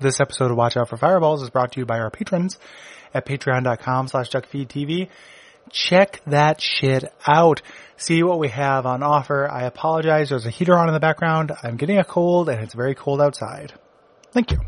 This episode of Watch Out for Fireballs is brought to you by our patrons at patreon.com slash duckfeedtv. Check that shit out. See what we have on offer. I apologize. There's a heater on in the background. I'm getting a cold and it's very cold outside. Thank you.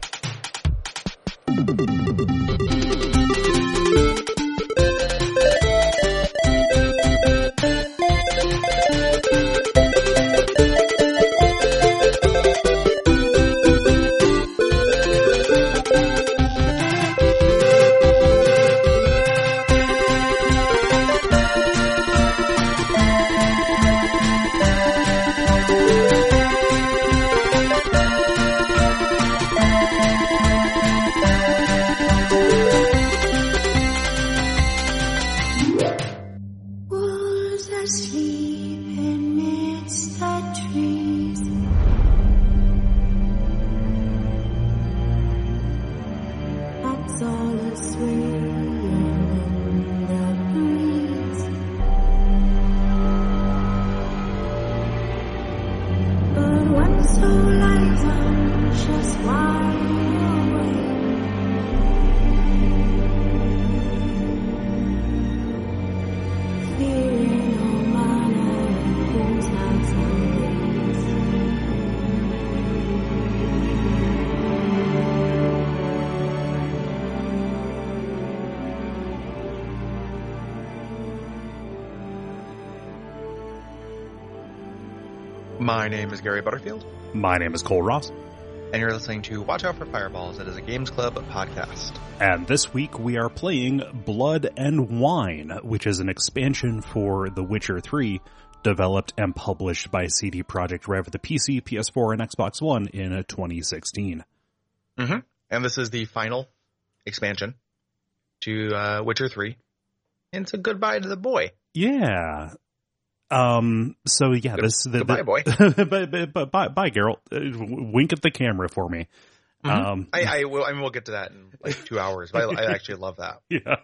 Is Gary Butterfield, My name is Cole Ross, and you're listening to Watch Out for Fireballs. It is a Games Club podcast. and this week we are playing Blood and Wine, which is an expansion for The Witcher 3, developed and published by CD Projekt Red for the PC, PS4, and Xbox One in 2016. Mm-hmm. And this is the final expansion to uh, Witcher 3. And it's a goodbye to the boy. Yeah. Um. So yeah, Good- this the, goodbye, the, boy. but, but, but bye, bye, Geralt. Uh, wink at the camera for me. Mhm. Um. I, I will. I mean, we'll get to that in like two hours. But I, I actually love that. yeah.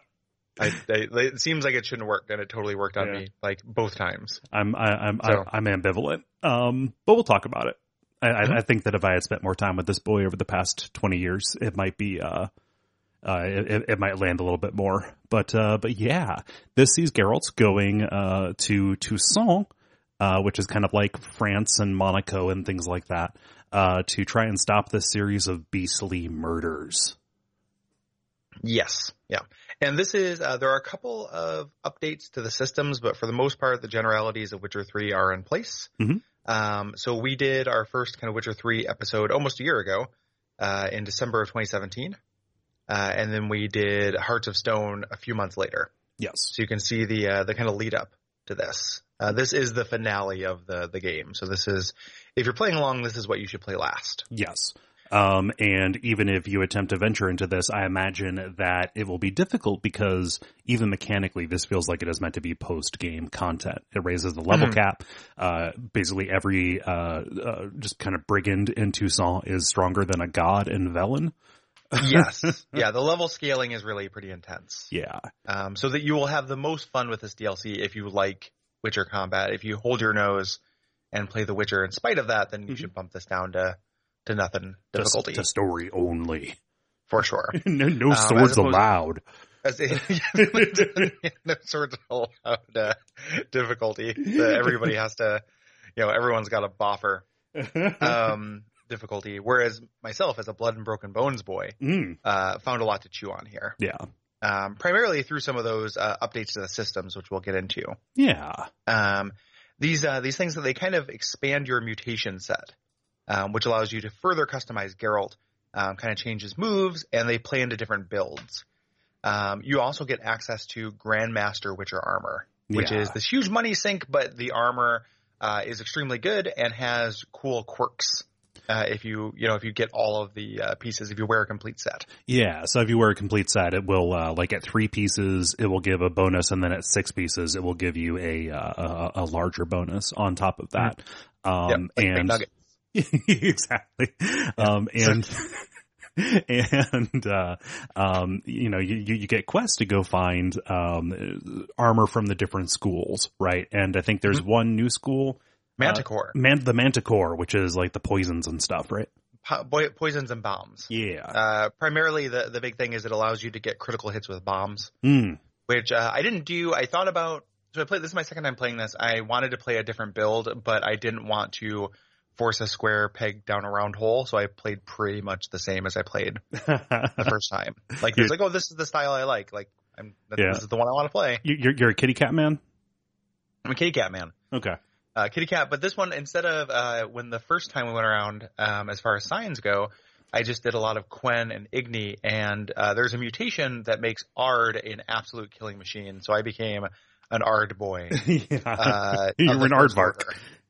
I, I, it seems like it shouldn't work, and it totally worked on Yeah. me like both times. I'm I, am I'm So- I, I'm ambivalent. Um, but we'll talk about it. I, Mhm. I, I think that if I had spent more time with this boy over the past twenty years, it might be uh, uh, it, it might land a little bit more. But uh, but yeah, this sees Geralt going uh to Toussaint, uh, which is kind of like France and Monaco and things like that, uh, to try and stop this series of beastly murders. Yes, yeah. And this is uh, there are a couple of updates to the systems, but for the most part, the generalities of Witcher Three are in place. Mhm. Um, so we did our first kind of Witcher Three episode almost a year ago, uh, in December of 2017, uh, and then we did Hearts of Stone a few months later. Yes. So you can see the uh, the kind of lead up to this. Uh, this is the finale of the the game. So this is if you're playing along, this is what you should play last. Yes. Um, and even if you attempt to venture into this, I imagine that it will be difficult because even mechanically, this feels like it is meant to be post game content. It raises the level Mhm. cap. Uh, basically every, uh, uh, just kind of brigand in Toussaint is stronger than a god in Velen. Yes, yeah. The level scaling is really pretty intense. Yeah. um, so that you will have the most fun with this DLC if you like Witcher combat. If you hold your nose and play The Witcher in spite of that, then you Mhm. should bump this down to to nothing difficulty to story only. for sure. no no as swords opposed- allowed. As no of allowed uh, difficulty. that everybody has to, you know, everyone's got a boffer um, difficulty. Whereas myself, as a Blood and Broken Bones boy, Mm, uh, found a lot to chew on here. yeah. Um, primarily through some of those uh, updates to the systems, which we'll get into. Yeah. um, these uh, these things that they kind of expand your mutation set, um, which allows you to further customize Geralt, um, kind of change his moves, and they play into different builds. Um, you also get access to Grandmaster Witcher armor, which Yeah. is this huge money sink, but the armor uh, is extremely good and has cool quirks. Uh, if you you know if you get all of the uh, pieces, if you wear a complete set. Yeah, so if you wear a complete set, it will uh, like at three pieces, it will give a bonus, and then at six pieces, it will give you a uh, a, a larger bonus on top of that. Um, Yep, like and exactly, um, and and uh, um, you know you, you you get quests to go find um, armor from the different schools, right? And I think there's Mm-hmm. one new school, Manticore. man, the Manticore, which is like the poisons and stuff, right? po- poisons and bombs. Yeah. Uh, primarily, the the big thing is it allows you to get critical hits with bombs, Mm. which uh, I didn't do. I thought about. So I played. This is my second time playing this. I wanted to play a different build, but I didn't want to force a square peg down a round hole. So I played pretty much the same as I played the first time. Like it's like, oh, this is the style I like. Like I'm. Yeah. This is the one I want to play. You're, you're a kitty cat man? I'm a kitty cat man. Okay. Uh, kitty cat. But this one, instead of uh, when the first time we went around, um, as far as signs go, I just did a lot of Quen and Igni, and uh, there's a mutation that makes Aard an absolute killing machine. So I became an Aard boy. yeah. Uh, You were an aardvark.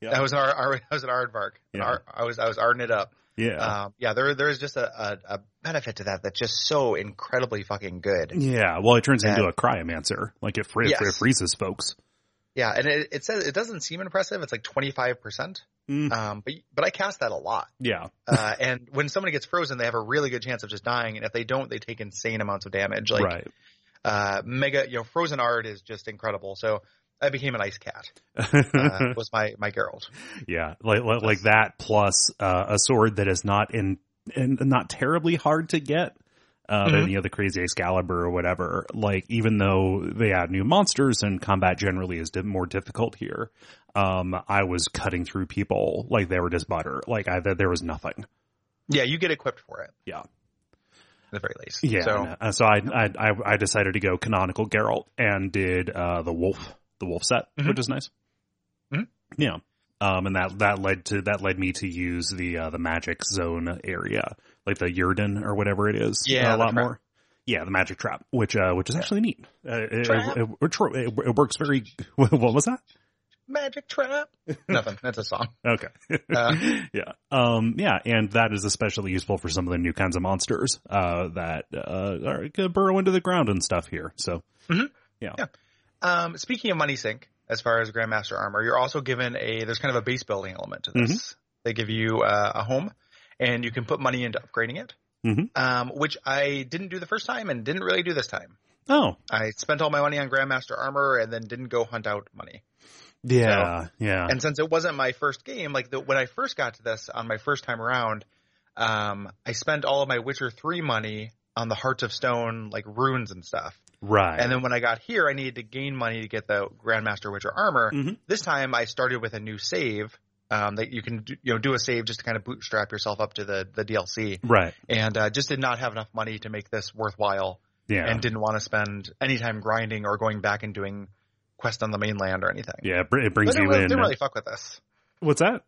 Yeah. I was an Ar- Ar- I was an Aardvark. Yeah. I was I was Arding it up. yeah. Um, yeah, there there's just a, a, a benefit to that that's just so incredibly fucking good. yeah. Well, it turns into a cryomancer. Like it, free, Yes. it freezes folks. Yeah, and it, it says it doesn't seem impressive. It's like 25 percent. Mm. Um, but but I cast that a lot. Yeah. uh, and when somebody gets frozen, they have a really good chance of just dying. And if they don't, they take insane amounts of damage. Like right. uh, mega, you know, frozen Aard is just incredible. So I became an ice cat. Uh, was my my Geralt. yeah. Like, like, like that plus uh, a sword that is not in, in not terribly hard to get. Uh, than, Mhm. you know, the crazy Excalibur or whatever. Like, even though they add new monsters and combat generally is di- more difficult here, um, I was cutting through people like they were just butter. Like, I, there was nothing. Yeah, you get equipped for it. Yeah. at the very least. Yeah. So. Uh, so I, I I decided to go canonical Geralt and did uh, the wolf the wolf set, Mhm. which is nice. Mhm. Yeah. Um, and that that led to that led me to use the uh, the magic zone area, like the Yrden or whatever it is. Yeah, a lot trap. more. Yeah, the magic trap, which uh, which is actually neat. Uh, it, Trap. it, it, it, works very. What was that? magic trap. Nothing. That's a song. Okay. Uh. yeah. Um, yeah. And that is especially useful for some of the new kinds of monsters, uh, that, uh, are, can burrow into the ground and stuff here. So, yeah. Um, speaking of money sink, as far as Grandmaster armor, you're also given a there's kind of a base building element to this. Mm-hmm. They give you uh, a home, and you can put money into upgrading it. Mhm. Um, which I didn't do the first time and didn't really do this time. oh, I spent all my money on Grandmaster armor and then didn't go hunt out money. yeah. yeah. And since it wasn't my first game, like the, when I first got to this on my first time around, um, I spent all of my Witcher three money on the Hearts of Stone like runes and stuff. right. And then when I got here, I needed to gain money to get the Grandmaster Witcher armor. Mhm. This time I started with a new save. Um, that you can do, you know do a save just to kind of bootstrap yourself up to the the DLC, right. and uh, just did not have enough money to make this worthwhile, Yeah. and didn't want to spend any time grinding or going back and doing quest on the mainland or anything. yeah. It So brings you really, in. didn't really fuck with this. What's that?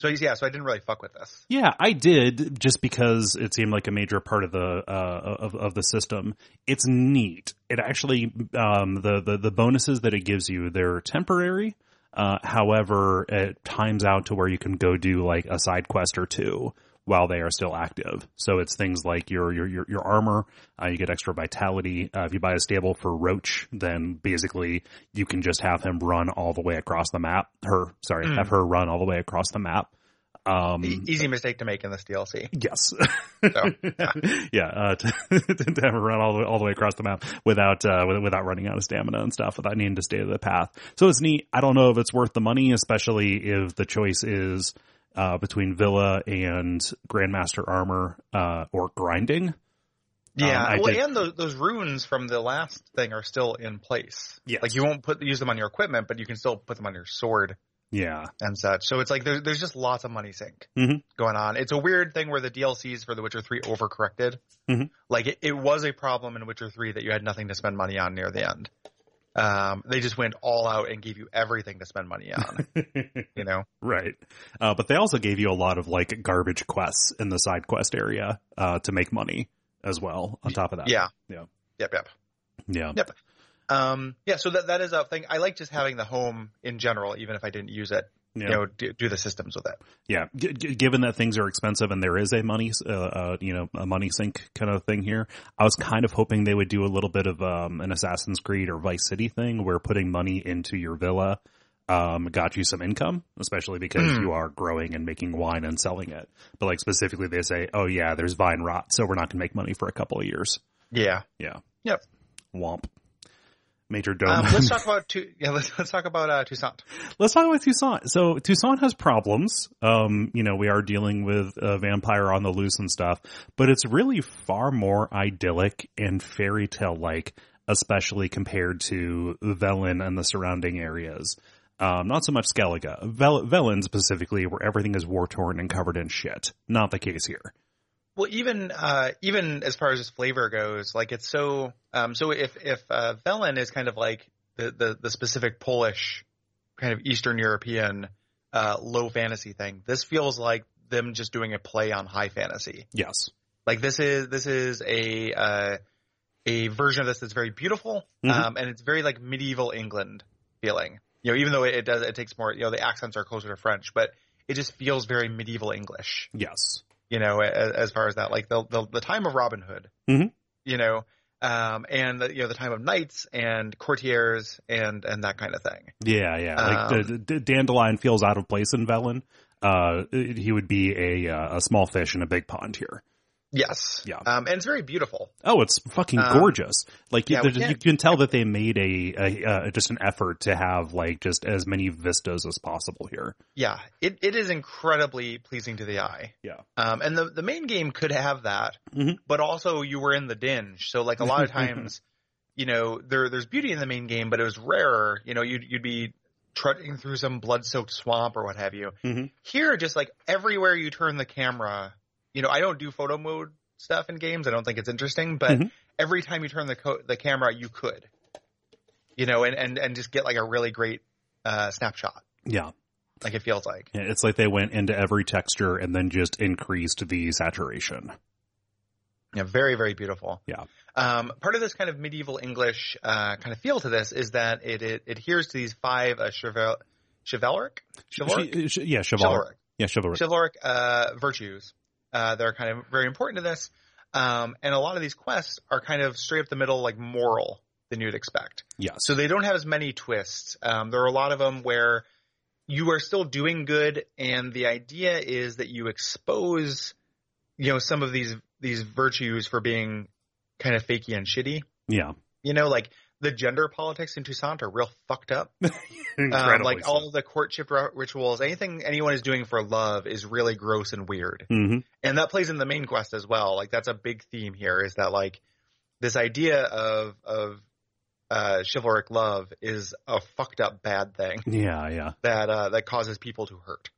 So yeah, so I didn't really fuck with this. Yeah, I did just because it seemed like a major part of the uh, of of the system. It's neat. It actually um, the, the the bonuses that it gives you they're temporary. Uh, however, it times out to where you can go do like a side quest or two while they are still active. So it's things like your your your, your armor. Uh, you get extra vitality. Uh, if you buy a stable for Roach, then basically you can just have him run all the way across the map. Her, sorry, Mm. have her run all the way across the map. Um, easy mistake to make in this DLC. Yes. So, yeah, uh, to, to have a run all the way, all the way across the map without uh, without running out of stamina and stuff, without needing to stay to the path. So it's neat. I don't know if it's worth the money, especially if the choice is uh, between Villa and Grandmaster armor uh, or grinding. Yeah, Um, well, did- and those, those runes from the last thing are still in place. Yes. like you won't put use them on your equipment, but you can still put them on your sword Yeah, and such. So it's like there's there's just lots of money sink Mhm. going on. It's a weird thing where the DLCs for The Witcher Three overcorrected. Mhm. Like it, it was a problem in Witcher Three that you had nothing to spend money on near the end. Um, they just went all out and gave you everything to spend money on. you know, right. Uh, but they also gave you a lot of like garbage quests in the side quest area uh, to make money as well. On top of that, yeah, Yeah. yep, yep. yeah, Yep. Um, yeah, so that that is a thing. I like just having the home in general, even if I didn't use it. yeah. You know, do, do the systems with it. Yeah, G- g- given that things are expensive and there is a money, uh, uh, you know, a money sink kind of thing here, I was kind of hoping they would do a little bit of um, an Assassin's Creed or Vice City thing where putting money into your villa um, got you some income, especially because Mm. you are growing and making wine and selling it. But like specifically, they say, "Oh yeah, there's vine rot, so we're not going to make money for a couple of years." Yeah. Yeah. Yep. Womp. Major Dome. Um, let's talk about Tu- yeah. Let's let's talk about uh, Toussaint. Let's talk about Toussaint. So Toussaint has problems. Um, you know, we are dealing with a vampire on the loose and stuff, but it's really far more idyllic and fairy tale like, especially compared to Velen and the surrounding areas. Um, not so much Skellige. Vel- Velen specifically, where everything is war torn and covered in shit. Not the case here. Well, even uh, even as far as flavor goes, like it's so um, so if if uh, Velen is kind of like the, the the specific Polish kind of Eastern European uh, low fantasy thing, this feels like them just doing a play on high fantasy. Yes. Like this is this is a uh, a version of this that's very beautiful, Mhm. um, and it's very like medieval England feeling. You know, even though it, it does it takes more, you know, the accents are closer to French, but it just feels very medieval English Yes. You know, as, as far as that, like the, the, the time of Robin Hood, Mhm. you know, um, and the, you know, the time of knights and courtiers and, and that kind of thing. Yeah, yeah. Like Um, the, the dandelion feels out of place in Velen. Uh, he would be a uh, a small fish in a big pond here. Yes. Yeah. Um, and it's very beautiful. Oh, it's fucking Um, gorgeous. Like yeah, you, can't- tell that they made a, a uh, just an effort to have like just as many vistas as possible here. Yeah. It, it is incredibly pleasing to the eye. Yeah. Um, and the, the main game could have that, Mhm. but also you were in the dinge. So like a lot of times, you know, there, there's beauty in the main game, but it was rarer. You know, you'd, you'd be trudging through some blood soaked swamp or what have you. Mhm. Here, just like everywhere you turn the camera, you know, I don't do photo mode stuff in games. I don't think it's interesting, but Mhm. every time you turn the co- the camera, you could, you know, and, and, and just get like a really great, uh, snapshot. Yeah. Like it feels like. Yeah, It's like they went into every texture and then just increased the saturation. Yeah, very, very beautiful. Yeah. Um, part of this kind of medieval English uh, kind of feel to this is that it, it adheres to these five uh, chival- chivalric, chivalric, yeah, chivalry. chivalric, Yeah, chivalry. chivalric uh, virtues uh, that are kind of very important to this. Um, and a lot of these quests are kind of straight up the middle, like moral than you'd expect. yes. So they don't have as many twists. Um, there are a lot of them where you are still doing good, and the idea is that you expose, you know, some of these these virtues for being kind of fakey and shitty. yeah. You know, like the gender politics in Toussaint are real fucked up. Um, like all the courtship ri- rituals, anything anyone is doing for love is really gross and weird. hmm And that plays in the main quest as well. Like that's a big theme here is that like this idea of of uh, chivalric love is a fucked up bad thing Yeah, yeah. that uh, that causes people to hurt.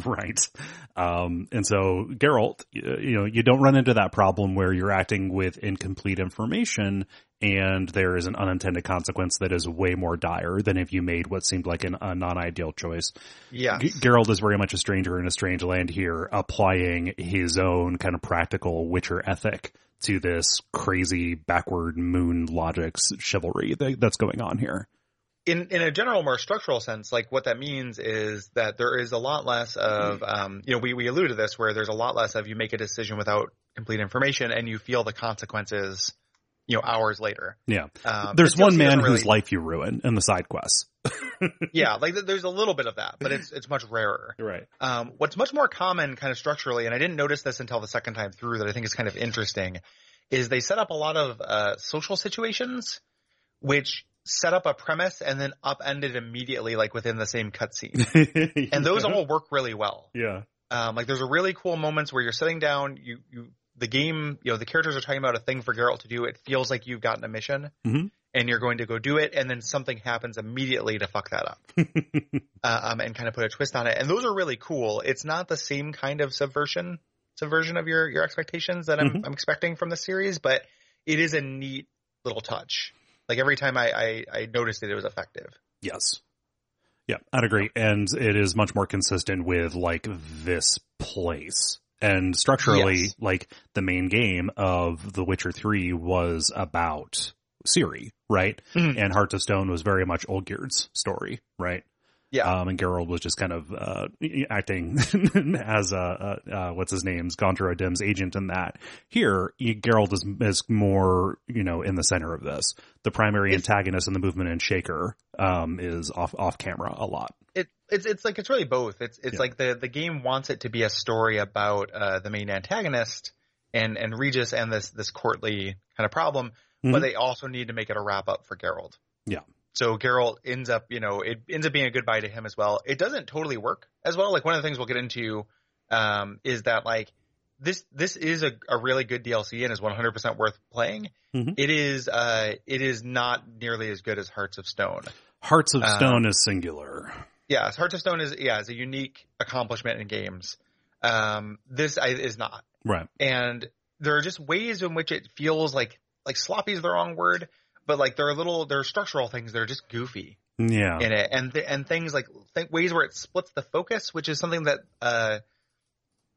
right. Um, and so Geralt, you know, you don't run into that problem where you're acting with incomplete information and there is an unintended consequence that is way more dire than if you made what seemed like an, a non-ideal choice. Yeah, G- Geralt is very much a stranger in a strange land here, applying his own kind of practical Witcher ethic to this crazy backward moon logics chivalry that, that's going on here. in in a general, more structural sense, like what that means is that there is a lot less of, um, you know, we we alluded to this where there's a lot less of you make a decision without complete information and you feel the consequences, you know, hours later. Yeah. Um, There's one man doesn't whose life you ruin in the side quests. yeah, like there's a little bit of that, but it's it's much rarer. Right. Um, what's much more common kind of structurally, and I didn't notice this until the second time through that I think is kind of interesting, is they set up a lot of uh, social situations which set up a premise and then upended immediately like within the same cutscene. And those all work really well. Yeah. Um, like there's a really cool moments where you're sitting down, you, you, the game, you know, the characters are talking about a thing for Geralt to do. It feels like you've gotten a mission Mhm. and you're going to go do it. And then something happens immediately to fuck that up. uh, um, and kind of put a twist on it. And those are really cool. It's not the same kind of subversion, subversion of your, your expectations that I'm, Mhm. I'm expecting from the series, but it is a neat little touch. Like every time I, I, I noticed it, it was effective. Yes. Yeah, I'd agree. And it is much more consistent with like this place. And structurally, Yes. like the main game of The Witcher 3 was about Ciri, right? Mhm. And Heart of Stone was very much Olgierd's story, right? Yeah. Um, and Geralt was just kind of, uh, acting as, uh, uh, uh, what's his name's Gaunter O'Dimm's agent in that. Here, Geralt is, is more, you know, in the center of this. The primary antagonist in the movement and Shaker, um, is off, off camera a lot. It, it's it's like it's really both. It's it's Yeah. like the the game wants it to be a story about uh, the main antagonist and and Regis and this this courtly kind of problem, but Mhm. they also need to make it a wrap up for Geralt. Yeah. So Geralt ends up, you know, it ends up being a goodbye to him as well. It doesn't totally work as well. Like one of the things we'll get into um, is that like this this is a, a really good DLC and is 100% worth playing. Mhm. It is uh it is not nearly as good as Hearts of Stone. Hearts of Uh, Stone is singular. Yeah, Hearts of Stone is yeah is a unique accomplishment in games. Um, this I, is not, Right. and there are just ways in which it feels like like sloppy is the wrong word, but like there are little there are structural things that are just goofy Yeah. in it, and th- and things like th- ways where it splits the focus, which is something that uh,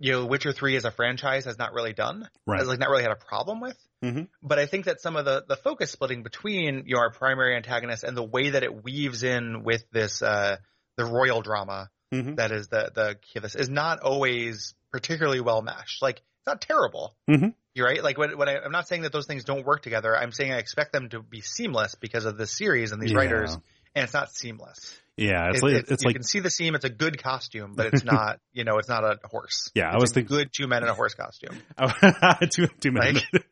you know, Witcher Three as a franchise has not really done, Right. has like not really had a problem with. Mhm. But I think that some of the the focus splitting between you know, our primary antagonist and the way that it weaves in with this uh, the royal drama Mhm. that is the the key of this is not always particularly well meshed. Like it's not terrible. Mhm. You're right. Like when, when I, I'm not saying that those things don't work together. I'm saying I expect them to be seamless because of this series and these Yeah. writers, and it's not seamless. Yeah. It's It- like, it- it's you like, can see the seam. It's a good costume, but it's not. You know, it's not a horse. yeah, I was a thinking, good two men in a horse costume. two, two men, Like-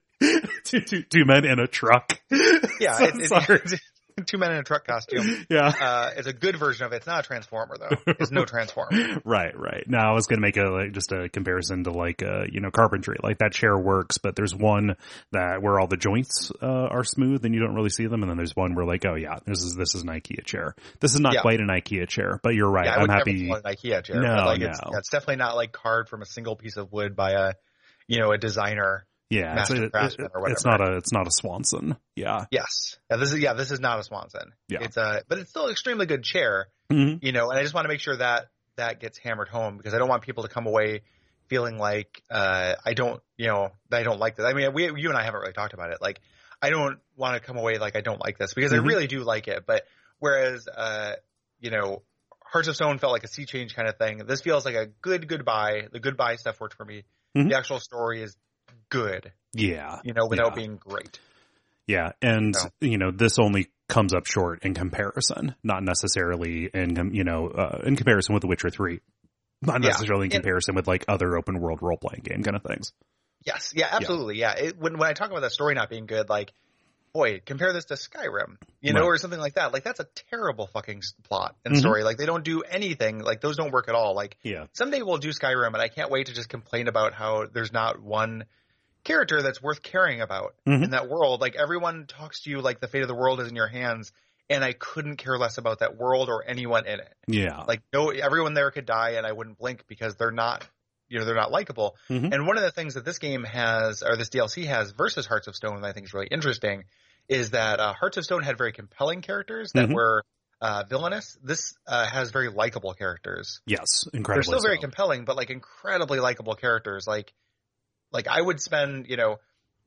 two, two, two men in a truck. Yeah, So it's, it's, sorry. it's two men in a truck costume. Yeah. Uh, it's a good version of it. It's not a transformer though. It's no transformer. Right, right. Now I was going to make a like just a comparison to like uh you know carpentry. Like that chair works, but there's one that where all the joints uh, are smooth and you don't really see them, and then there's one where like oh yeah, this is this is an IKEA chair. This is not Yeah. quite an IKEA chair, but you're right. Yeah, I I'm happy. never call it an IKEA chair. No, but like it's, no. yeah, it's definitely not like carved from a single piece of wood by a, you know, a designer. Yeah, it's, it- it- it's not a it's not a Swanson. Yeah, Yes. Yeah, this is yeah, this is not a Swanson. Yeah. It's a but it's still an extremely good chair, Mhm. you know, and I just want to make sure that that gets hammered home because I don't want people to come away feeling like uh I don't, you know, I don't like this. I mean, we you and I haven't really talked about it. Like I don't want to come away like I don't like this because Mhm. I really do like it, but whereas uh you know, Hearts of Stone felt like a sea change kind of thing. This feels like a good goodbye. The goodbye stuff worked for me. Mhm. The actual story is good, yeah, you know, without Yeah. being great. yeah. And No. you know this only comes up short in comparison, not necessarily in you know uh, in comparison with The Witcher Three. Not Yeah. necessarily in And- comparison with like other open world role playing game kind of things. Yes, yeah, absolutely, yeah. It, when when I talk about that story not being good, like, boy, compare this to Skyrim, you know, Right. or something like that. Like that's a terrible fucking plot and Mhm. story. Like they don't do anything. Like those don't work at all. Like Yeah. someday we'll do Skyrim, and I can't wait to just complain about how there's not one character that's worth caring about Mhm. in that world. Like everyone talks to you like the fate of the world is in your hands, and I couldn't care less about that world or anyone in it. Yeah. Like no, everyone there could die, and I wouldn't blink because they're not, you know, they're not likable. Mhm. And one of the things that this game has, or this DLC has, versus Hearts of Stone, that I think is really interesting, is that uh, Hearts of Stone had very compelling characters that Mhm. were uh, villainous. This uh, has very likable characters. yes. Incredibly. They're still very compelling, but like incredibly likable characters. Like, like I would spend, you know,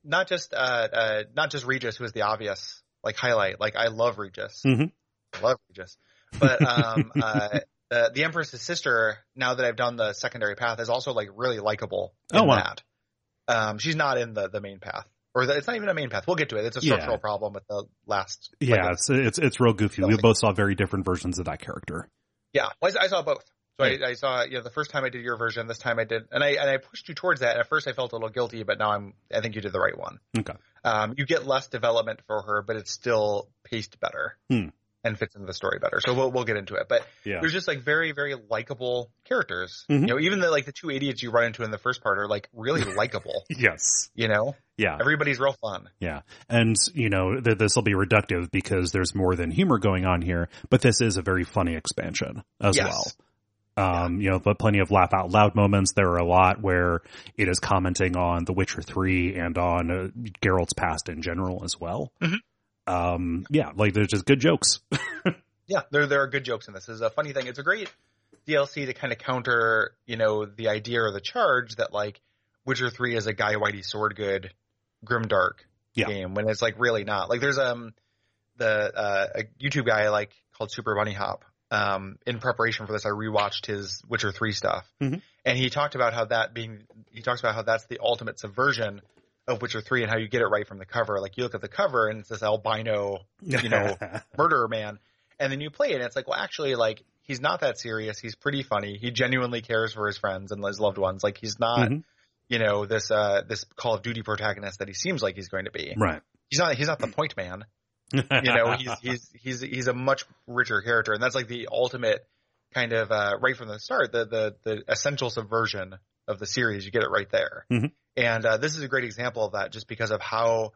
not just uh, uh not just Regis, who is the obvious like highlight. Like I love Regis, Mhm. I love Regis, but um, uh, uh, the Empress's sister. Now that I've done the secondary path, is also like really likable. Oh, wow. that. Um, she's not in the the main path, or the, it's not even a main path. We'll get to it. It's a Yeah. structural problem with the last. Yeah, like, it's it's it's real goofy. We both saw very different versions of that character. Yeah, I saw both. So. I, I saw, you know, the first time I did your version, this time I did, and I and I pushed you towards that. At first, I felt a little guilty, but now I'm, I think you did the right one. Okay. Um, you get less development for her, but it's still paced better Hmm. and fits into the story better. So we'll we'll get into it. But Yeah. there's just like very very likable characters. Mhm. You know, even the like the two idiots you run into in the first part are like really likable. Yes. You know, Yeah. everybody's real fun. Yeah. And, you know, th- this will be reductive because there's more than humor going on here, but this is a very funny expansion as Yes. well. Um, you know, but plenty of laugh out loud moments. There are a lot where it is commenting on The Witcher 3 and on uh, Geralt's past in general as well. Mhm. Um, yeah, like there's just good jokes. Yeah, there there are good jokes in this. It's a funny thing. It's a great DLC to kind of counter, you know, the idea or the charge that like Witcher Three is a Guy Whitey sword good, grimdark Yeah. game when it's like really not. Like there's um the uh, a YouTube guy I like called Super Bunnyhop. Um, in preparation for this, I rewatched his Witcher Three stuff, Mhm. and he talked about how that being he talks about how that's the ultimate subversion of Witcher Three and how you get it right from the cover. Like you look at the cover and it's this albino you know, murderer man. And then you play it and it's like, well, actually, like, he's not that serious. He's pretty funny. He genuinely cares for his friends and his loved ones. Like, he's not, Mhm. you know, this, uh, this Call of Duty protagonist that he seems like he's going to be. right. He's not, he's not the point man. You know, he's he's he's he's a much richer character, and that's like the ultimate kind of uh, right from the start, the the the essential subversion of the series. You get it right there, Mhm. and uh, this is a great example of that, just because of how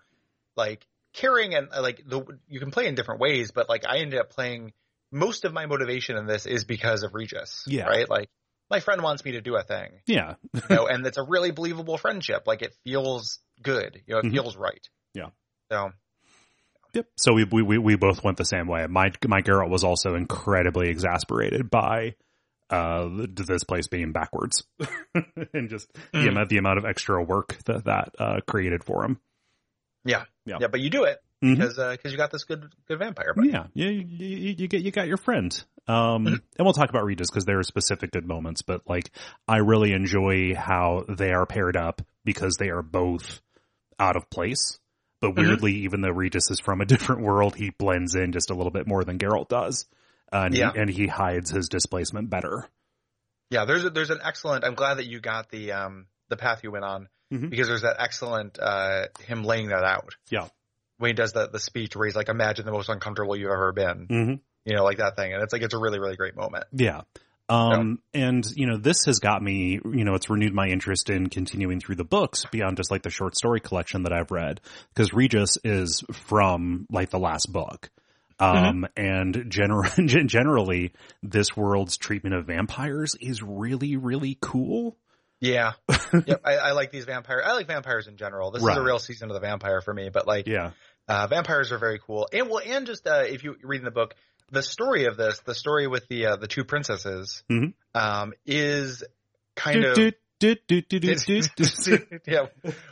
like caring and uh, like the you can play in different ways, but like I ended up playing most of my motivation in this is because of Regis, Yeah. right? Like my friend wants me to do a thing, yeah, you know, and it's a really believable friendship. Like it feels good, you know, it Mhm. feels right. Yeah. So Yep. So we, we we both went the same way. My my Geralt was also incredibly exasperated by uh this place being backwards and just the Mm. amount the amount of extra work that that uh created for him. yeah, Yeah. yeah, but you do it Mhm. because because you got this good good vampire. buddy. Yeah, yeah, you, you, you get you got your friend. Um, Mhm. and we'll talk about Regis because there are specific good moments, but like I really enjoy how they are paired up because they are both out of place. But Mhm. weirdly, even though Regis is from a different world, he blends in just a little bit more than Geralt does, uh, and Yeah. he, and he hides his displacement better. Yeah, there's a, there's an excellent. I'm glad that you got the um the path you went on Mhm. because there's that excellent uh him laying that out. Yeah. When he does the the speech where he's like, "Imagine the most uncomfortable you've ever been," Mm-hmm. you know, like that thing, and it's like it's a really really great moment. Yeah. Um, and you know, this has got me, you know, it's renewed my interest in continuing through the books beyond just like the short story collection that I've read. Cause Regis is from like the last book. Um, and general, generally this world's treatment of vampires is really, really cool. Yeah, yep. I, I like these vampires. I like vampires in general. This is a real season of the vampire for me. But like, Yeah. uh, vampires are very cool. And well, and just uh, if you read in the book, the story of this, the story with the uh, the two princesses, Mhm. um, is kind of Do, do, do, do, do, do, do. yeah,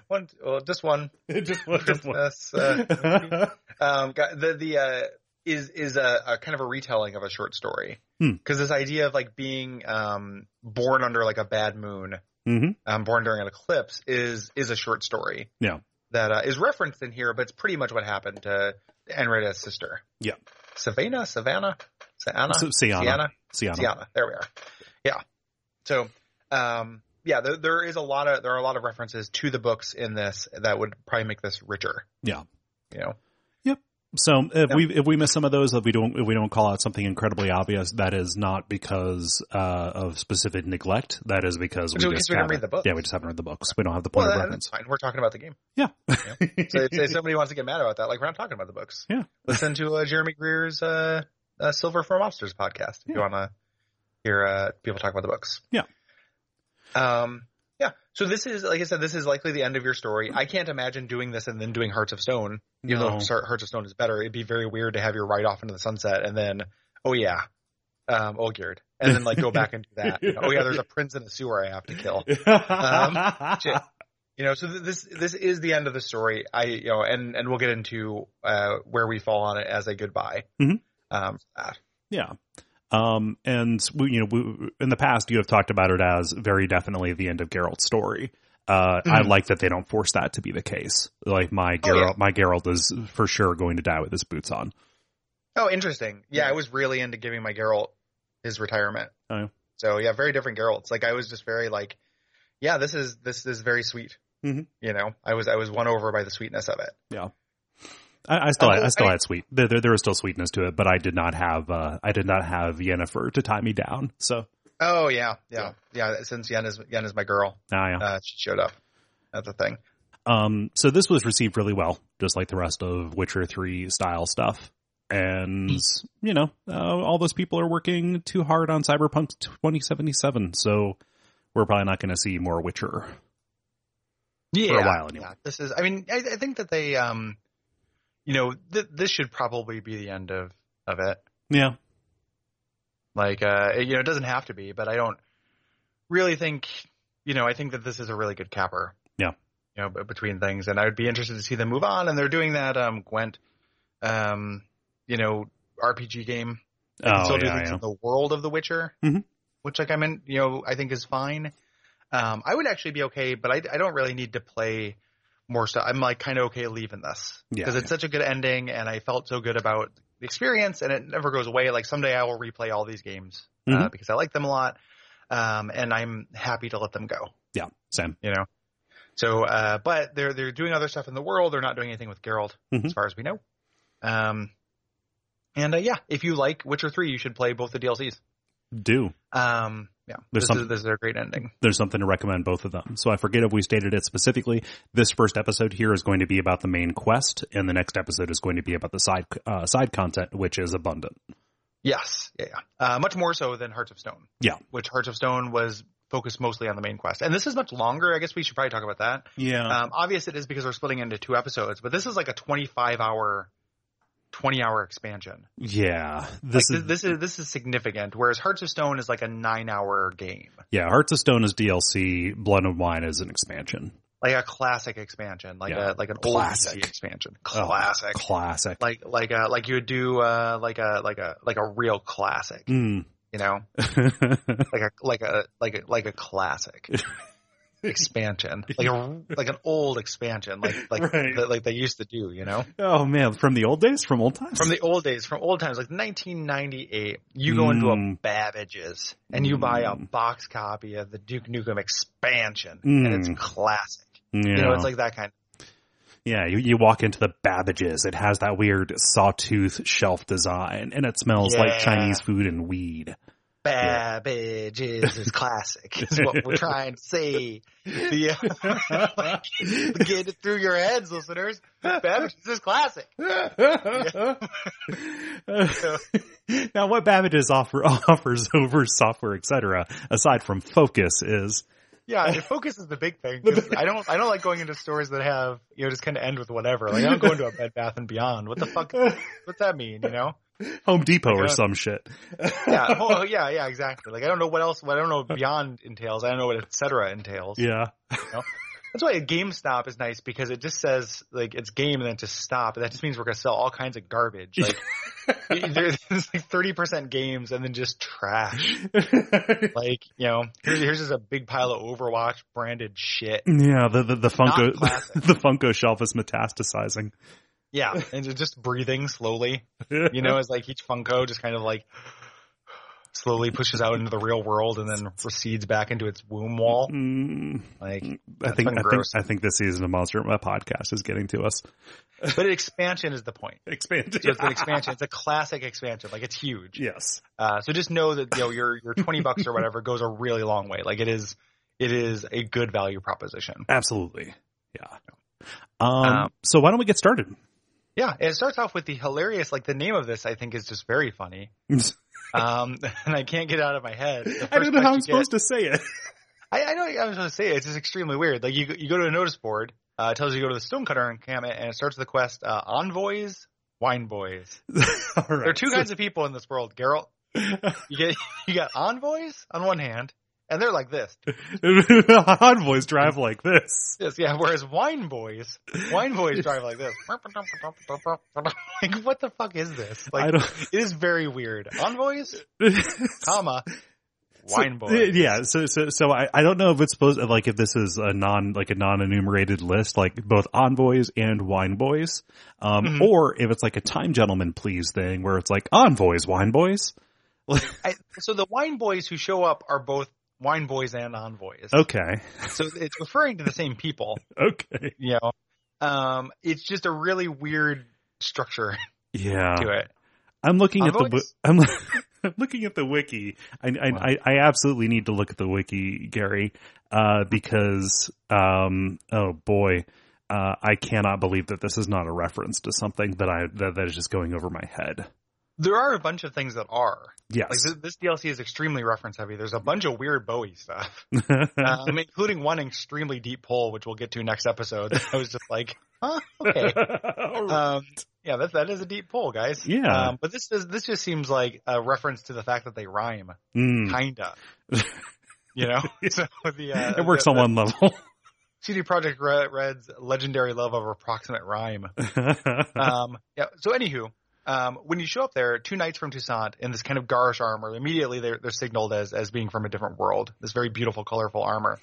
one, well, just one Just one, just one. Uh, um, the the uh, is is a, a kind of a retelling of a short story Hmm. because this idea of like being um, born under like a bad moon, Mhm. um, born during an eclipse, is is a short story. Yeah. that uh, is referenced in here, but it's pretty much what happened to Henrietta's sister. Yeah. Savannah, Savannah, Savannah. Syanna, Syanna. Syanna. There we are. Yeah. So, um, yeah, there, there is a lot of there are a lot of references to the books in this that would probably make this richer. Yeah. You know. So if Yeah. we if we miss some of those, if we don't if we don't call out something incredibly obvious, that is not because uh, of specific neglect. That is because we just we haven't- read the books. Yeah, we just haven't read the books. We don't have the point Well, of that- reference. that's fine. We're talking about the game. Yeah. So if, if somebody wants to get mad about that, like we're not talking about the books. Yeah. Listen to uh, Jeremy Greer's uh, uh, Silver for Monsters podcast if you want to hear uh, people talk about the books. Yeah. Um. Yeah. So this is, like I said, this is likely the end of your story. I can't imagine doing this and then doing Hearts of Stone. Even No. though Hearts of Stone is better, it'd be very weird to have your ride off into the sunset and then, oh yeah, um, Olgierd, and then like go back and do that. Oh yeah, there's a prince in a sewer I have to kill. Um. You know, so th- this this is the end of the story. I you know, and and we'll get into uh where we fall on it as a goodbye. Mhm. Um, that. Yeah. Um, and we, you know, we, in the past, you have talked about it as very definitely the end of Geralt's story. Uh, I Mhm. like that they don't force that to be the case. Like my Oh, Geralt, yeah. my Geralt is for sure going to die with his boots on. Oh, interesting. Yeah, I was really into giving my Geralt his retirement. Oh, yeah. So yeah, very different Geralts. Like I was just very like, yeah, this is this is very sweet. Mhm. You know, I was I was won over by the sweetness of it. I, I still, Oh, I still I- had sweet. There, there, there was still sweetness to it, but I did not have, uh, I did not have Yennefer to tie me down. So, Oh yeah, yeah, yeah. Since Yen is Yen is my girl, now yeah. uh, she showed up. That's the thing. Um, so this was received really well, just like the rest of Witcher 3 style stuff. And, you know, uh, all those people are working too hard on Cyberpunk 2077. So we're probably not going to see more Witcher. yeah, a while anyway. Yeah, this is. I mean, I, I think that they, um, you know, th- this should probably be the end of of it. Yeah. Like, uh, you know, it doesn't have to be, but I don't really think, you know, I think that this is a really good capper. Yeah. You know, b- between things, and I would be interested to see them move on. And they're doing that, um, Gwent, um, you know, RPG game. They Oh, still do yeah, things yeah. the world of The Witcher, Mhm. which, like, I'm in, you know, I think is fine. Um, I would actually be okay, but I, I don't really need to play more stuff. I'm like kind of okay leaving this Yeah, because it's such a good ending, and I felt so good about the experience, and it never goes away. Like someday I will replay all these games uh, Mhm. because I like them a lot, um, and I'm happy to let them go. Yeah. Same. You know. So, uh, but they're they're doing other stuff in the world. They're not doing anything with Geralt, Mhm. as far as we know. Um, and uh, yeah, if you like Witcher Three, you should play both the DLCs. Do Um, yeah, There's this some- is this is a great ending. there's something to recommend both of them. So I forget if we stated it specifically. This first episode here is going to be about the main quest, and the next episode is going to be about the side uh, side content, which is abundant. Yes, yeah, yeah. Uh, much more so than Hearts of Stone. Yeah. which Hearts of Stone was focused mostly on the main quest, and this is much longer. I guess we should probably talk about that. Yeah, Um, obvious it is because we're splitting into two episodes, but this is like a 25 hour, 20 hour expansion. yeah. This this, is this is this is significant. Whereas Hearts of Stone is like a nine hour game, yeah. Hearts of Stone is DLC. Blood and Wine is an expansion. like a classic expansion, like Yeah. a like an Classic. expansion, Oh, classic. classic. like like a like you would do uh like a like a like a real classic, Mm. you know, like a like a like a like a classic expansion, like a like an old expansion, like like Right. that like they used to do, you know. oh man, from the old days, from old times. from the old days, from old times, like 1998, you go into a Mm. Babbage's and you buy a Mm. box copy of the Duke Nukem expansion, and it's Mm. classic. yeah. You know, it's like that kind. Yeah, you, you walk into the Babbage's. It has that weird sawtooth shelf design, and it smells like Chinese food and weed. Babbage's is classic. Is what we're trying to say. The, uh, get it through your heads, listeners. Babbage's is classic. now, what Babbage's offer offers over software, etc., aside from focus, is Yeah, focus is the big thing. I don't, I don't like going into stores that have, you know, just kind of end with whatever. Like I don't go into a Bed Bath and Beyond. What the fuck? What's that mean? You know? Home Depot or uh, some shit. Yeah, oh, yeah, yeah, exactly. Like I don't know what else. What I don't know what Beyond entails. I don't know what et cetera entails. Yeah. That's why a GameStop is nice because it just says like it's game and then just stop. That just means we're gonna sell all kinds of garbage. Like there's like thirty percent games and then just trash. Like you know, here's here's just a big pile of Overwatch branded shit. Yeah, the the, the Funko the Funko shelf is metastasizing. Yeah, and it's just breathing slowly. You know, it's like each Funko just kind of like slowly pushes out into the real world and then recedes back into its womb wall. Mm, Like, I think I think. I think this season of Monster My podcast is getting to us. but expansion is the point. Expanded. So it's an expansion. It's a classic expansion. Like it's huge. yes. Uh, so just know that you know your your twenty bucks or whatever goes a really long way. Like it is, it is a good value proposition. Absolutely. Yeah. Um, Um, so why don't we get started? Yeah, it starts off with the hilarious. Like the name of this, I think is just very funny. Um, and I can't get it out of my head. I don't know how I'm get- supposed to say it. I, I know I was going to say it. it's just extremely weird. Like you go- you go to a notice board, uh, it tells you to go to the Stonecutter encampment, and it starts the quest uh, envoys, wine boys. All right. There are two kinds of people in this world, Geralt. You get you got envoys on one hand, and they're like this. Envoys drive like this. Yes, yeah. Whereas wine boys, wine boys drive like this. like what the fuck is this? Like it is very weird. Envoys, comma, wine So, boys. Yeah, so so so I, I don't know if it's supposed like if this is a non like a non enumerated list like both envoys and wine boys, um, Mhm. or if it's like a time gentleman please thing where it's like envoys wine boys. I, so the wine boys who show up are both wine boys and envoys. Okay, So it's referring to the same people. okay, You know, um, it's just a really weird structure yeah. to it. I'm looking at the? I'm, I'm looking at the wiki. I, I, Wow. I I absolutely need to look at the wiki, Gary, uh, because um, oh boy, uh, I cannot believe that this is not a reference to something that I that, that is just going over my head. There are a bunch of things that are. Yes, Like this, this DLC is extremely reference heavy. There's a bunch of weird Bowie stuff, um, including one extremely deep pull, which we'll get to next episode. I was just like, huh, okay. Um, yeah, that that is a deep pull, guys. Yeah. Um, but this is this just seems like a reference to the fact that they rhyme, Mm. kinda. you know, so the uh, it works the, on one level. CD Projekt Red's legendary love of approximate rhyme. Um, yeah. So anywho, um, when you show up there, two knights from Toussaint in this kind of garish armor, immediately they're they're signaled as as being from a different world. This very beautiful, colorful armor,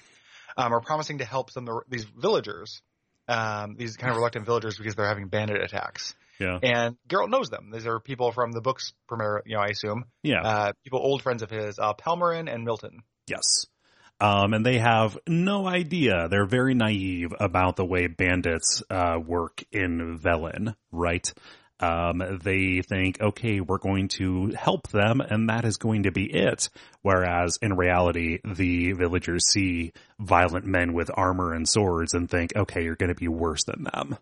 um, are promising to help some of the, these villagers, um, these kind of reluctant villagers because they're having bandit attacks. yeah, And Geralt knows them. These are people from the books, premiere, you know, I assume, yeah, uh, people old friends of his, uh, Palmerin and Milton. yes. Um, and they have no idea. They're very naive about the way bandits uh, work in Velen, right? Um, they think, okay, we're going to help them and that is going to be it. Whereas in reality, the villagers see violent men with armor and swords and think, okay, you're going to be worse than them.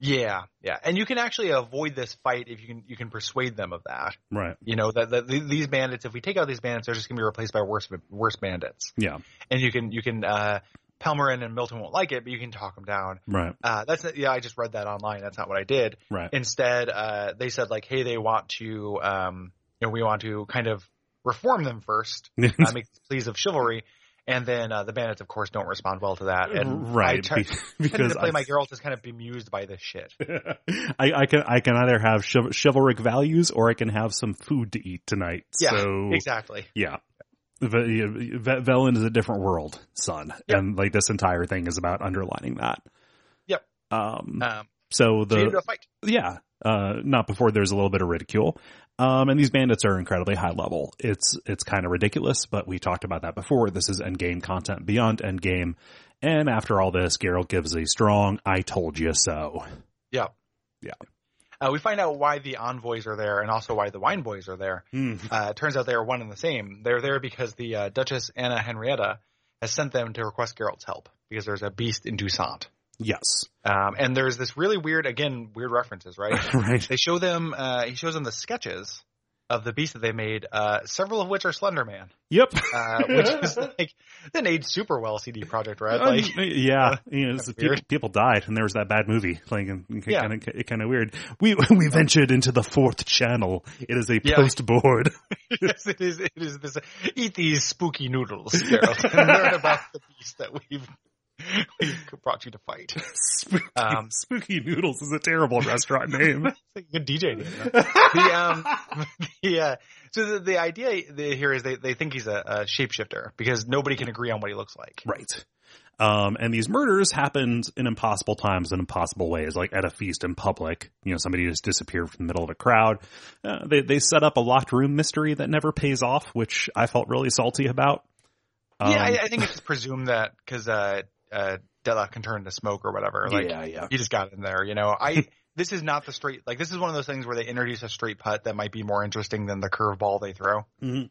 Yeah, yeah, and you can actually avoid this fight if you can you can persuade them of that. Right. You know that, that these bandits, if we take out these bandits, they're just going to be replaced by worse worse bandits. Yeah. And you can you can uh, Palmerin and Milton won't like it, but you can talk them down. Right. Uh, that's yeah, I just read that online. That's not what I did. Right. Instead, uh, they said like, hey, they want to, um, you know, we want to kind of reform them first, uh, make pleas of chivalry, and then uh, the bandits, of course, don't respond well to that. And right. I try, because to play I- my Geralt is kind of bemused by this shit. I, I can I can either have chiv- chivalric values or I can have some food to eat tonight. Yeah, so exactly. yeah. V- Velen is a different world, son, Yep. and like this entire thing is about underlining that. Yep. Um. Um, So the yeah, uh, not before there's a little bit of ridicule. Um, and these bandits are incredibly high level. It's it's kind of ridiculous, but we talked about that before. This is endgame content beyond endgame. And after all this, Geralt gives a strong "I told you so." Yeah. Yeah. Uh, we find out why the envoys are there and also why the wine boys are there. Uh, it turns out they are one and the same. They're there because the uh, Duchess Anna Henrietta has sent them to request Geralt's help because there's a beast in Toussaint. Yes, Um, and there's this really weird, again, weird references, right? right. they show them, uh, he shows them the sketches of the beast that they made, uh, several of which are Slender Man, Yep. uh, which is like, that made super well CD Projekt Red. Um, yeah, you know, people, people died, and there was that bad movie. Like, and Yeah. kind of, kind of weird. We we ventured into the fourth channel. It is a Yeah. post board. yes, it is, it is this, eat these spooky noodles, and learn about the beast that we've, brought you to fight. spooky, Um, spooky noodles is a terrible restaurant name. Good DJ name. the um, the uh, so the, the idea here is they they think he's a, a shapeshifter because nobody can agree on what he looks like. right. Um, and these murders happened in impossible times and impossible ways, like at a feast in public. You know, somebody just disappeared from the middle of a crowd. Uh, they they set up a locked room mystery that never pays off, which I felt really salty about. Um, yeah, I, I think it's presumed that because uh, uh, Della can turn into smoke or whatever. Like yeah, yeah. you just got in there, you know. I this is not the straight like this is one of those things where they introduce a straight putt that might be more interesting than the curveball they throw. Mhm.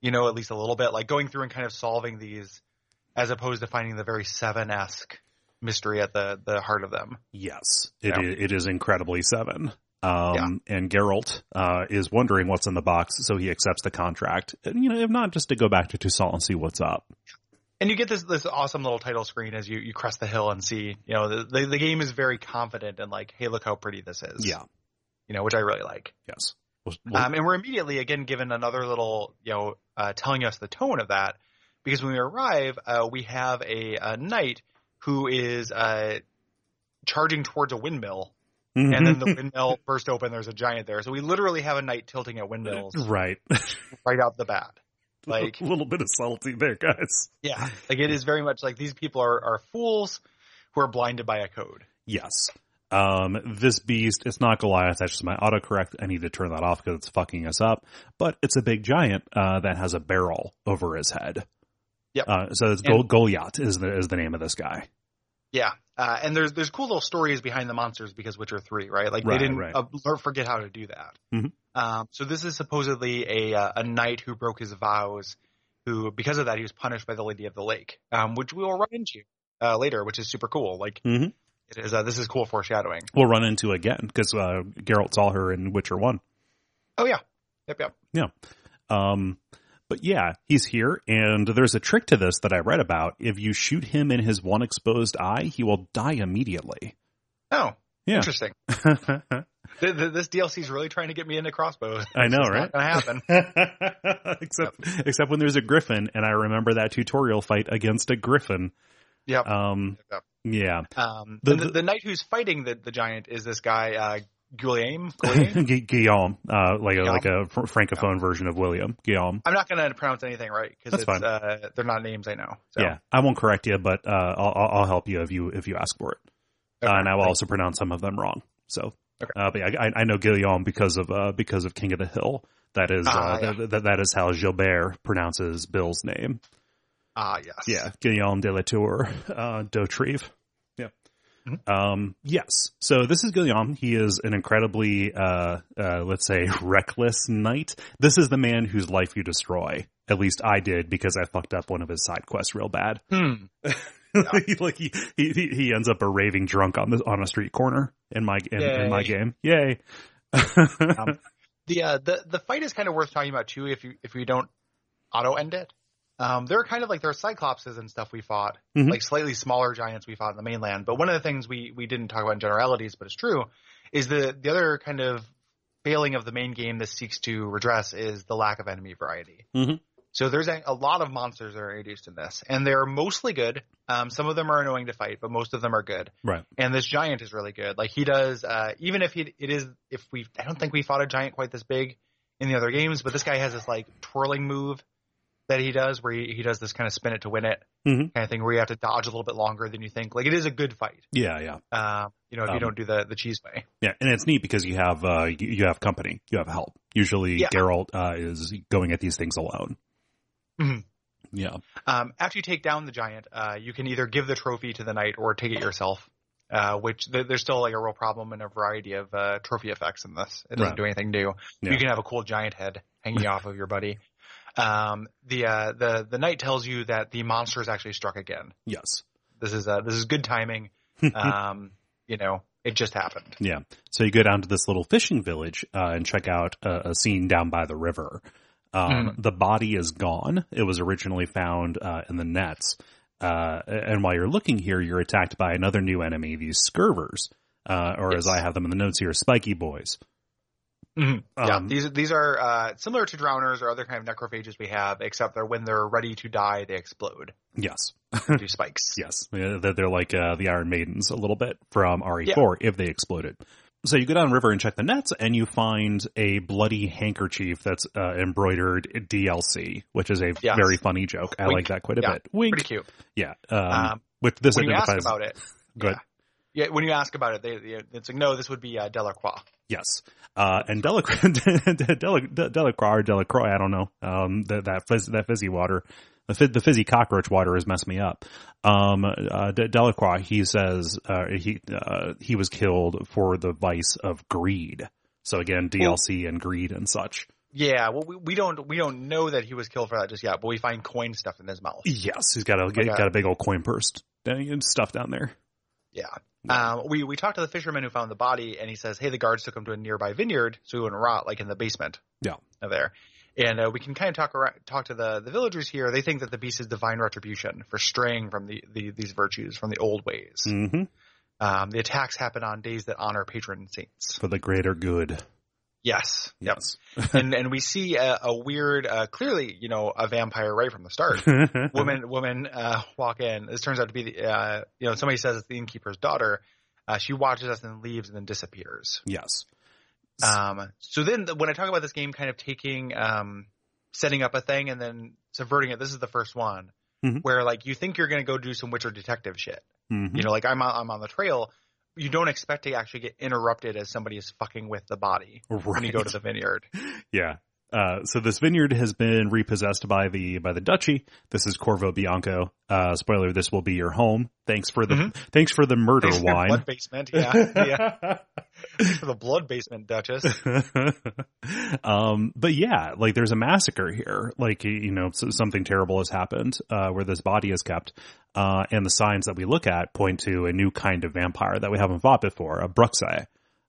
You know, at least a little bit like going through and kind of solving these as opposed to finding the very seven esque mystery at the the heart of them. Yes, it Yeah. i- it is incredibly seven. Um, and Geralt, uh, is wondering what's in the box, so he accepts the contract. And, you know, if not just to go back to Toussaint and see what's up. And you get this this awesome little title screen as you, you crest the hill and see, you know, the, the the game is very confident and like, hey, look how pretty this is. Yeah. You know, which I really like. Yes. Well, well, Um, and we're immediately again given another little, you know, uh, telling us the tone of that because when we arrive, uh, we have a, a knight who is uh, charging towards a windmill, and Mm-hmm. then the windmill burst open. There's a giant there, so we literally have a knight tilting at windmills right. right out the bat. Like, a little bit of salty there, guys. yeah, like it is very much like these people are are fools who are blinded by a code. Yes. Um, this beast, it's not Goliath. That's just my autocorrect. I need to turn that off because it's fucking us up. But it's a big giant, uh, that has a barrel over his head. Yep. Uh, so it's And- Goliath is the, is the name of this guy. Yeah, uh, and there's there's cool little stories behind the monsters because Witcher three, right? Like Right, they didn't right. uh, forget how to do that. Mhm. Um, so this is supposedly a uh, a knight who broke his vows, who because of that he was punished by the Lady of the Lake, um, which we will run into uh, later, which is super cool. Like Mhm. it is uh, this is cool foreshadowing. We'll run into again because, uh, Geralt saw her in Witcher 1. Oh yeah, yep yep. Um, but yeah, he's here, and there's a trick to this that I read about. If you shoot him in his one exposed eye, he will die immediately. Oh, Yeah. interesting. I Th- th- this DLC is really trying to get me into crossbows. I know, It's right? Not gonna happen. except, except when there's a griffin, and I remember that tutorial fight against a griffin. Yep. Um, Yep. yeah, Um, The- the, the- the knight who's fighting the, the giant is this guy, uh, Guillaume. Guillaume? Guillaume, uh, like a, like a fr- francophone version of William Guillaume. I'm not going to pronounce anything right because That's it's fine. uh, they're not names I know. So. Yeah, I won't correct you, but uh, I'll, I'll I'll help you if you if you ask for it. Okay. Uh, and I will also pronounce some of them wrong. So, Okay. uh, but yeah, I, I know Guillaume because of uh, because of King of the Hill. That is Ah, uh, yeah. that, that, is how Gilbert pronounces Bill's name. Ah, yes. Yeah, Guillaume de la Tour uh, d'Autrive. Um, yes. So this is Guillaume. He is an incredibly, uh, uh, let's say, reckless knight. This is the man whose life you destroy. At least I did because I fucked up one of his side quests real bad. Hmm. like he, he he- he ends up a raving drunk on the on a street corner in my in, in my game. Yay. Um, the uh, the the fight is kind of worth talking about too if you if you don't auto end it. Um, they're kind of like there are cyclopses and stuff we fought, Mhm. like slightly smaller giants we fought in the mainland. But one of the things we we didn't talk about in generalities, but it's true, is the the other kind of failing of the main game this seeks to redress is the lack of enemy variety. Mhm. So there's a, a lot of monsters that are introduced in this, and they're mostly good. Um, some of them are annoying to fight, but most of them are good. right. And this giant is really good. Like he does, uh, even if he, it is, if we, I don't think we fought a giant quite this big in the other games, but this guy has this like twirling move that he does where he, he does this kind of spin it to win it Mhm. kind of thing where you have to dodge a little bit longer than you think. Like it is a good fight. Yeah, yeah. Uh, you know, if Um, you don't do the, the cheese way. Yeah, and it's neat because you have uh you, you have company, you have help. Usually, Yeah. Geralt uh, is going at these things alone. Mhm. Yeah, Um, after you take down the giant, uh, you can either give the trophy to the knight or take it yourself. Uh, which th- there's still like a real problem and a variety of uh, trophy effects in this. It doesn't Right. do anything new. Yeah. You can have a cool giant head hanging off of your buddy. Um, the uh, the the knight tells you that the monster has actually struck again. yes, This is uh, this is good timing. um, you know, it just happened. yeah. So you go down to this little fishing village uh, and check out a, a scene down by the river. Um, The body is gone. It was originally found uh, in the nets. Uh, and while you're looking here, you're attacked by another new enemy, these scurvers, uh, or as I have them in the notes here, spiky boys. Mhm. yeah, Um, these these are uh, similar to drowners or other kind of necrophages we have, except they're when they're ready to die, they explode, Yes, do spikes. Yes, they're, they're like uh, the Iron Maidens a little bit from RE4 if they exploded. So you go down river and check the nets, and you find a bloody handkerchief that's uh, embroidered DLC, which is a Yes. very funny joke. I Wink. like that quite a Yeah, bit. Wink. Pretty cute. Yeah. Um, Um, which this when you ask about it, Go yeah. Yeah, when you ask about it, they, they, it's like no, this would be uh, Delacroix. Yes. Uh, and Delacroix, Delacroix or Delacroix, I don't know. Um, that, that, fizz, that fizzy water, the, the fizzy cockroach water has messed me up. Um, uh, De- Delacroix, he says, uh, he, uh, he was killed for the vice of greed. So again, DLC and greed and such. Yeah, well, we, we don't we don't know that he was killed for that just yet, but we find coin stuff in his mouth. Yes, he's got a, Okay. got a big old coin purse and stuff down there. Yeah. Um, we we talked to the fisherman who found the body, and he says, "Hey, the guards took him to a nearby vineyard, so he wouldn't rot, like in the basement." Yeah. there. And uh, we can kind of talk around, talk to the the villagers here. They think that the beast is divine retribution for straying from the, the these virtues from the old ways. hmm Um, the attacks happen on days that honor patron saints. For the greater good. Yes. Yep. Yes. and and we see a, a weird, uh, clearly, you know, a vampire right from the start. woman woman uh, walk in. This turns out to be the uh, you know somebody says it's the innkeeper's daughter. Uh, she watches us and leaves and then disappears. yes. Um, so then the, when I talk about this game kind of taking um, setting up a thing and then subverting it, this is the first one Mhm. where like you think you're going to go do some Witcher detective shit. Mhm. You know, like I'm on, I'm on the trail. You don't expect to actually get interrupted as somebody is fucking with the body when you go to the vineyard. Yeah. Uh, so this vineyard has been repossessed by the by the duchy. This is Corvo Bianco. Uh, spoiler: this will be your home. Thanks for the Mhm. thanks for the murder Thanks wine. blood basement, yeah, yeah. Thanks for the blood basement, Duchess. um, but yeah, like there's a massacre here. Like you know, something terrible has happened uh, where this body is kept, uh, and the signs that we look at point to a new kind of vampire that we haven't fought before, a Bruxae.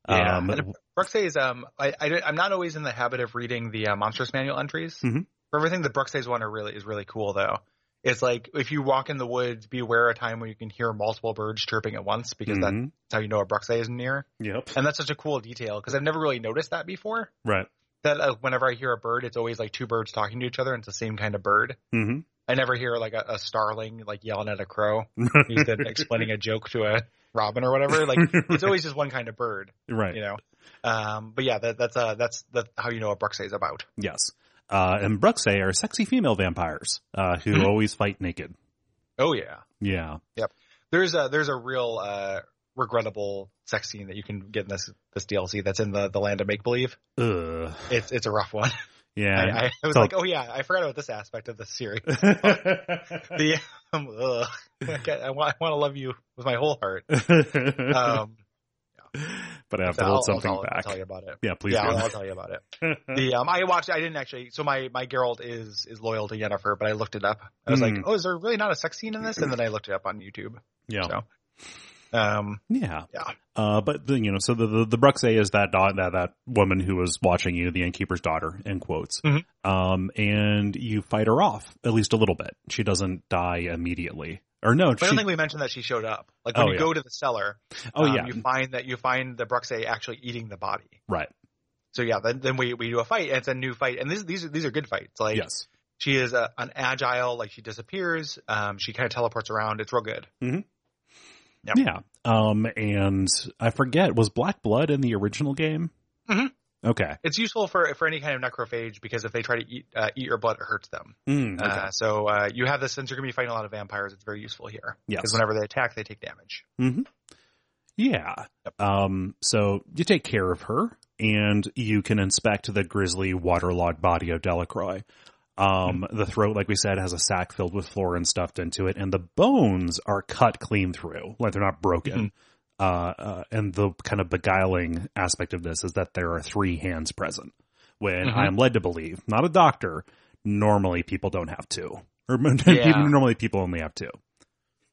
Yeah, Um, Bruxae, um, I, I, am not always in the habit of reading the uh, Monstrous Manual entries. Mhm. For everything, the Bruxae one are really is really cool though. It's like if you walk in the woods, be aware of a time when you can hear multiple birds chirping at once because Mhm. that's how you know a Bruxae is near. Yep. And that's such a cool detail because I've never really noticed that before. Right. That uh, whenever I hear a bird, it's always like two birds talking to each other and it's the same kind of bird. hmm I never hear like a, a starling like yelling at a crow explaining a joke to a robin or whatever. Like it's always just one kind of bird, right. you know. Um, but yeah, that, that's uh, that's that's how you know what Bruxae is about. Yes. Uh, and Bruxae are sexy female vampires uh, who Mhm. always fight naked. Oh yeah, Yeah. Yep. There's a there's a real uh, regrettable sex scene that you can get in this this DLC that's in the the land of make believe. It's it's a rough one. Yeah. I, I was So- like, oh yeah, I forgot about this aspect of the series. the um, ugh. I, want, I want to love you with my whole heart. Um, but I have to I'll, hold I'll something I'll back. tell you about it. Yeah, please yeah. I'll, I'll tell you about it. The um, I watched. I didn't actually. So my my Geralt is is loyal to Yennefer, but I looked it up. I was like, Mm. oh, is there really not a sex scene in this? And then I looked it up on YouTube. yeah. So, um, Yeah. Yeah. Uh, but the, you know, so the, the, the Bruxae is that, da- that, that woman who was watching you, the innkeeper's daughter, in quotes. Mhm. Um, and you fight her off at least a little bit. She doesn't die immediately. Or no, but I don't think we mentioned that she showed up. Like when Oh, you yeah. go to the cellar, oh um, yeah, you find that you find the Bruxae actually eating the body. right. So yeah, then then we we do a fight, and it's a new fight, and this, these are these are good fights. Like yes. she is a, an agile, like she disappears. Um, she kind of teleports around. It's real good. Yep. Yeah. Um, and I forget, was Black Blood in the original game? Mhm. Okay. It's useful for for any kind of necrophage because if they try to eat uh, eat your blood, it hurts them. Mm, okay. Uh, so uh, you have this since you're going to be fighting a lot of vampires. It's very useful here yes. because whenever they attack, they take damage. hmm Yeah. Yep. Um, so you take care of her and you can inspect the grisly waterlogged body of Delacroix. Um, the throat, like we said, has a sack filled with florin stuffed into it and the bones are cut clean through, like they're not broken. Uh, uh, and the kind of beguiling aspect of this is that there are three hands present. When Mhm. I am led to believe, not a doctor, normally people don't have two. Or Yeah. normally people only have two.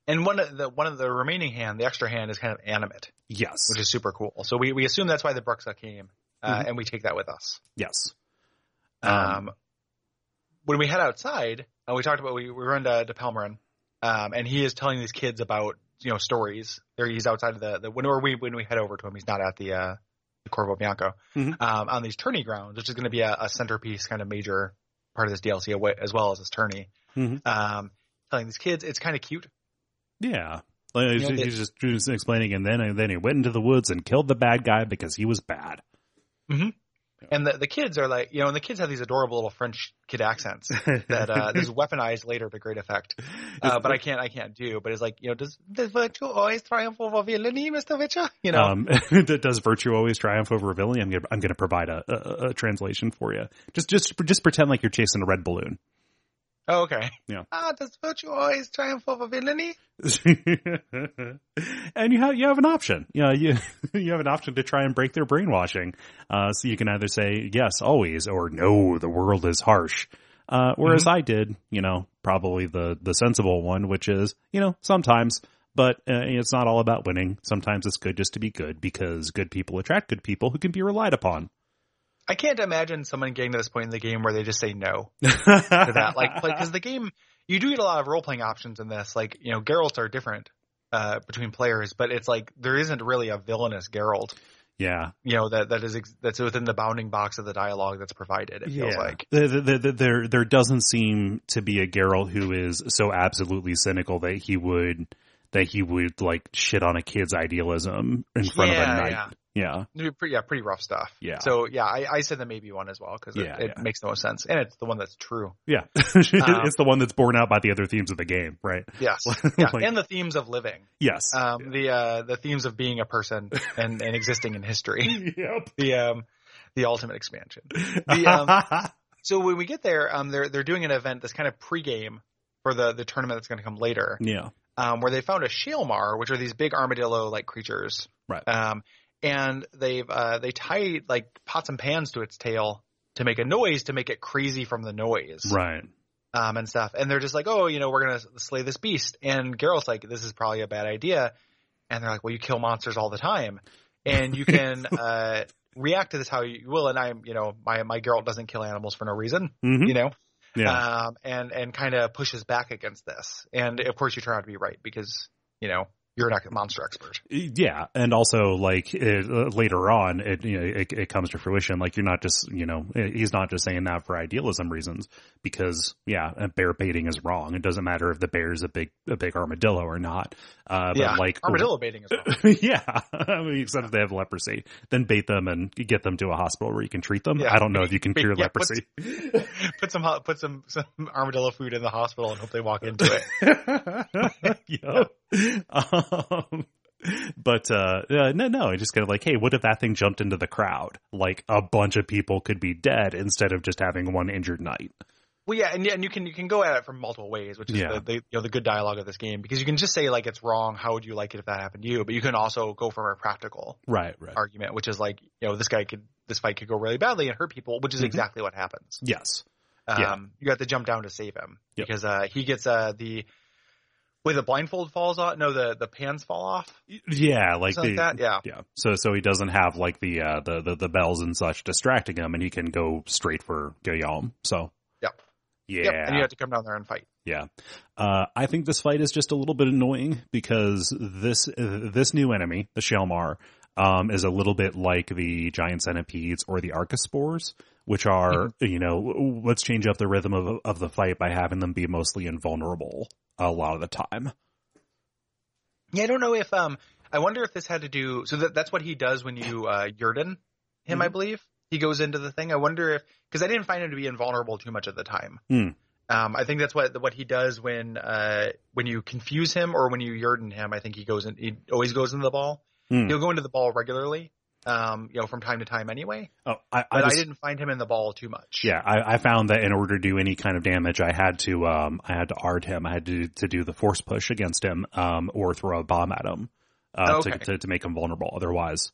And one of the one of the remaining hand, the extra hand, is kind of animate, Yes. which is super cool. So we, we assume that's why the Bruxa came, uh, Mhm. and we take that with us. yes. Um, when we head outside, uh, we talked about we, we run to, to Palmerin, um, and he is telling these kids about you know stories. There, he's outside of the the when or we when we head over to him, he's not at the uh, the Corvo Bianco Mhm. um, on these tourney grounds, which is going to be a, a centerpiece, kind of major part of this DLC as well as this tourney. Mhm. Um, telling these kids, it's kind of cute. Yeah. Like, he's, know, he's just, just explaining, and then and then he went into the woods and killed the bad guy because he was bad. And the, the kids are like, you know, and the kids have these adorable little French kid accents that uh, this is weaponized later to great effect. Uh, but I can't, I can't do. But it's like, you know, does does virtue always triumph over villainy, Mister Witcher? You know, um, does virtue always triumph over villainy? I'm gonna I'm gonna provide a, a, a translation for you. Just just just pretend like you're chasing a red balloon. Oh, okay. Yeah. Ah, does virtue always triumph over villainy? and you have you have an option. Yeah, you you have an option to try and break their brainwashing. Uh, so you can either say yes, always, or no, the world is harsh. Uh, whereas Mm-hmm. I did, you know, probably the the sensible one, which is you know sometimes, but uh, it's not all about winning. Sometimes it's good just to be good because good people attract good people who can be relied upon. I can't imagine someone getting to this point in the game where they just say no to that. Like, because the game, you do get a lot of role playing options in this. Like, you know, Geralts are different uh, between players, but it's like there isn't really a villainous Geralt. yeah, You know that that is ex- that's within the bounding box of the dialogue that's provided. It feels like. The- the- the- the- there there doesn't seem to be a Geralt who is so absolutely cynical that he would that he would like shit on a kid's idealism in front of a knight. yeah. Yeah, pretty, yeah, pretty rough stuff. Yeah. So yeah, I, I said the maybe one as well because Yeah, it, it yeah. makes the most sense, and it's the one that's true. yeah. Um, it's the one that's borne out by the other themes of the game, right? Yes, yeah, Like- and the themes of living, Yes. um, the uh, the themes of being a person and, and existing in history, yep. the um, the ultimate expansion. The, um, so when we get there, um, they're they're doing an event that's kind of pregame for the the tournament that's going to come later, yeah. um, where they found a Shaelmaar, which are these big armadillo like creatures, Right. Um, and they've uh, they tie like pots and pans to its tail to make a noise to make it crazy from the noise, Right. um, and stuff. And they're just like, oh, you know, we're gonna slay this beast. And Geralt's like, this is probably a bad idea. And they're like, well, you kill monsters all the time, and you can uh, react to this how you will. And I'm, you know, my my Geralt doesn't kill animals for no reason, hmm you know, Yeah. um, and and kind of pushes back against this. And of course, you turn out to be right because you know you're not a monster expert. Yeah, and also like it, uh, later on, it you know it, it comes to fruition. Like you're not just you know he's not just saying that for idealism reasons because yeah, bear baiting is wrong. It doesn't matter if the bear is a big a big armadillo or not. Uh, yeah, but like armadillo baiting as well. yeah, I mean, except if they have leprosy, then bait them and get them to a hospital where you can treat them. Yeah. I don't know if you can cure Yeah, leprosy. put some ho- put some some armadillo food in the hospital and hope they walk into it. yep. Um, but uh, uh, no, no, I just kind of like, hey, what if that thing jumped into the crowd? Like a bunch of people could be dead instead of just having one injured knight. Well, yeah, and and you can you can go at it from multiple ways, which is Yeah. the, the you know the good dialogue of this game because you can just say like it's wrong. How would you like it if that happened to you? But you can also go from a practical Right, right. argument, which is like you know this guy could this fight could go really badly and hurt people, which is Mhm. exactly what happens. Yes. Um, Yeah. You have to jump down to save him Yep. because uh, he gets uh, the wait the blindfold falls off. No, the the pants fall off. Yeah, like the like that. Yeah. yeah. So so he doesn't have like the uh the, the the bells and such distracting him, and he can go straight for Guillaume. So Yep. yeah, Yep. And you have to come down there and fight. Yeah. Uh, I think this fight is just a little bit annoying because this, uh, this new enemy, the Shaelmaar, um, is a little bit like the giant centipedes or the archespores, which are, you know, let's change up the rhythm of, of the fight by having them be mostly invulnerable a lot of the time. Yeah, I don't know if um I wonder if this had to do so that that's what he does when you uh Yrden him, I Mhm. believe. He goes into the thing. I wonder if because I didn't find him to be invulnerable too much of the time. Hmm. Um, I think that's what what he does when uh when you confuse him or when you Yrden him. I think he goes in. He always goes into the ball. Hmm. He'll go into the ball regularly. Um, you know, from time to time anyway. Oh, I, I, But I, didn't find him in the ball too much. Yeah, I, I found that in order to do any kind of damage, I had to um, I had to Aard him. I had to to do the force push against him, um, or throw a bomb at him uh, Okay. to, to to make him vulnerable. Otherwise,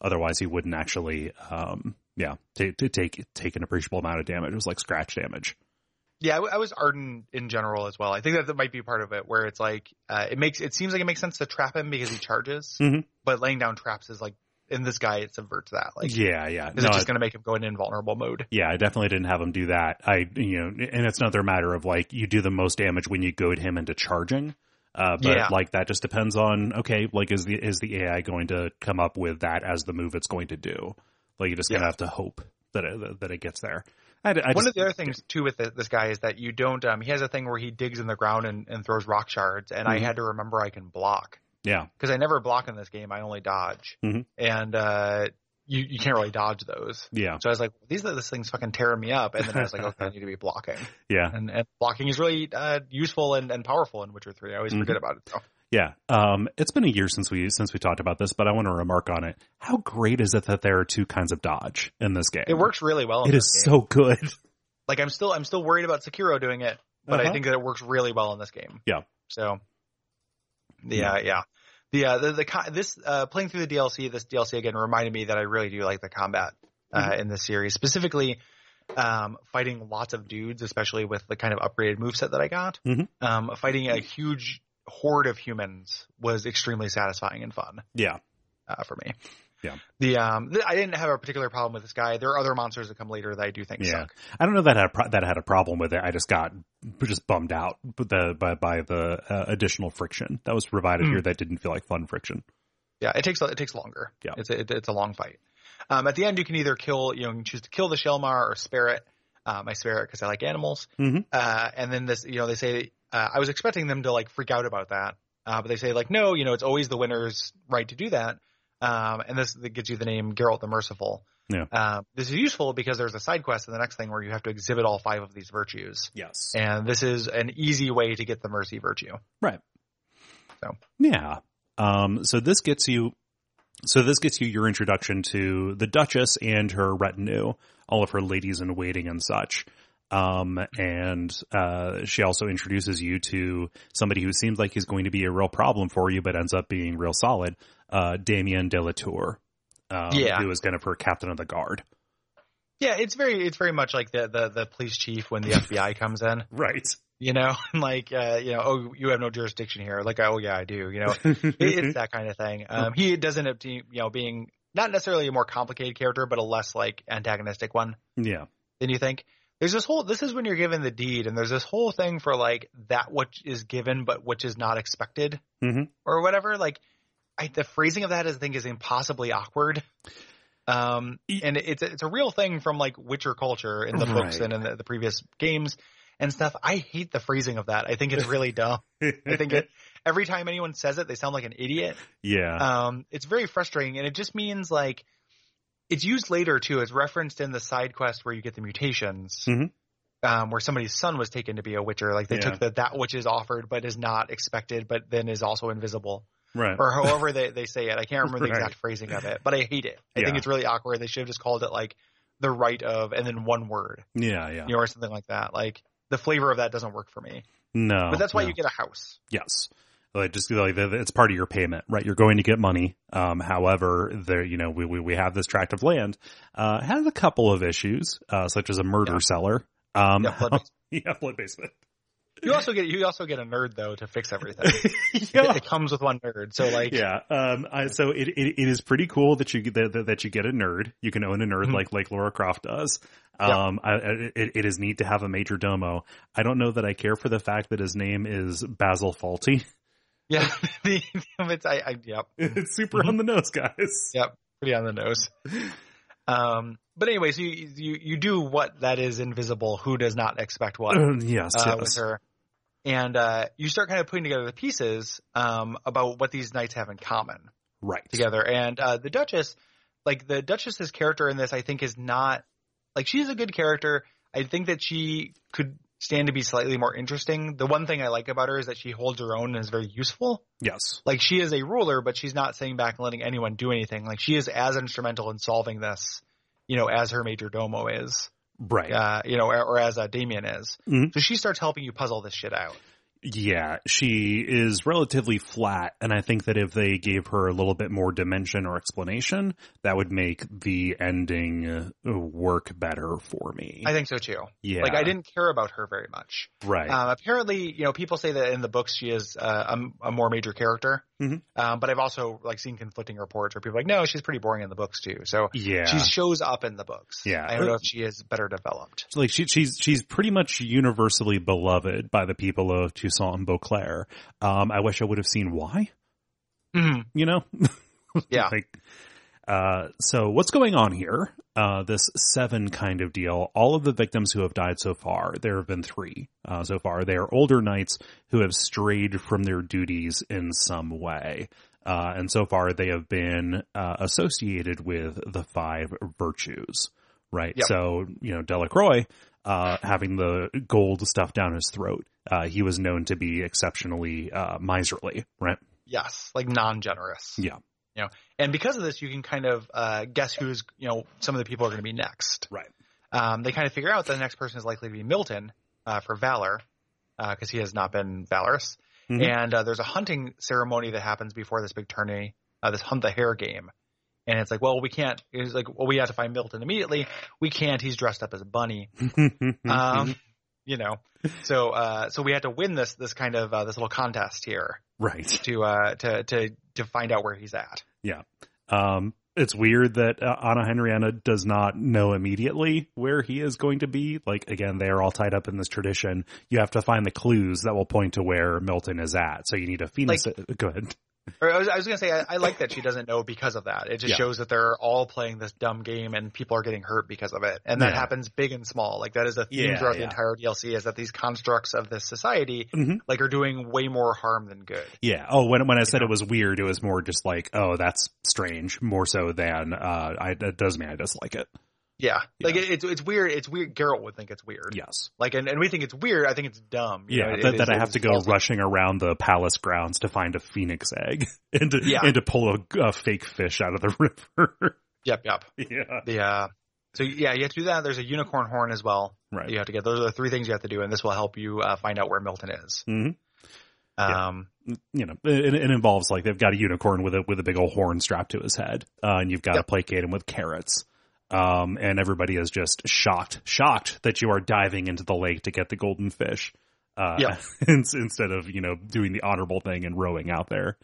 otherwise he wouldn't actually, um, yeah, to, to take take an appreciable amount of damage. It was like scratch damage. Yeah, I, I was Arden in general as well. I think that, that might be part of it, where it's like uh, it makes it seems like it makes sense to trap him because he charges, Mhm. but laying down traps is like in this guy it subverts that. Like, yeah, yeah, is no, it just going to make him go into invulnerable mode? yeah, I definitely didn't have him do that. I, you know, and it's another matter of like you do the most damage when you goad him into charging. Uh, but Yeah. like that just depends on okay, like is the is the AI going to come up with that as the move it's going to do? Like you just gonna Yeah. have to hope that it, that it gets there. I, I One just- of the other things too with this, this guy is that you don't. Um, he has a thing where he digs in the ground and, and throws rock shards, and I Mhm. had to remember I can block yeah, because I never block in this game. I only dodge, Mhm. and uh, you you can't really dodge those. yeah, So I was like, these are this thing's fucking tearing me up, and then I was like, okay, I need to be blocking. yeah, and, and blocking is really uh, useful and, and powerful in Witcher Three. I always Mhm. forget about it. So. yeah. Um, it's been a year since we since we talked about this, but I want to remark on it. How great is it that there are two kinds of dodge in this game? It works really well. In It is game. so good. like I'm still I'm still worried about Sekiro doing it, but I Uh-huh. think that it works really well in this game. Yeah. So, yeah, yeah. The uh, the the this uh, playing through the DLC, this DLC again reminded me that I really do like the combat uh, Mm-hmm. in this series, specifically um, fighting lots of dudes, especially with the kind of upgraded moveset that I got. Mhm. Um, fighting a huge horde of humans was extremely satisfying and fun. Yeah, uh, for me. Yeah. The um, th- I didn't have a particular problem with this guy. There are other monsters that come later that I do think Yeah. suck. I don't know that I had a pro- that I had a problem with it. I just got just bummed out by the by, by the uh, additional friction that was provided Mm. here that didn't feel like fun friction. Yeah, it takes it takes longer. Yeah. it's a, it, it's a long fight. Um, at the end, you can either kill, you know, you can choose to kill the Shaelmaar or spare it. Um, I spare it because I like animals. Mhm. Uh, and then this, you know, they say uh, I was expecting them to like freak out about that, uh, but they say like, no, you know, it's always the winner's right to do that. Um, and this that gives you the name Geralt the Merciful. Yeah. Um, this is useful because there's a side quest in the next thing where you have to exhibit all five of these virtues. Yes. And this is an easy way to get the mercy virtue. Right. So. Yeah. Um, so this gets you, so this gets you your introduction to the Duchess and her retinue, all of her ladies in waiting and such. Um, and, uh, she also introduces you to somebody who seems like he's going to be a real problem for you, but ends up being real solid, uh, Damien de la Tour. Um, Yeah. who is kind of her captain of the guard. Yeah, it's very it's very much like the the, the police chief when the FBI comes in. Right. You know, like uh, you know, oh, you have no jurisdiction here. Like, oh yeah, I do. You know, it, it's that kind of thing. Um, he does end up, you know, being not necessarily a more complicated character, but a less like antagonistic one yeah. than you think. There's this whole. This is when you're given the deed, and there's this whole thing for like that which is given, but which is not expected, Mhm. or whatever. Like, I, the phrasing of that is, I think, is impossibly awkward. Um, and it's it's a real thing from like Witcher culture in the books and in the, the previous games and stuff. I hate the phrasing of that. I think it's really dumb. I think it every time anyone says it, they sound like an idiot. yeah. Um, it's very frustrating, and it just means like it's used later too. It's referenced in the side quest where you get the mutations, Mhm. um, where somebody's son was taken to be a Witcher. Like they Yeah. took the that which is offered but is not expected, but then is also invisible. Right. or however they, they say it. I can't remember the Right. exact phrasing of it, but I hate it. I think it's really awkward. They should have just called it like the right of and then one word, yeah, yeah. you know, or something like that. Like the flavor of that doesn't work for me. No. But that's why no. you get a house. Yes. Like just like it's part of your payment, right? You're going to get money. Um, however, there, you know, we, we, we have this tract of land, uh, has a couple of issues, uh, such as a murder Yeah. cellar. Um, Yeah, blood basement. yeah, blood basement. You also get you also get a nerd though to fix everything. yeah. It, it comes with one nerd, so like Yeah. Um, I, so it, it, it is pretty cool that you get that, that you get a nerd. You can own a nerd Mhm. like, like Lara Croft does. Um, I, I- it, it is neat to have a major domo. I don't know that I care for the fact that his name is Basil Foulty. yeah, the, it's I, I yep. it's super Mhm. on the nose, guys. Yep, pretty on the nose. Um, but anyways, you you you do what that is invisible. Who does not expect what yes, uh, yes. with her? And uh, you start kind of putting together the pieces um, about what these knights have in common Right. together. And uh, the Duchess, like the Duchess's character in this, I think is not like she's a good character. I think that she could stand to be slightly more interesting. The one thing I like about her is that she holds her own and is very useful Yes. like she is a ruler, but she's not sitting back and letting anyone do anything. Like she is as instrumental in solving this, you know, as her major domo is, Right. uh, you know, or, or as uh, Damien is. Mhm. So she starts helping you puzzle this shit out. Yeah, she is relatively flat, and I think that if they gave her a little bit more dimension or explanation, that would make the ending uh, work better for me. I think so too. yeah, Like I didn't care about her very much. right. Um, apparently, you know, people say that in the books she is uh, a, a more major character. Mhm. Um, but I've also like seen conflicting reports where people are like, no, she's pretty boring in the books too. So yeah, she shows up in the books. Yeah. I don't know if she is better developed. like she, she's she's pretty much universally beloved by the people of Toussaint and Beauclair. Um, I wish I would have seen why. Mhm. You know, Yeah. like, uh, so what's going on here? Uh, this seven kind of deal. All of the victims who have died so far, there have been three uh, so far. They are older knights who have strayed from their duties in some way. Uh, and so far they have been uh, associated with the five virtues, right? Yep. So, you know, Delacroix, uh, having the gold stuff down his throat, uh, he was known to be exceptionally, uh, miserly, right? Yes. Like non-generous. Yeah. You know, and because of this, you can kind of uh, guess who's you know some of the people are going to be next. Right. Um, they kind of figure out that the next person is likely to be Milton uh, for valor because he has not been valorous. Mhm. And uh, there's a hunting ceremony that happens before this big tourney, uh, this hunt the hare game. And it's like, well, we can't. It's like, well, we have to find Milton immediately. We can't. He's dressed up as a bunny. Um, you know, so uh, so we had to win this this kind of uh, this little contest here right. to uh, to to to find out where he's at. Yeah. Um, it's weird that uh, Anna Henrietta does not know immediately where he is going to be. Like again, they are all tied up in this tradition. You have to find the clues that will point to where Milton is at. So you need a phoenix. go ahead. Or I was, I was gonna say I, I like that she doesn't know because of that. It just Yeah. shows that they're all playing this dumb game and people are getting hurt because of it, and that Yeah. happens big and small. Like that is a theme Yeah, throughout the entire DLC is that these constructs of this society Mhm. like are doing way more harm than good. Yeah. Oh, when when I said it was weird, it was more just like, oh, that's strange, more so than uh, I that does mean I dislike it. Yeah, like Yeah. it, it's it's weird. It's weird. Geralt would think it's weird. Yes. Like and, and we think it's weird. I think it's dumb. you Yeah, know, it- that, it that I have to go rushing around the palace grounds to find a phoenix egg and to, Yeah. and to pull a, a fake fish out of the river. Yep, yep. yeah. The uh, so yeah, you have to do that. There's a unicorn horn as well. Right. You have to get those are the three things you have to do, and this will help you uh, find out where Milton is. hmm Yeah. Um, you know, it, it involves like they've got a unicorn with a with a big old horn strapped to his head, uh, and you've got to placate him with carrots. Um, and everybody is just shocked, shocked that you are diving into the lake to get the golden fish, uh, ins- instead of you know doing the honorable thing and rowing out there.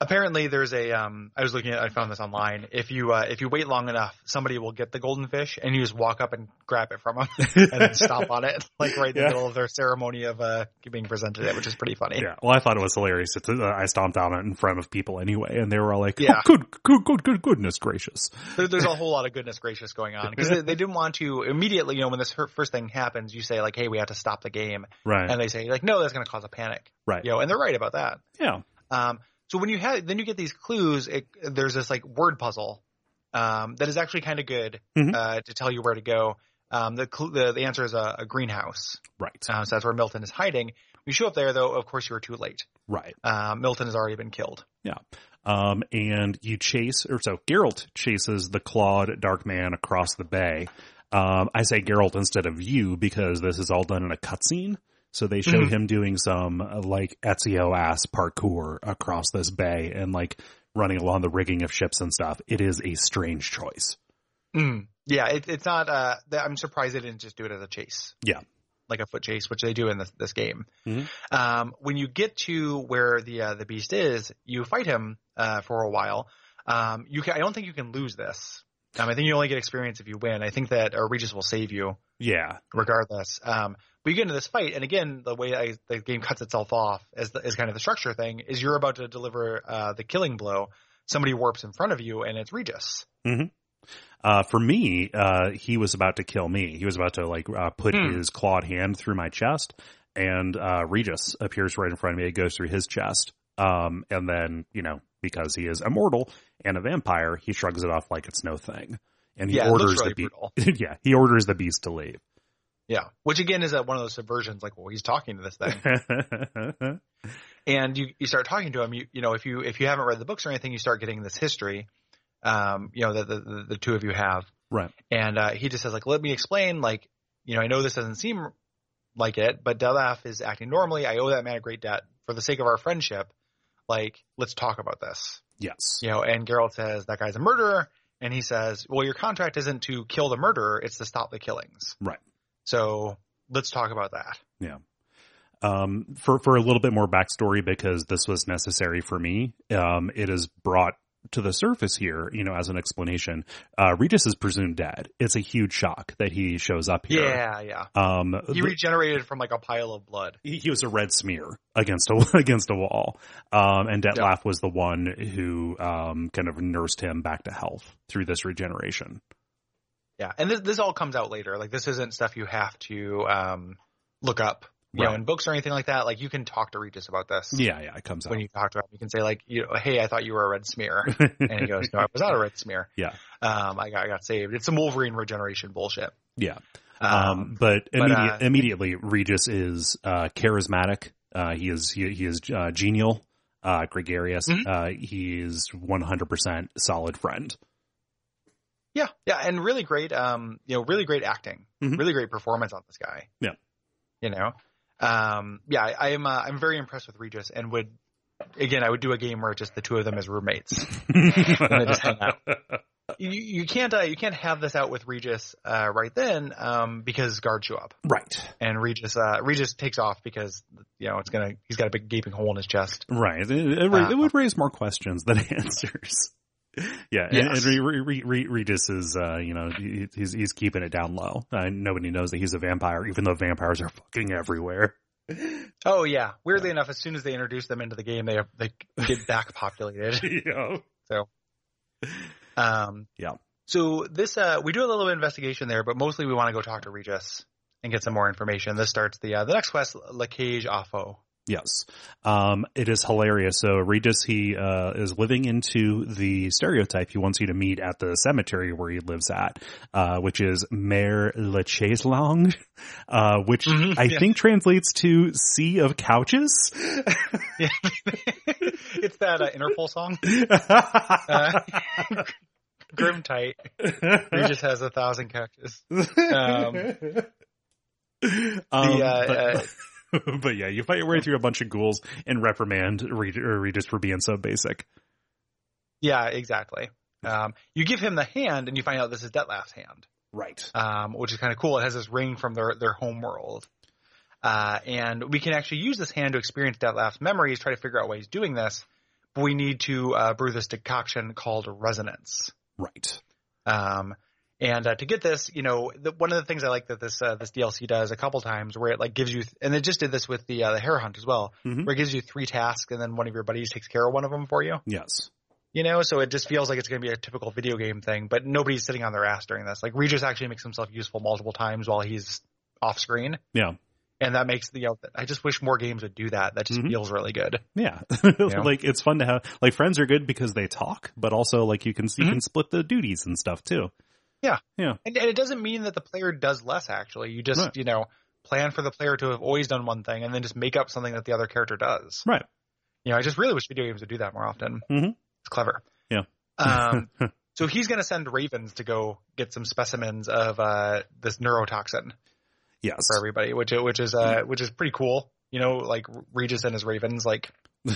Apparently there's a um I was looking at I found this online. If you uh if you wait long enough, somebody will get the golden fish and you just walk up and grab it from them and then stomp on it like right in Yeah. the middle of their ceremony of uh being presented it, which is pretty funny. Yeah, well, I thought it was hilarious. It's, uh, I stomped on it in front of people anyway, and they were all like, Yeah. "Oh, good, good, good, good, goodness gracious!" There, there's a whole lot of goodness gracious going on because they, they didn't want to immediately, you know, when this first thing happens, you say like, "Hey, we have to stop the game," Right, and they say like, "No, that's going to cause a panic," right, you know, and they're right about that. yeah, Um, so when you have, then you get these clues. It, there's this like word puzzle um, that is actually kind of good Mhm. uh, to tell you where to go. Um, the, cl- the the answer is a, a greenhouse. right, Uh, so that's where Milton is hiding. You show up there though, of course you were too late. Right. Uh, Milton has already been killed. Yeah. Um, and you chase, or so Geralt chases the clawed dark man across the bay. Um, I say Geralt instead of you because this is all done in a cutscene. So they showed Mhm. him doing some uh, like Ezio ass parkour across this bay and like running along the rigging of ships and stuff. It is a strange choice. Mm. Yeah, it, it's not. Uh, I'm surprised they didn't just do it as a chase. Yeah. like a foot chase, which they do in this, this game. Mhm. Um, when you get to where the uh, the beast is, you fight him uh, for a while. Um, you can, I don't think you can lose this. Um, I think you only get experience if you win. I think that Regis will save you Yeah. regardless. Um, you get into this fight, and again, the way I, the game cuts itself off as the, as kind of the structure thing is you're about to deliver uh, the killing blow. Somebody warps in front of you, and it's Regis. Uh, for me, uh, he was about to kill me. He was about to like uh, put Hmm. his clawed hand through my chest, and uh, Regis appears right in front of me. It goes through his chest, um, and then you know because he is immortal and a vampire, he shrugs it off like it's no thing, and he Yeah, orders the beast. yeah, he orders the beast to leave. Yeah, which again is uh, one of those subversions. Like, well, he's talking to this thing. and you, you start talking to him, you, you know, if you, if you haven't read the books or anything, you start getting this history, um, you know, that the, the, the two of you have. right. And, uh, he just says like, let me explain, like, you know, I know this doesn't seem like it, but Dettlaff is acting normally. I owe that man a great debt for the sake of our friendship. Like, let's talk about this, Yes. you know, and Geralt says that guy's a murderer. And he says, well, your contract isn't to kill the murderer. It's to stop the killings. Right. So let's talk about that. Yeah. Um, for for a little bit more backstory because this was necessary for me. Um, it is brought to the surface here, you know, as an explanation. Uh, Regis is presumed dead. It's a huge shock that he shows up here. Yeah. Yeah. Um, He regenerated from like a pile of blood. he, he was a red smear against a against a wall, um, and Dettlaff was the one who um, kind of nursed him back to health through this regeneration. Yeah, and this this all comes out later. Like this isn't stuff you have to um look up, you know, in books or anything like that. Like you can talk to Regis about this. Yeah, yeah, it comes out. When you talk to him, you can say like, you know, hey, I thought you were a red smear, and he goes, no, I was not a red smear. Yeah. Um, I got I got saved. It's some Wolverine regeneration bullshit. yeah. Um, Um, but, but, immediate, uh, immediately, Regis is uh, charismatic. Uh, he is he, he is uh, genial, uh, gregarious. Mhm. Uh, he is one hundred percent solid friend. Yeah, yeah, and really great. Um, you know, really great acting. Mhm. Really great performance on this guy. Yeah. You know, um, yeah, I, I am. Uh, I'm very impressed with Regis, and would again, I would do a game where just the two of them as roommates. they just hang out. you, you can't uh, you can't have this out with Regis uh, right then um, because guards show up Right, and Regis uh, Regis takes off because you know it's gonna he's got a big gaping hole in his chest. right. It, it, Uh, it would raise more questions than answers. Yeah, and, Yes. and Re- Re- Re- Regis is, uh, you know, he's he's keeping it down low. Uh, nobody knows that he's a vampire, even though vampires are fucking everywhere. Oh yeah, weirdly enough, as soon as they introduce them into the game, they they get back populated. you know? Um, Yeah. So this uh, we do a little bit of investigation there, but mostly we want to go talk to Regis and get some more information. This starts the uh, the next quest, La Cage au Fou. Yes. Um, it is hilarious. So Regis, he, uh, is living into the stereotype he wants you to meet at the cemetery where he lives at, uh, which is Mère-Lachaiselongue, uh, which Mhm, I yeah. think translates to Sea of Couches. Yeah. it's that uh, Interpol song, uh, Grim Tight. Regis has a thousand couches. Um, Um, uh, but, uh, but yeah, you fight your way through a bunch of ghouls and reprimand Reg- Regis for being so basic. Yeah, exactly. Um, you give him the hand, and you find out this is Dettlaff's hand. Right. um, which is kind of cool. It has this ring from their their home world, uh, and we can actually use this hand to experience Dettlaff's memories, try to figure out why he's doing this. But we need to uh, brew this decoction called resonance. Right. Um, and uh, to get this, you know, the, one of the things I like that this uh, this DLC does a couple times, where it like gives you, and they just did this with the uh, the Hare Hunt as well, Mhm. where it gives you three tasks, and then one of your buddies takes care of one of them for you. Yes. You know, so it just feels like it's going to be a typical video game thing, but nobody's sitting on their ass during this. Like Regis actually makes himself useful multiple times while he's off screen, Yeah. and that makes the. You know, I just wish more games would do that. That just Mhm. feels really good. Yeah. know? like it's fun to have like friends are good because they talk, but also like you can you Mhm. can split the duties and stuff too. Yeah. Yeah. And, and it doesn't mean that the player does less. Actually, you just Right. you know plan for the player to have always done one thing and then just make up something that the other character does. Right. You know, I just really wish video games would do that more often. Mhm. It's clever. Yeah. Um, so he's going to send ravens to go get some specimens of uh, this neurotoxin Yes. for everybody, which which is uh which is pretty cool. You know, like Regis and his ravens, like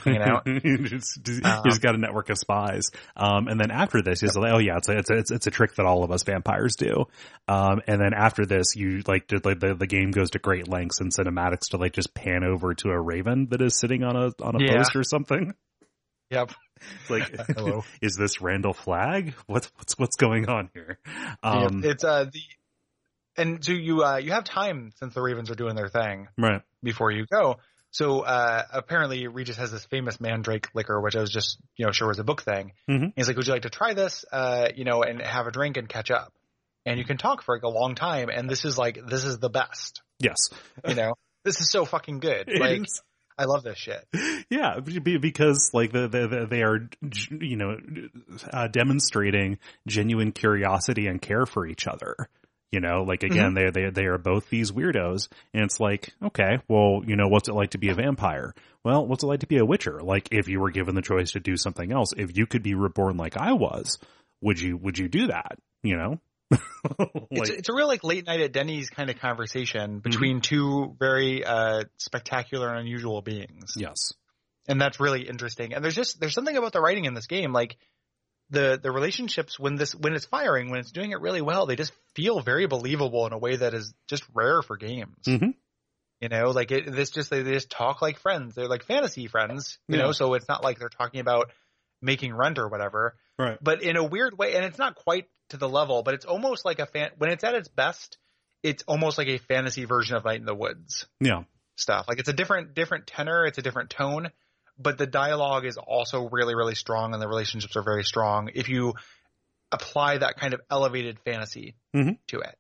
hanging out. he's, he's Um, got a network of spies. Um, and then after this, he's like, oh yeah, it's a, it's a, it's, a trick that all of us vampires do. Um, and then after this, you like, did, like the, the game goes to great lengths and cinematics to like just pan over to a raven that is sitting on a, on a Yeah. post or something. Yep. It's like, Hello. is this Randall Flagg? What's, what's, what's going on here? Um, Yep. It's uh the and so you uh you have time since the ravens are doing their thing right. Before you go. So uh apparently Regis has this famous mandrake liquor, which I was just you know sure was a book thing. Mhm. He's like, "Would you like to try this? Uh, you know, and have a drink and catch up." And you can talk for like a long time, and this is like this is the best. Yes. You know, this is so fucking good. Like. I love this shit. Yeah, because like the, the, the they are, you know, uh, demonstrating genuine curiosity and care for each other. You know, like again, they they they are both these weirdos, and it's like, okay, well, you know, what's it like to be a vampire? Well, what's it like to be a witcher? Like, if you were given the choice to do something else, if you could be reborn like I was, would you would you do that? You know, it's, like, it's a real like late night at Denny's kind of conversation between two very uh spectacular and unusual beings. yes, and that's really interesting. And there's just there's something about the writing in this game, like the the relationships when this when it's firing, when it's doing it really well, they just feel very believable in a way that is just rare for games. Mhm. You know, like it, this just they, they just talk like friends. They're like fantasy friends. You Yeah. know, so it's not like they're talking about making rent or whatever. right, But in a weird way, and it's not quite to the level, but it's almost like a fan. When it's at its best, it's almost like a fantasy version of Night in the Woods yeah, stuff. Like it's a different different tenor, it's a different tone, but the dialogue is also really really strong and the relationships are very strong if you apply that kind of elevated fantasy Mhm. to it.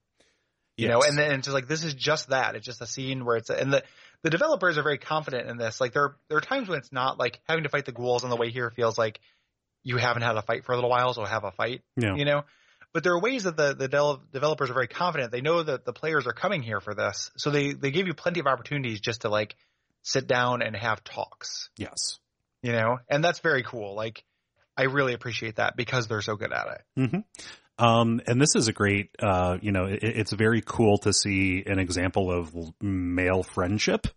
You know, and then it's just like this is just that. It's just a scene where it's and the the developers are very confident in this. Like there there are times when it's not like having to fight the ghouls on the way here feels like you haven't had a fight for a little while, so have a fight yeah, you know but there are ways that the the del- developers are very confident they know that the players are coming here for this so they they give you plenty of opportunities just to like sit down and have talks yes. you know and that's very cool like i really appreciate that because they're so good at it hmm Um, and this is a great, uh, you know, it, it's very cool to see an example of male friendship.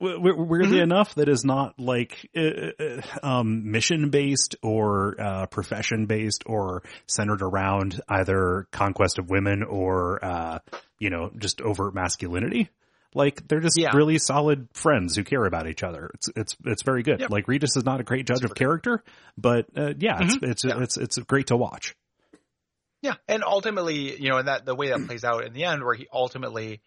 Weirdly Mhm. enough, that is not like uh, uh, um, mission based or uh, profession based or centered around either conquest of women or uh, you know just overt masculinity. Like they're just Yeah. really solid friends who care about each other. It's it's it's very good. Yep. Like Regis is not a great judge of character, but uh, yeah, it's it's, Yeah. it's it's great to watch. yeah and ultimately you know and that the way that plays out in the end where he ultimately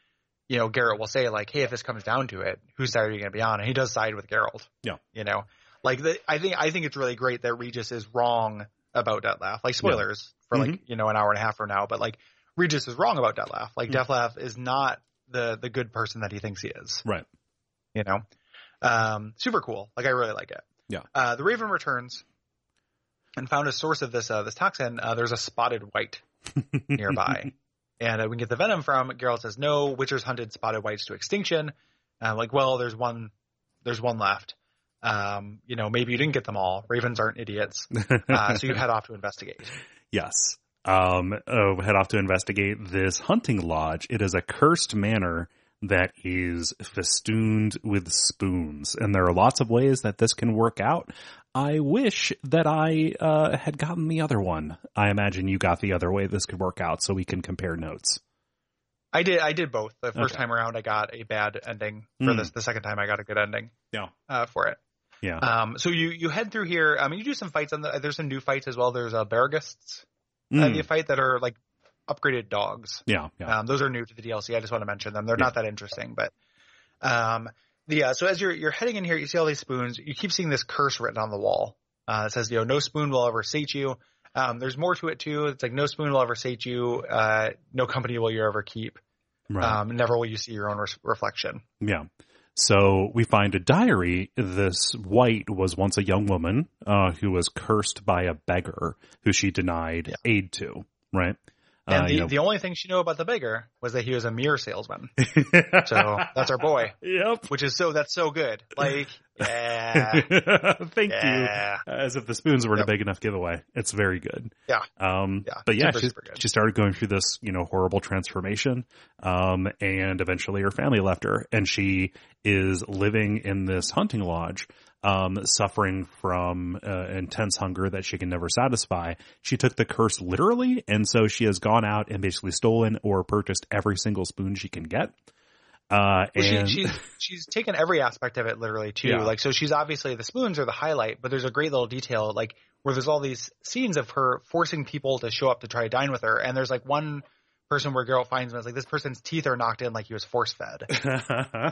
you know Geralt will say like hey if this comes down to it whose side are you going to be on and he does side with Geralt. Yeah. you know like the, i think i think it's really great that regis is wrong about Dettlaff like spoilers for like you know an hour and a half from now but like regis is wrong about Dettlaff like Mhm. Dettlaff is not the the good person that he thinks he is. Right. you know? Um super cool. Like i really like it. Yeah. uh the raven returns and found a source of this uh this toxin. Uh there's a spotted white nearby. And uh, we can get the venom from. Geralt says no witchers hunted spotted whites to extinction. Uh, like well there's one there's one left. Um you know maybe you didn't get them all. Ravens aren't idiots. Uh, so you head off to investigate. Yes. Um, oh, head off to investigate this hunting lodge. It is a cursed manor that is festooned with spoons, and there are lots of ways that this can work out. I wish that I uh, had gotten the other one. I imagine you got the other way this could work out, so we can compare notes. I did. I did both. The first Okay. time around, I got a bad ending. For Mm. this, the second time, I got a good ending. Yeah. Uh, for it. Yeah. Um. So you you head through here. I mean, you do some fights on the. There's some new fights as well. There's uh, Barghests. Uh, Mm. the fight that are like upgraded dogs. yeah. Yeah. Um, those are new to the DLC. I just want to mention them. They're not that interesting, but um, the uh, so as you're you're heading in here, you see all these spoons. You keep seeing this curse written on the wall. Uh, it says, you know, no spoon will ever sate you. Um, there's more to it too. It's like no spoon will ever sate you. Uh, no company will you ever keep. Right. Um, never will you see your own re- reflection. Yeah. So we find a diary. This white was once a young woman uh, who was cursed by a beggar who she denied aid to. Right. And Uh, the, you know- the only thing she knew about the beggar was that he was a mirror salesman. So that's our boy, yep. which is so that's so good. Like, yeah, Thank yeah. you. As if the spoons weren't Yep. a big enough giveaway. It's very good. Yeah. Um, Yeah, but yeah, super, she, super she started going through this, you know, horrible transformation. Um, and eventually her family left her and she is living in this hunting lodge, um, suffering from, uh, intense hunger that she can never satisfy. She took the curse literally. And so she has gone out and basically stolen or purchased every single spoon she can get. Uh, Well, and she, she's she's taken every aspect of it literally too. Yeah. Like so, she's obviously the spoons are the highlight, but there's a great little detail like where there's all these scenes of her forcing people to show up to try to dine with her, and there's like one person where Geralt finds him. is like this person's teeth are knocked in like he was force fed.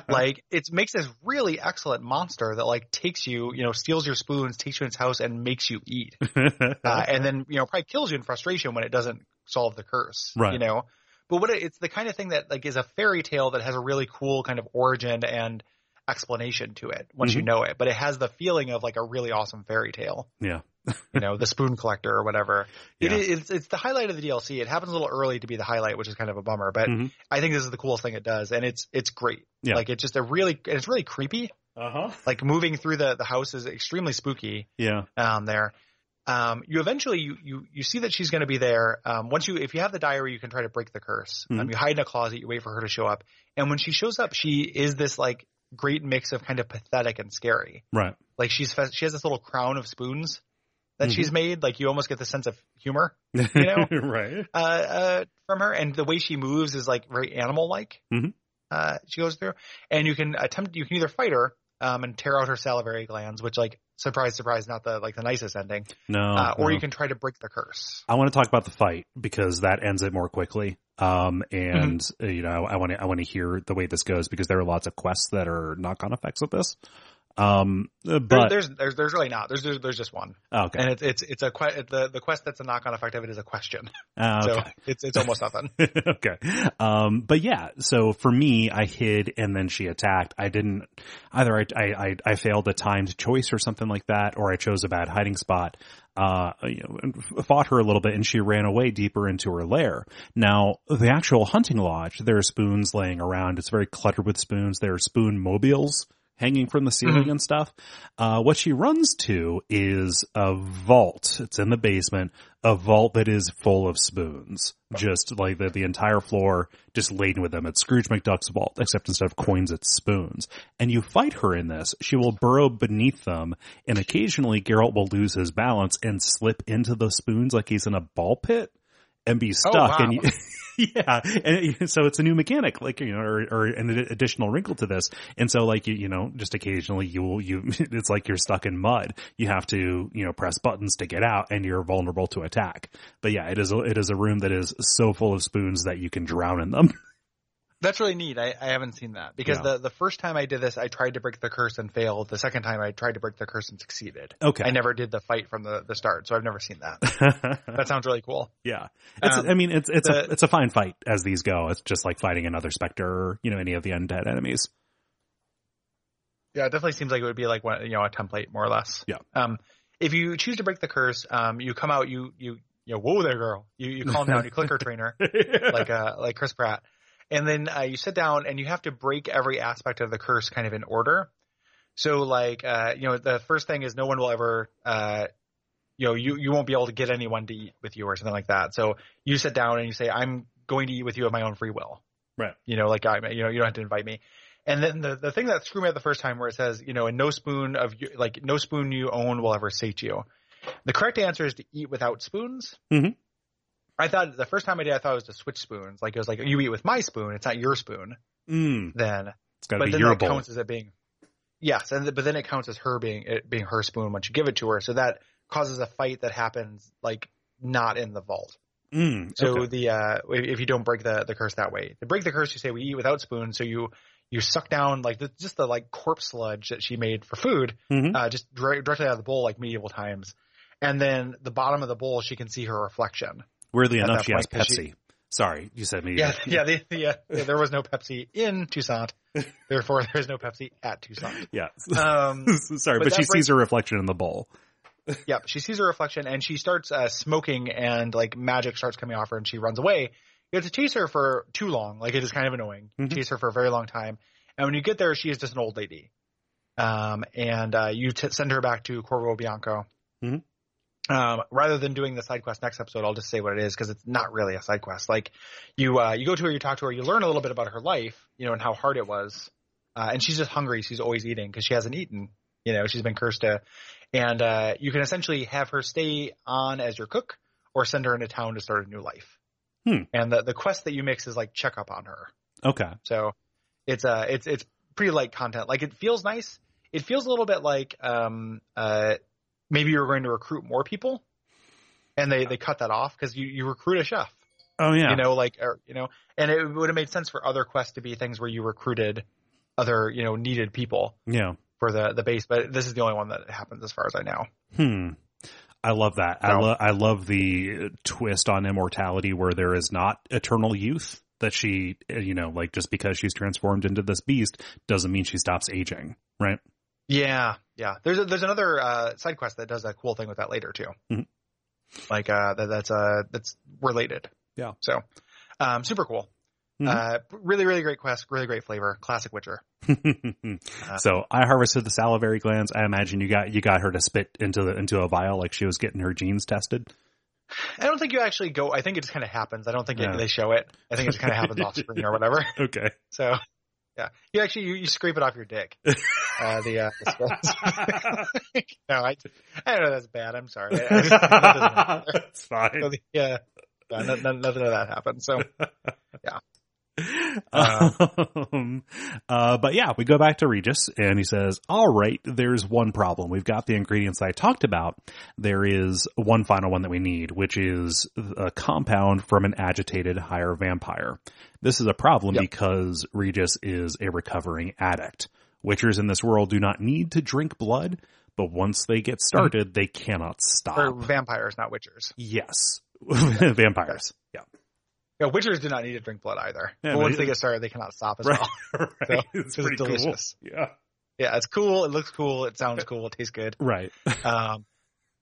like it makes this really excellent monster that like takes you, you know, steals your spoons, takes you in its house, and makes you eat, uh, and then you know probably kills you in frustration when it doesn't solve the curse. Right. You know, but what it, it's the kind of thing that like is a fairy tale that has a really cool kind of origin and explanation to it once you Mhm. know it, but it has the feeling of like a really awesome fairy tale. yeah. You know, the spoon collector or whatever. Yeah. is, it's, it's the highlight of the DLC. It happens a little early to be the highlight, which is kind of a bummer, but Mhm. I think this is the coolest thing it does, and it's it's great. Yeah. Like it's just a really it's really creepy. Uh huh. Like moving through the the house is extremely spooky Yeah. um, there. Um, you eventually you you you see that she's going to be there. Um, once you if you have the diary, you can try to break the curse. Um, Mhm. you hide in a closet, you wait for her to show up, and when she shows up, she is this like great mix of kind of pathetic and scary. Right. Like she's she has this little crown of spoons that Mhm. she's made. Like you almost get the sense of humor You know? right. uh, uh, from her, and the way she moves is like very animal like. Mhm. Uh, she goes through, and you can attempt. You can either fight her um, and tear out her salivary glands, which like surprise, surprise, not the like the nicest ending, No. uh, or no. you can try to break the curse. I want to talk about the fight because that ends it more quickly. Um, and Mm-hmm. you know, I want to I want to hear the way this goes because there are lots of quests that are knock-on effects with this. Um, uh, There- but there's there's there's really not. There's there's, there's just one. okay, and it's it's it's a que- the the quest that's a knock on effect of it is a question. Ah, So it's it's almost nothing. okay. Um, but yeah, so for me, I hid and then she attacked. I didn't either. I, I, I, I failed a timed choice or something like that, or I chose a bad hiding spot. Uh, you know, and fought her a little bit and she ran away deeper into her lair. Now, the actual hunting lodge, there are spoons laying around. It's very cluttered with spoons. There are spoon mobiles hanging from the ceiling and stuff. Uh, what she runs to is a vault. It's in the basement, a vault that is full of spoons. Just like the, the entire floor just laden with them. It's Scrooge McDuck's vault, except instead of coins, it's spoons. And you fight her in this. She will burrow beneath them and occasionally Geralt will lose his balance and slip into the spoons like he's in a ball pit and be oh, stuck. wow. And you, yeah. And so it's a new mechanic, like, you know, or, or an additional wrinkle to this. And so like, you, you know, just occasionally you will, you, it's like you're stuck in mud. You have to, you know, press buttons to get out and you're vulnerable to attack. But yeah, it is, a, it is a room that is so full of spoons that you can drown in them. That's really neat. I, I haven't seen that because Yeah. the the first time I did this, I tried to break the curse and failed. The second time, I tried to break the curse and succeeded. Okay. I never did the fight from the the start, so I've never seen that. That sounds really cool. yeah. It's, Um, I mean, it's, it's a, it's a fine fight as these go. It's just like fighting another specter or, you know, any of the undead enemies. Yeah, it definitely seems like it would be like one, you know, a template more or less. Yeah. Um, if you choose to break the curse, um, you come out, you you you know, whoa there, girl. You you calm down, you click her trainer, like uh like Chris Pratt, and then uh, you sit down and you have to break every aspect of the curse kind of in order. So like uh you know the first thing is no one will ever uh you know you you won't be able to get anyone to eat with you or something like that. So you sit down and you say I'm going to eat with you of my own free will. Right. You know like I you know you don't have to invite me. And then the the thing that screwed me up the first time where it says you know and no spoon of you like no spoon you own will ever sate you. The correct answer is to eat without spoons. Mhm. I thought the first time I did, I thought it was to switch spoons. Like it was like you eat with my spoon, it's not your spoon. Mm, Then, it's gotta but be then your that bowl. counts as it being yes, and but then it counts as her being it being her spoon once you give it to her. So that causes a fight that happens like not in the vault. Mm, So okay. the uh if you don't break the the curse that way, to break the curse, you say we eat without spoons. So you you suck down like the, just the like corpse sludge that she made for food, Mhm. uh, just dire- directly out of the bowl like medieval times. And then the bottom of the bowl, she can see her reflection. Weirdly at enough, she has Pepsi. she- Sorry, you said me. Yeah, yeah, the, uh, there was no Pepsi in Toussaint, therefore there is no Pepsi at Toussaint. Yeah. Um, Sorry, but but, she breaks- sees her reflection in the bowl. yep. She sees her reflection and she starts uh, smoking and like magic starts coming off her and she runs away. You have to chase her for too long. Like it is kind of annoying. You Mhm. Chase her for a very long time. And when you get there, she is just an old lady. Um, and uh, you t- send her back to Corvo Bianco. Mhm. Um, rather than doing the side quest next episode, I'll just say what it is because it's not really a side quest. Like you, uh, you go to her, you talk to her, you learn a little bit about her life, you know, and how hard it was. Uh, and she's just hungry. She's always eating because she hasn't eaten. You know, she's been cursed to, and uh, you can essentially have her stay on as your cook or send her into town to start a new life. Hmm. And the the quest that you mix is like check up on her. Okay. So it's uh it's it's pretty light content. Like it feels nice. It feels a little bit like um uh maybe you're going to recruit more people, and they they cut that off because you you recruit a chef. Oh yeah. You know, like or you know, and it would have made sense for other quests to be things where you recruited other you know needed people yeah. for the the base. But this is the only one that happens as far as I know. Hmm. I love that. I love I love the twist on immortality where there is not eternal youth. That she, you know, like just because she's transformed into this beast doesn't mean she stops aging, right? Yeah, yeah. There's a, there's another uh, side quest that does a cool thing with that later too. Mhm. Like uh, that, that's uh that's related. Yeah. So, um, super cool. Mhm. Uh, really, really great quest. Really great flavor. Classic Witcher. so I harvested the salivary glands. I imagine you got you got her to spit into the into a vial like she was getting her genes tested. I don't think you actually go. I think it just kind of happens. I don't think it, they show it. I think it just kind of happens off screen or whatever. Okay. So, yeah, you actually you, you scrape it off your dick. Uh, the uh, the no, I I know that's bad. I'm sorry. I, I just, that doesn't matter. That's fine. So the- yeah, yeah no, no, nothing of that happened. So. Um, uh, but yeah, we go back to Regis and he says, all right, there's one problem. We've got the ingredients I talked about. There is one final one that we need, which is a compound from an agitated higher vampire. This is a problem Yep. because Regis is a recovering addict. Witchers in this world do not need to drink blood, but once they get started, they cannot stop. Or vampires, not witchers. yes. Vampires. Yeah. Witchers do not need to drink blood either. Yeah, but once they get started, they cannot stop as Right. well. right. So, it's it's pretty delicious. cool. Yeah. Yeah, it's cool. It looks cool. It sounds cool. It tastes good. Right. Um,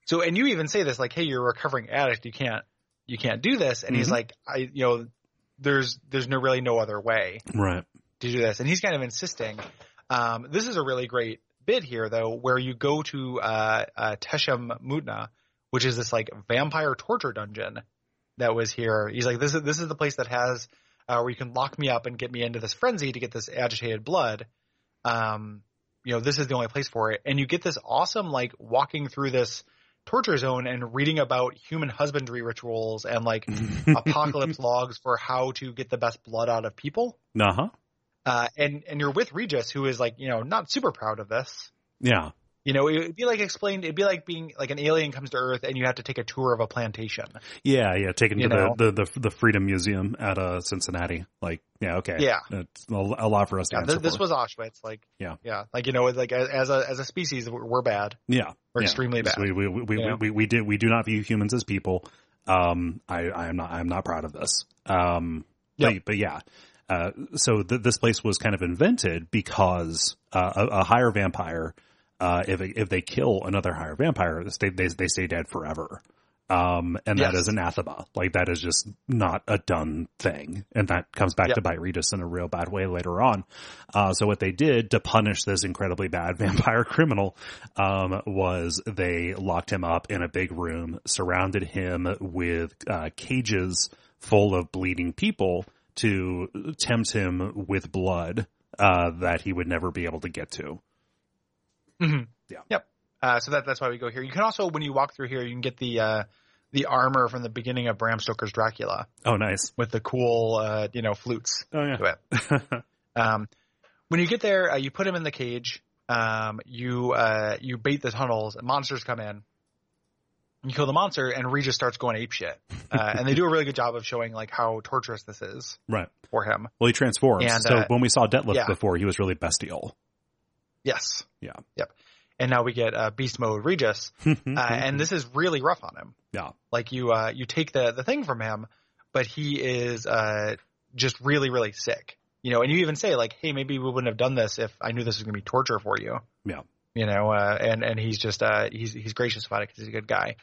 so, and you even say this, like, "Hey, you're a recovering addict. You can't, you can't do this." And he's Mhm. like, "I, you know, there's, there's no really no other way Right. to do this." And he's kind of insisting. Um, this is a really great bit here, though, where you go to uh, uh, Tesham Mutna, which is this like vampire torture dungeon that was here. He's like, "This is this is the place that has uh, where you can lock me up and get me into this frenzy to get this agitated blood." Um, you know, this is the only place for it, and you get this awesome like walking through this torture zone and reading about human husbandry rituals and like apocalypse logs for how to get the best blood out of people. Uh huh. Uh, and and you're with Regis, who is like you know not super proud of this. Yeah. You know, it'd be like explained. It'd be like being like an alien comes to Earth and you have to take a tour of a plantation. Yeah. Yeah. Taken to the, the, the, the Freedom Museum at uh, Cincinnati. Like, yeah. Okay. Yeah. It's a, a lot for us to Yeah, answer this, was Auschwitz. Like, Yeah. yeah, like you know, like as a as a species, we're, bad. yeah. We're yeah. extremely bad. We, we, we, we, Yeah. we, we did, we do not view humans as people. Um, I, I am not, I am not proud of this. Um, Yep. but, but yeah. Uh, so th- this place was kind of invented because, uh, a, a higher vampire, uh, if, if they kill another higher vampire, they, they, they stay dead forever. Um, and that Yes. is anathema. Like that is just not a done thing. And that comes back Yep. to bite Regis in a real bad way later on. Uh, so what they did to punish this incredibly bad vampire criminal, um, was they locked him up in a big room, surrounded him with, uh, cages full of bleeding people to tempt him with blood, uh, that he would never be able to get to. Mhm. Yeah. Yep. Uh, so that that's why we go here. You can also, when you walk through here, you can get the uh, the armor from the beginning of Bram Stoker's Dracula Oh, nice. with the cool, uh, you know, flutes Oh, yeah. to it. Um, when you get there, uh, you put him in the cage. Um, you uh, you bait the tunnels, and monsters come in. You kill the monster, and Regis starts going ape shit. Uh, and they do a really good job of showing like how torturous this is right. for him. Well, he transforms. And, so when we saw Dettlaff yeah. before, he was really bestial. Yes. Yeah. Yep. And now we get uh, beast mode Regis, uh, and this is really rough on him. yeah. Like you, uh, you take the the thing from him, but he is uh, just really, really sick. You know, and you even say like, "Hey, maybe we wouldn't have done this if I knew this was going to be torture for you." Yeah. you know, uh, and and he's just uh, he's he's gracious about it because he's a good guy.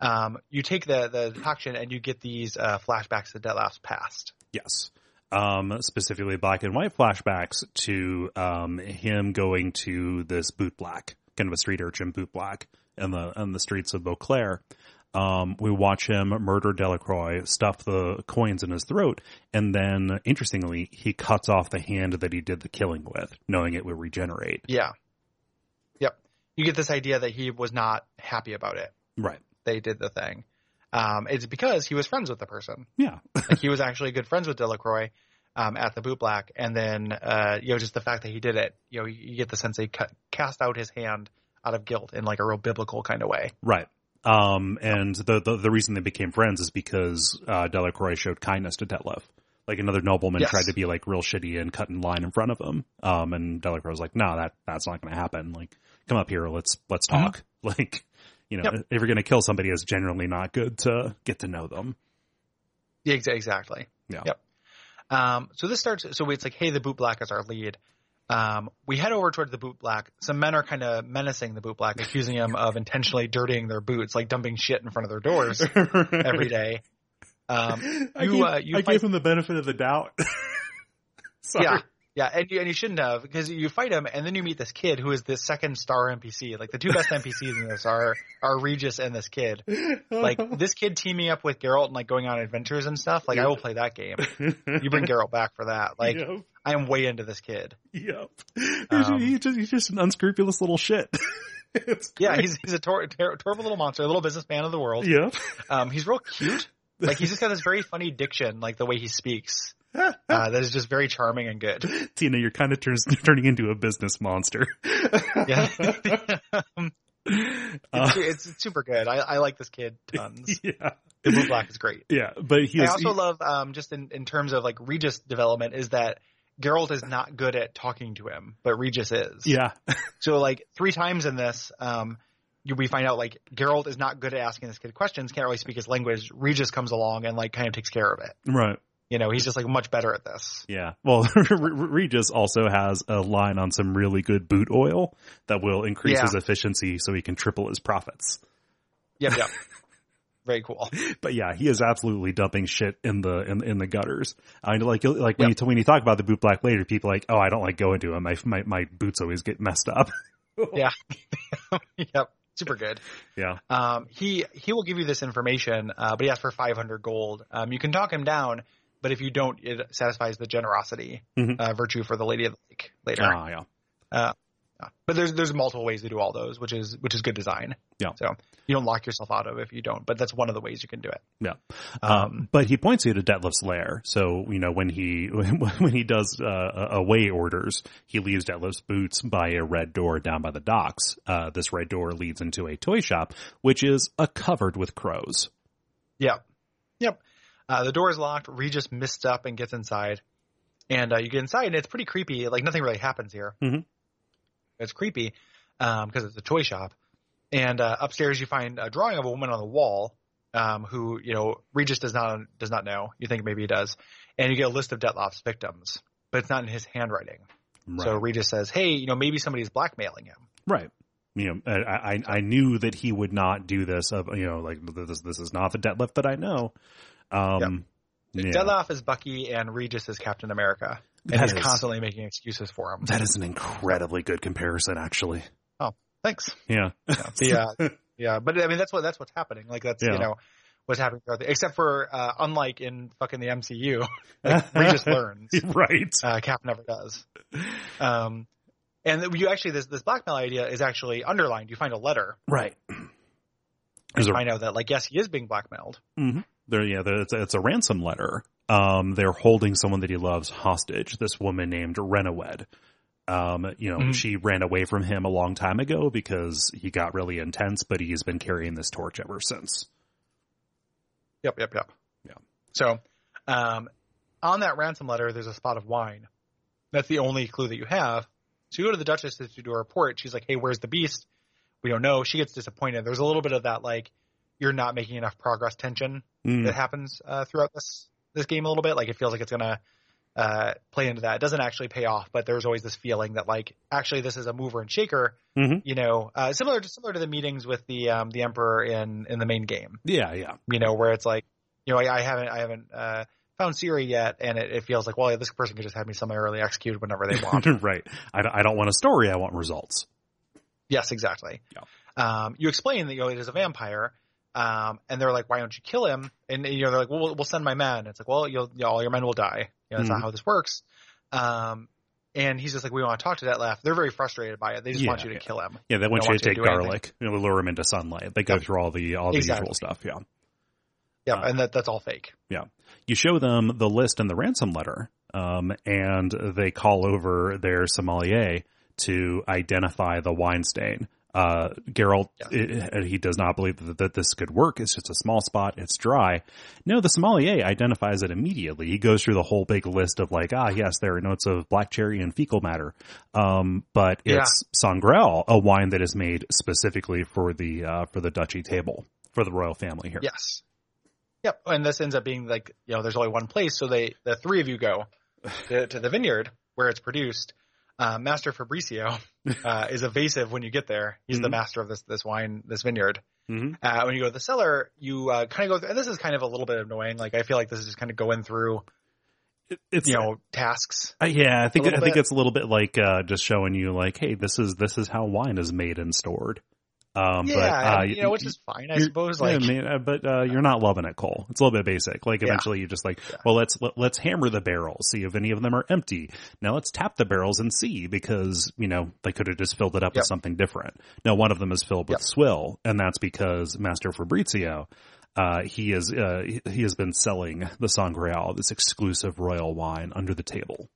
Um, you take the the decoction and you get these uh, flashbacks to Dettlaff's past. Yes. Um, specifically black and white flashbacks to um, him going to this boot black, kind of a street urchin boot black in the in the streets of Beauclair. Um, we watch him murder Delacroix, stuff the coins in his throat, and then interestingly, he cuts off the hand that he did the killing with, knowing it would regenerate. Yeah. Yep. You get this idea that he was not happy about it. Right. They did the thing. Um, it's because he was friends with the person. Yeah. Like he was actually good friends with Delacroix um, at the boot black, and then uh, you know just the fact that he did it, you know, you, get the sense that he cut, cast out his hand out of guilt in like a real biblical kind of way. Right. Um, and the, the the reason they became friends is because uh, Delacroix showed kindness to Dettlaff. Like another nobleman Yes. tried to be like real shitty and cut in line in front of him. Um, and Delacroix was like, "No, that that's not going to happen. Like, come up here, let's let's talk. Like, you know. Yep. if you're going to kill somebody, it's generally not good to get to know them. Yeah, exactly. Yeah. Yep. Um, so this starts. So it's like, hey, the boot black is our lead. Um, we head over towards the boot black. Some men are kind of menacing the boot black, accusing him of intentionally dirtying their boots, like dumping shit in front of their doors every day. Um, I, gave, uh, you I fight- gave him the benefit of the doubt. Sorry. Yeah. Yeah, and you, and you shouldn't have because you fight him, and then you meet this kid who is the second star NPC. Like the two best NPCs in this are are Regis and this kid. Like this kid teaming up with Geralt and like going on adventures and stuff. Like I will play that game. You bring Geralt back for that. Like Yep. I am way into this kid. Yep. Um, he's, just, he's just an unscrupulous little shit. Yeah, he's he's a tor- ter- terrible little monster, a little businessman of the world. Yep. Um, he's real cute. Like he's just got this very funny diction, like the way he speaks. Uh, that is just very charming and good. Tina, you're kind of turns, turning into a business monster. Yeah. Um, Uh, it's, it's super good. I, I like this kid tons. yeah. The Blue Black is great. Yeah. But he I also he- love, um, just in, in terms of like Regis development, is that Geralt is not good at talking to him, but Regis is. yeah. So like three times in this, um, we find out like Geralt is not good at asking this kid questions, can't really speak his language. Regis comes along and like kind of takes care of it. Right. You know, he's just like much better at this. Yeah. Well, Regis also has a line on some really good boot oil that will increase Yeah. his efficiency so he can triple his profits. Yep, yep. Very cool. But yeah, he is absolutely dumping shit in the in, in the gutters. I mean, like like when Yep. you when you talk about the boot black later, people are like, oh, I don't like going to him. My my my boots always get messed up. Yeah. yep. Super good. yeah. Um, he he will give you this information, uh, but he asks for 500 gold. Um, you can talk him down, but if you don't, it satisfies the generosity Mhm. uh, virtue for the Lady of the Lake later. Ah, yeah. Uh, but there's there's multiple ways to do all those, which is which is good design. Yeah. So you don't lock yourself out of if you don't, but that's one of the ways you can do it. Yeah. Um, Um, but he points you to Dettlaff's lair. So, you know, when he, when he does, uh, away orders, he leaves Dettlaff's boots by a red door down by the docks. Uh, this red door leads into a toy shop, which is uh, covered with crows. Yep. Yep. Uh, the door is locked. Regis mists up and gets inside. And uh, you get inside, and it's pretty creepy. Like, nothing really happens here. Mhm. It's creepy because it's a toy shop. And uh, upstairs, you find a drawing of a woman on the wall um, who, you know, Regis does not does not know. You think maybe he does. And you get a list of Dettlaff's victims, but it's not in his handwriting. Right. So Regis says, hey, you know, maybe somebody's blackmailing him. Right. You know, I, I, I knew that he would not do this of, you know, like this, this is not the Dettlaff that I know. Um, yeah. Dettlaff is Bucky and Regis is Captain America. And he's constantly making excuses for him. that is an incredibly good comparison, actually. Oh, thanks. Yeah. Yeah, yeah, yeah. But I mean, that's what that's what's happening. Like that's Yeah. you know what's happening. throughout the- Except for uh, unlike in fucking the MCU, like Regis learns. right. Uh, Cap never does. Um, and you actually this this blackmail idea is actually underlined. You find a letter. Right. And There's you a- find out that like yes, he is being blackmailed. There, yeah, there, it's, a, it's a ransom letter. Um, they're holding someone that he loves hostage. This woman named Renawed. Um, you know, Mhm. she ran away from him a long time ago because he got really intense, but he's been carrying this torch ever since. Yep, yep, yep. Yeah. So, um, on that ransom letter, there's a spot of wine. That's the only clue that you have. So you go to the Duchess to do a report. She's like, "Hey, where's the beast?" We don't know. She gets disappointed. There's a little bit of that like you're not making enough progress tension Mm, that happens uh, throughout this this game a little bit. Like it feels like it's gonna uh, play into that. It doesn't actually pay off, but there's always this feeling that like actually this is a mover and shaker. Mhm. You know, uh, similar to similar to the meetings with the um, the emperor in in the main game. Yeah, yeah. You know, where it's like, you know, I, I haven't I haven't uh, found Ciri yet, and it, it feels like, well, this person could just have me summarily executed whenever they want. right. I don't, I don't want a story. I want results. Yes, exactly. Yeah. Um, you explain that you know it is a vampire, um, and they're like, "Why don't you kill him?" And you know they're like, "Well, send my men." It's like, "Well, you'll, you know, all your men will die." You know, that's Mhm. not how this works. Um, and he's just like, "We want to talk to that left." They're very frustrated by it. They just want you to yeah. kill him. Yeah, they want you to want to take garlic, you know, lure him into sunlight. They go Yep. through all the all the Exactly. usual stuff. Yeah. Yeah, Uh, and that that's all fake. Yeah, you show them the list and the ransom letter, um, and they call over their sommelier to identify the wine stain. Uh, Geralt, Yeah. i- he does not believe that, that this could work. It's just a small spot. It's dry. No, the sommelier identifies it immediately. He goes through the whole big list of like, ah, yes, there are notes of black cherry and fecal matter. Um, but Yeah. it's Sangreal, a wine that is made specifically for the, uh, for the duchy table, for the royal family here. Yes. Yep. And this ends up being like, you know, there's only one place, so they the three of you go to, to the vineyard where it's produced. Uh, Master Fabricio uh, is evasive when you get there. He's the Mhm. master of this this wine, this vineyard. hmm Uh, when you go to the cellar, you uh, kind of go through, and this is kind of a little bit annoying. Like I feel like this is just kind of going through, it's, you know, tasks. Yeah, I think I think bit. it's a little bit like uh, just showing you like, hey, this is this is how wine is made and stored. Um, yeah, but uh, you know, which is fine, I you're- suppose. yeah, Like, man, uh, but uh, you're not loving it, Cole. It's a little bit basic. Like Yeah. eventually, you just like, Yeah. well, let's let, let's hammer the barrels, see if any of them are empty. Now let's tap the barrels and see because you know they could have just filled it up Yep. with something different. Now one of them is filled with Yep. swill, and that's because Master Fabrizio. Uh, he is uh, he- he has been selling the Sangreal, this exclusive royal wine, under the table.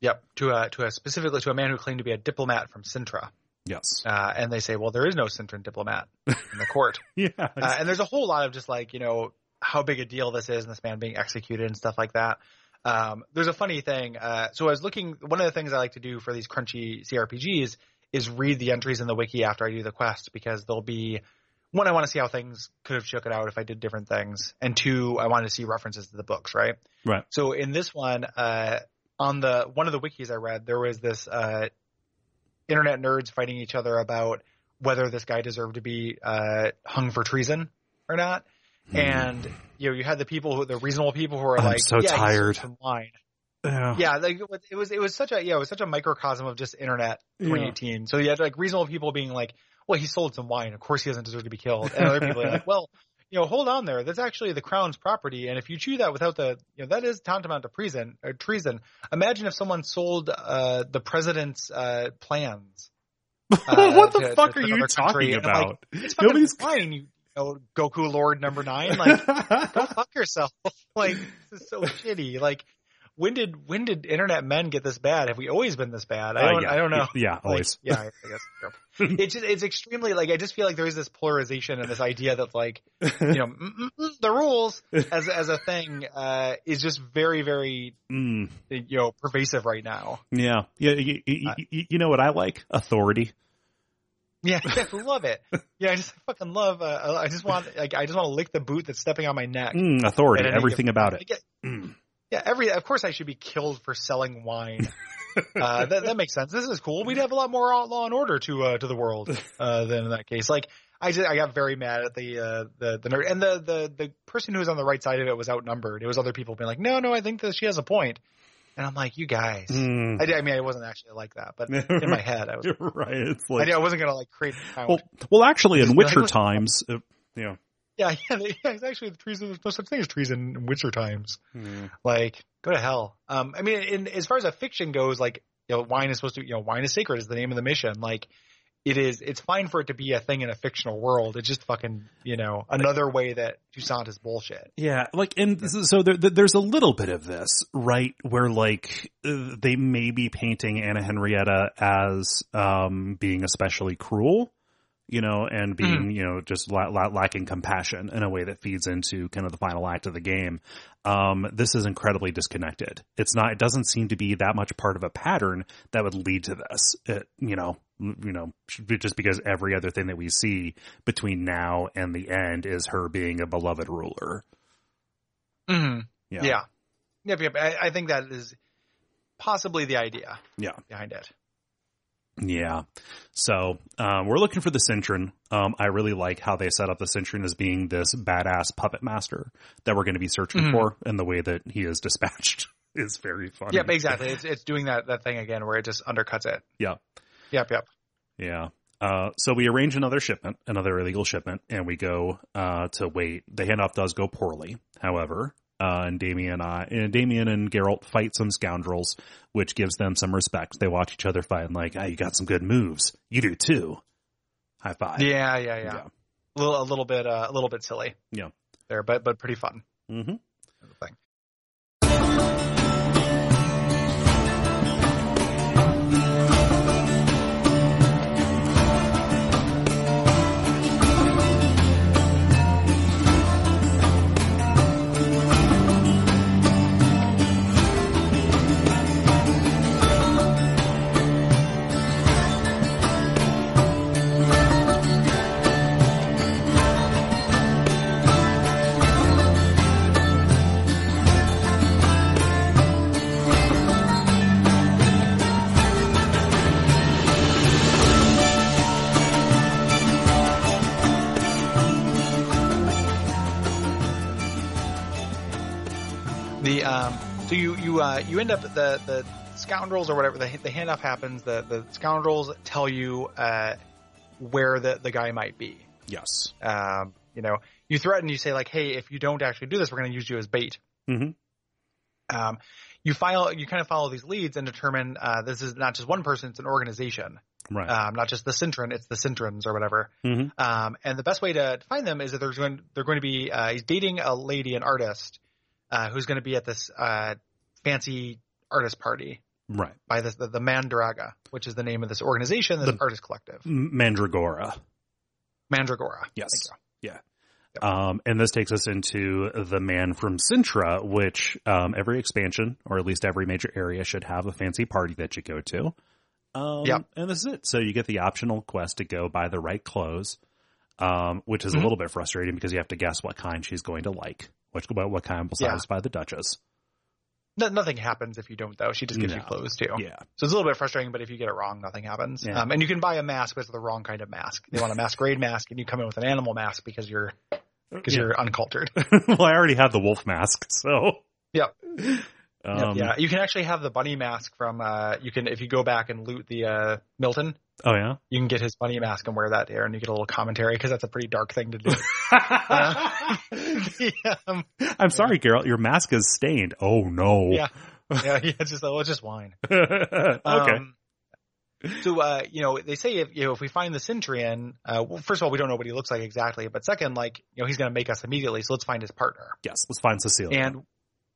yep, to a to a specifically to a man who claimed to be a diplomat from Cintra. Yes. Uh, and they say, well, there is no Cintran diplomat in the court. Yeah. Uh, and there's a whole lot of just like, you know, how big a deal this is and this man being executed and stuff like that. Um, there's a funny thing. Uh, so I was looking, one of the things I like to do for these crunchy CRPGs is read the entries in the wiki after I do the quest because there'll be, one, I want to see how things could have shook it out if I did different things. And two, I want to see references to the books, right? Right. So in this one, uh, on the, one of the wikis I read, there was this, uh, internet nerds fighting each other about whether this guy deserved to be, uh, hung for treason or not. And you know, you had the people who, the reasonable people who were Hmm. I'm like, so yeah, tired. some wine. Yeah. Yeah, like it was, it was, such a, yeah, it was such a microcosm of just internet 2018. So you had like reasonable people being like, well, he sold some wine. Of course he doesn't deserve to be killed. And other people are like, well, you know, hold on there. That's actually the crown's property. And if you chew that without the, you know, that is tantamount to treason or treason. Imagine if someone sold, uh, the president's, uh, plans. uh, what the to- fuck to are you talking I'm like, about? It's Nobody's- fine, you know, Goku Lord number nine. Like, go fuck yourself. like, this is so shitty. Like, when did when did internet men get this bad? Have we always been this bad? I Uh, don't yeah. I don't know. Yeah, Like, always. yeah, I guess. It's just it's extremely like I just feel like there is this polarization and this idea that like you know mm, mm, mm, the rules as as a thing uh, is just very very Mm, you know pervasive right now. yeah. Yeah. You, you, you- you know what I like? Authority. Yeah, I love it. Yeah, I just fucking love. Uh, I just want like I just want to lick the boot that's stepping on my neck. Mm, authority. Everything about it. I. Yeah, every of course I should be killed for selling wine. uh, that that makes sense. This is cool. We'd have a lot more law and order to uh, to the world uh, than in that case. Like I just I got very mad at the uh, the the nerd and the the the person who was on the right side of it was outnumbered. It was other people being like, no, no, I think that she has a point. And I'm like, you guys. Mm. I, did- I mean, I wasn't actually like that, but in my head, I was. You're right. It's I, like knew I wasn't gonna like create well, well, actually, in Witcher like- times, uh, you know, yeah, yeah, they- yeah. It's actually treason. There's no such thing as treason in Witcher times. mm, Like, go to hell. Um, I mean, in, as far as a fiction goes, like, you know, wine is supposed to, you know, wine is sacred is the name of the mission. Like, it is, it's fine for it to be a thing in a fictional world. It's just fucking, you know, another way that Toussaint is bullshit. Yeah, like, and so there, there- there's a little bit of this, right? Where like uh, they may be painting Anna Henrietta as um, being especially cruel, you know, and being you know just la- la- lacking compassion in a way that feeds into kind of the final act of the game. Um, this is incredibly disconnected. It's not. It doesn't seem to be that much part of a pattern that would lead to this. It, you know, you know, just because every other thing that we see between now and the end is her being a beloved ruler. Mm, Yeah. yeah. Yep, yep. I, I think that is possibly the idea Yeah. behind it. Yeah. So, um, we're looking for the Cintran. Um, I really like how they set up the Cintran as being this badass puppet master that we're going to be searching Mhm. for and the way that he is dispatched is very funny. Yep, exactly. It's it's doing that that thing again where it just undercuts it. Yeah. Yep, yep. Yeah. Uh, so we arrange another shipment, another illegal shipment, and we go, uh, to wait. The handoff does go poorly, however, uh, and Damien and I, and Damien and Geralt fight some scoundrels, which gives them some respect. They watch each other fight and like, ah, you got some good moves. You do too. High five. Yeah, yeah, yeah. Yeah. A little a little bit uh, a little bit silly. Yeah. There, but but pretty fun. hmm The um, so you you uh, you end up the the scoundrels or whatever the the handoff happens. The the scoundrels tell you uh, where the the guy might be. Yes. Um, you know, you threaten. You say like, hey, if you don't actually do this, we're going to use you as bait. hmm Um, you file you kind of follow these leads and determine uh, this is not just one person; it's an organization. Right. Um, not just the Cintran, it's the Cintrans or whatever. hmm Um, and the best way to find them is that there's going they're going to be uh, he's dating a lady, an artist, uh, who's going to be at this uh, fancy artist party Right. by this the, the Mandraga, which is the name of this organization, this The- artist collective, Mandragora. Mandragora. Yes. Thank you. Um, and this takes us into the man from Cintra, which um, every expansion, or at least every major area, should have a fancy party that you go to. Um, Yep. And this is it. So you get the optional quest to go buy the right clothes, um, which is Mhm. a little bit frustrating because you have to guess what kind she's going to like. Which, what, what kind will Yeah. satisfy the Duchess. No, nothing happens if you don't though. She just gives you clothes too. Yeah. So it's a little bit frustrating, but if you get it wrong, nothing happens. Yeah. Um, and you can buy a mask, but it's the wrong kind of mask. They want a masquerade mask, and you come in with an animal mask because you're because Yeah. you're uncultured. well, I already have the wolf mask, so. Yep. Um, yeah, you can actually have the bunny mask from. Uh, you can if you go back and loot the uh, Milton, Oh, yeah? you can get his bunny mask and wear that there, and you get a little commentary because that's a pretty dark thing to do. Uh, yeah, um, I'm sorry, Geralt. Your mask is stained. Oh, no. Yeah. yeah, yeah, it's just oh, it's just wine. okay. Um, so, uh, you know, they say if you know if we find the Centurion, uh, well, first of all, we don't know what he looks like exactly, but second, like you know, he's going to make us immediately. So let's find his partner, yes, let's find Cecilia. and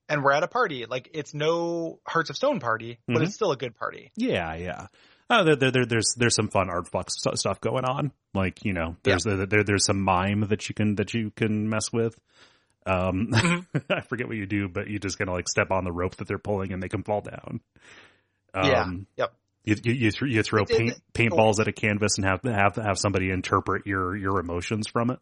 and we're at a party. Like it's no Hearts of Stone party, but Mhm. it's still a good party. Yeah, yeah. Oh, there, there, there, there's there's some fun art box stuff going on. Like you know, there's there, there there's some mime that you can that you can mess with. Um, Mhm. I forget what you do, but you just kind of like step on the rope that they're pulling and they can fall down. Um, Yeah, yep. You you you, th- you throw paint paintballs at a canvas and have have have somebody interpret your your emotions from it.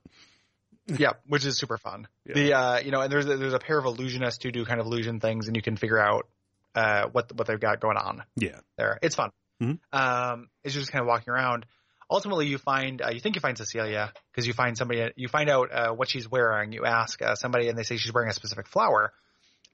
Yeah, which is super fun. Yeah. The uh, you know, and there's a, there's a pair of illusionists who do kind of illusion things, and you can figure out uh what what they've got going on Yeah, there. It's fun. Mhm. Um, you're just kind of walking around. Ultimately, you find uh, you think you find Cecilia because you find somebody. You find out uh, what she's wearing. You ask uh, somebody, and they say she's wearing a specific flower.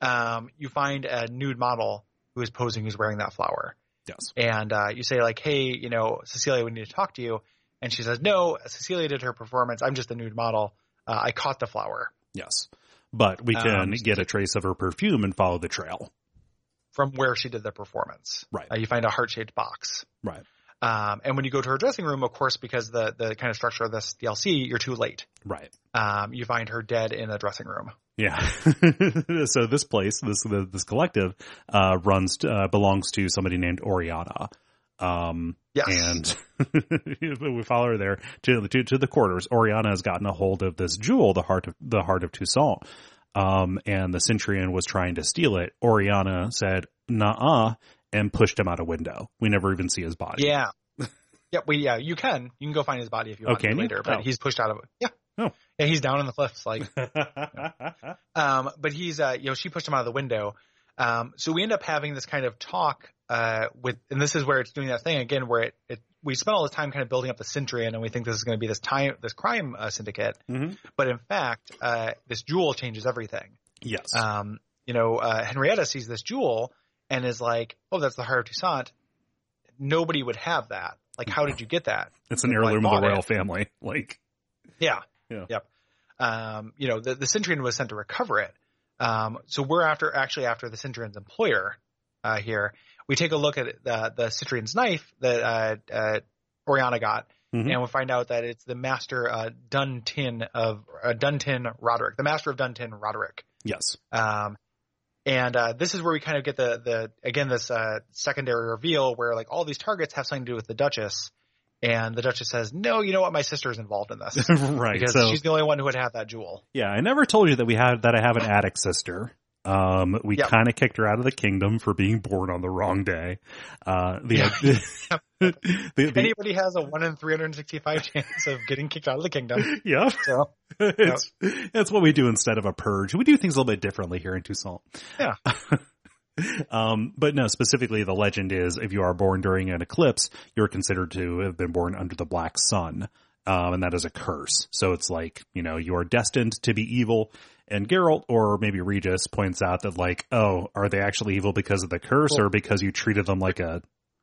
Um, you find a nude model who is posing who's wearing that flower, yes, and uh, you say like, "Hey, you know, Cecilia, we need to talk to you." And she says, "No, Cecilia did her performance. I'm just a nude model. Uh, I caught the flower yes. But we can Um, get a trace of her perfume and follow the trail. from where she did the performance." Right, Uh, you find a heart shaped box. right, Um, and when you go to her dressing room, of course, because the the kind of structure of this DLC, you're too late. right. Um, you find her dead in a dressing room. Yeah. so this place, this this collective, uh, runs uh, belongs to somebody named Oriana. Um, Yes. and we follow her there to, the to to the quarters. Oriana has gotten a hold of this jewel, the heart of the heart of Toussaint. Um, and the Centurion was trying to steal it. Oriana said, "Nah," and pushed him out a window. We never even see his body. Yeah. yeah, we yeah, you can. You can go find his body if you want to you? later, but Oh. he's pushed out of it. Yeah. Oh. Yeah, he's down in the cliffs like um but he's uh you know, she pushed him out of the window. Um, so we end up having this kind of talk uh, with, and this is where it's doing that thing again, where it, it we spent all this time kind of building up the Centurion, and we think this is going to be this time this crime uh, syndicate, Mm-hmm. but in fact, uh, this jewel changes everything. Yes. Um, you know, uh, Henrietta sees this jewel and is like, "Oh, that's the heart of Toussaint." Nobody would have that. Like, how did you get that? it's an heirloom of the royal it. family. Like, Yeah. Yeah. Yep. Um, you know, the, the Centurion was sent to recover it. Um, so we're after, actually after the Centurion's employer, uh, here. We take a look at the, the Centurion's knife that, uh, uh, Oriana got. Mhm. And we find out that it's the master, uh, Dun Tynne of, uh, Dun Tynne Roderick, the master of Dun Tynne Roderick. yes. Um, and uh, this is where we kind of get the the again this uh, secondary reveal where like all these targets have something to do with the Duchess, and the Duchess says, "No, you know what? My sister is involved in this right. because So, she's the only one who would have that jewel." yeah, I never told you that we had, that I have an attic sister. Um, we Yep. kind of kicked her out of the kingdom for being born on the wrong day. Uh, the, the, the, Anybody has a one in three hundred and sixty five chance of getting kicked out of the kingdom. yeah, So it's, it's what we do instead of a purge. We do things a little bit differently here in Toussaint. Yeah. um, but no, specifically the legend is if you are born during an eclipse, you're considered to have been born under the black sun. Um, and that is a curse. So it's like, you know, you are destined to be evil. And Geralt or maybe Regis points out that like, oh, are they actually evil because of the curse Well- or because you treated them like a,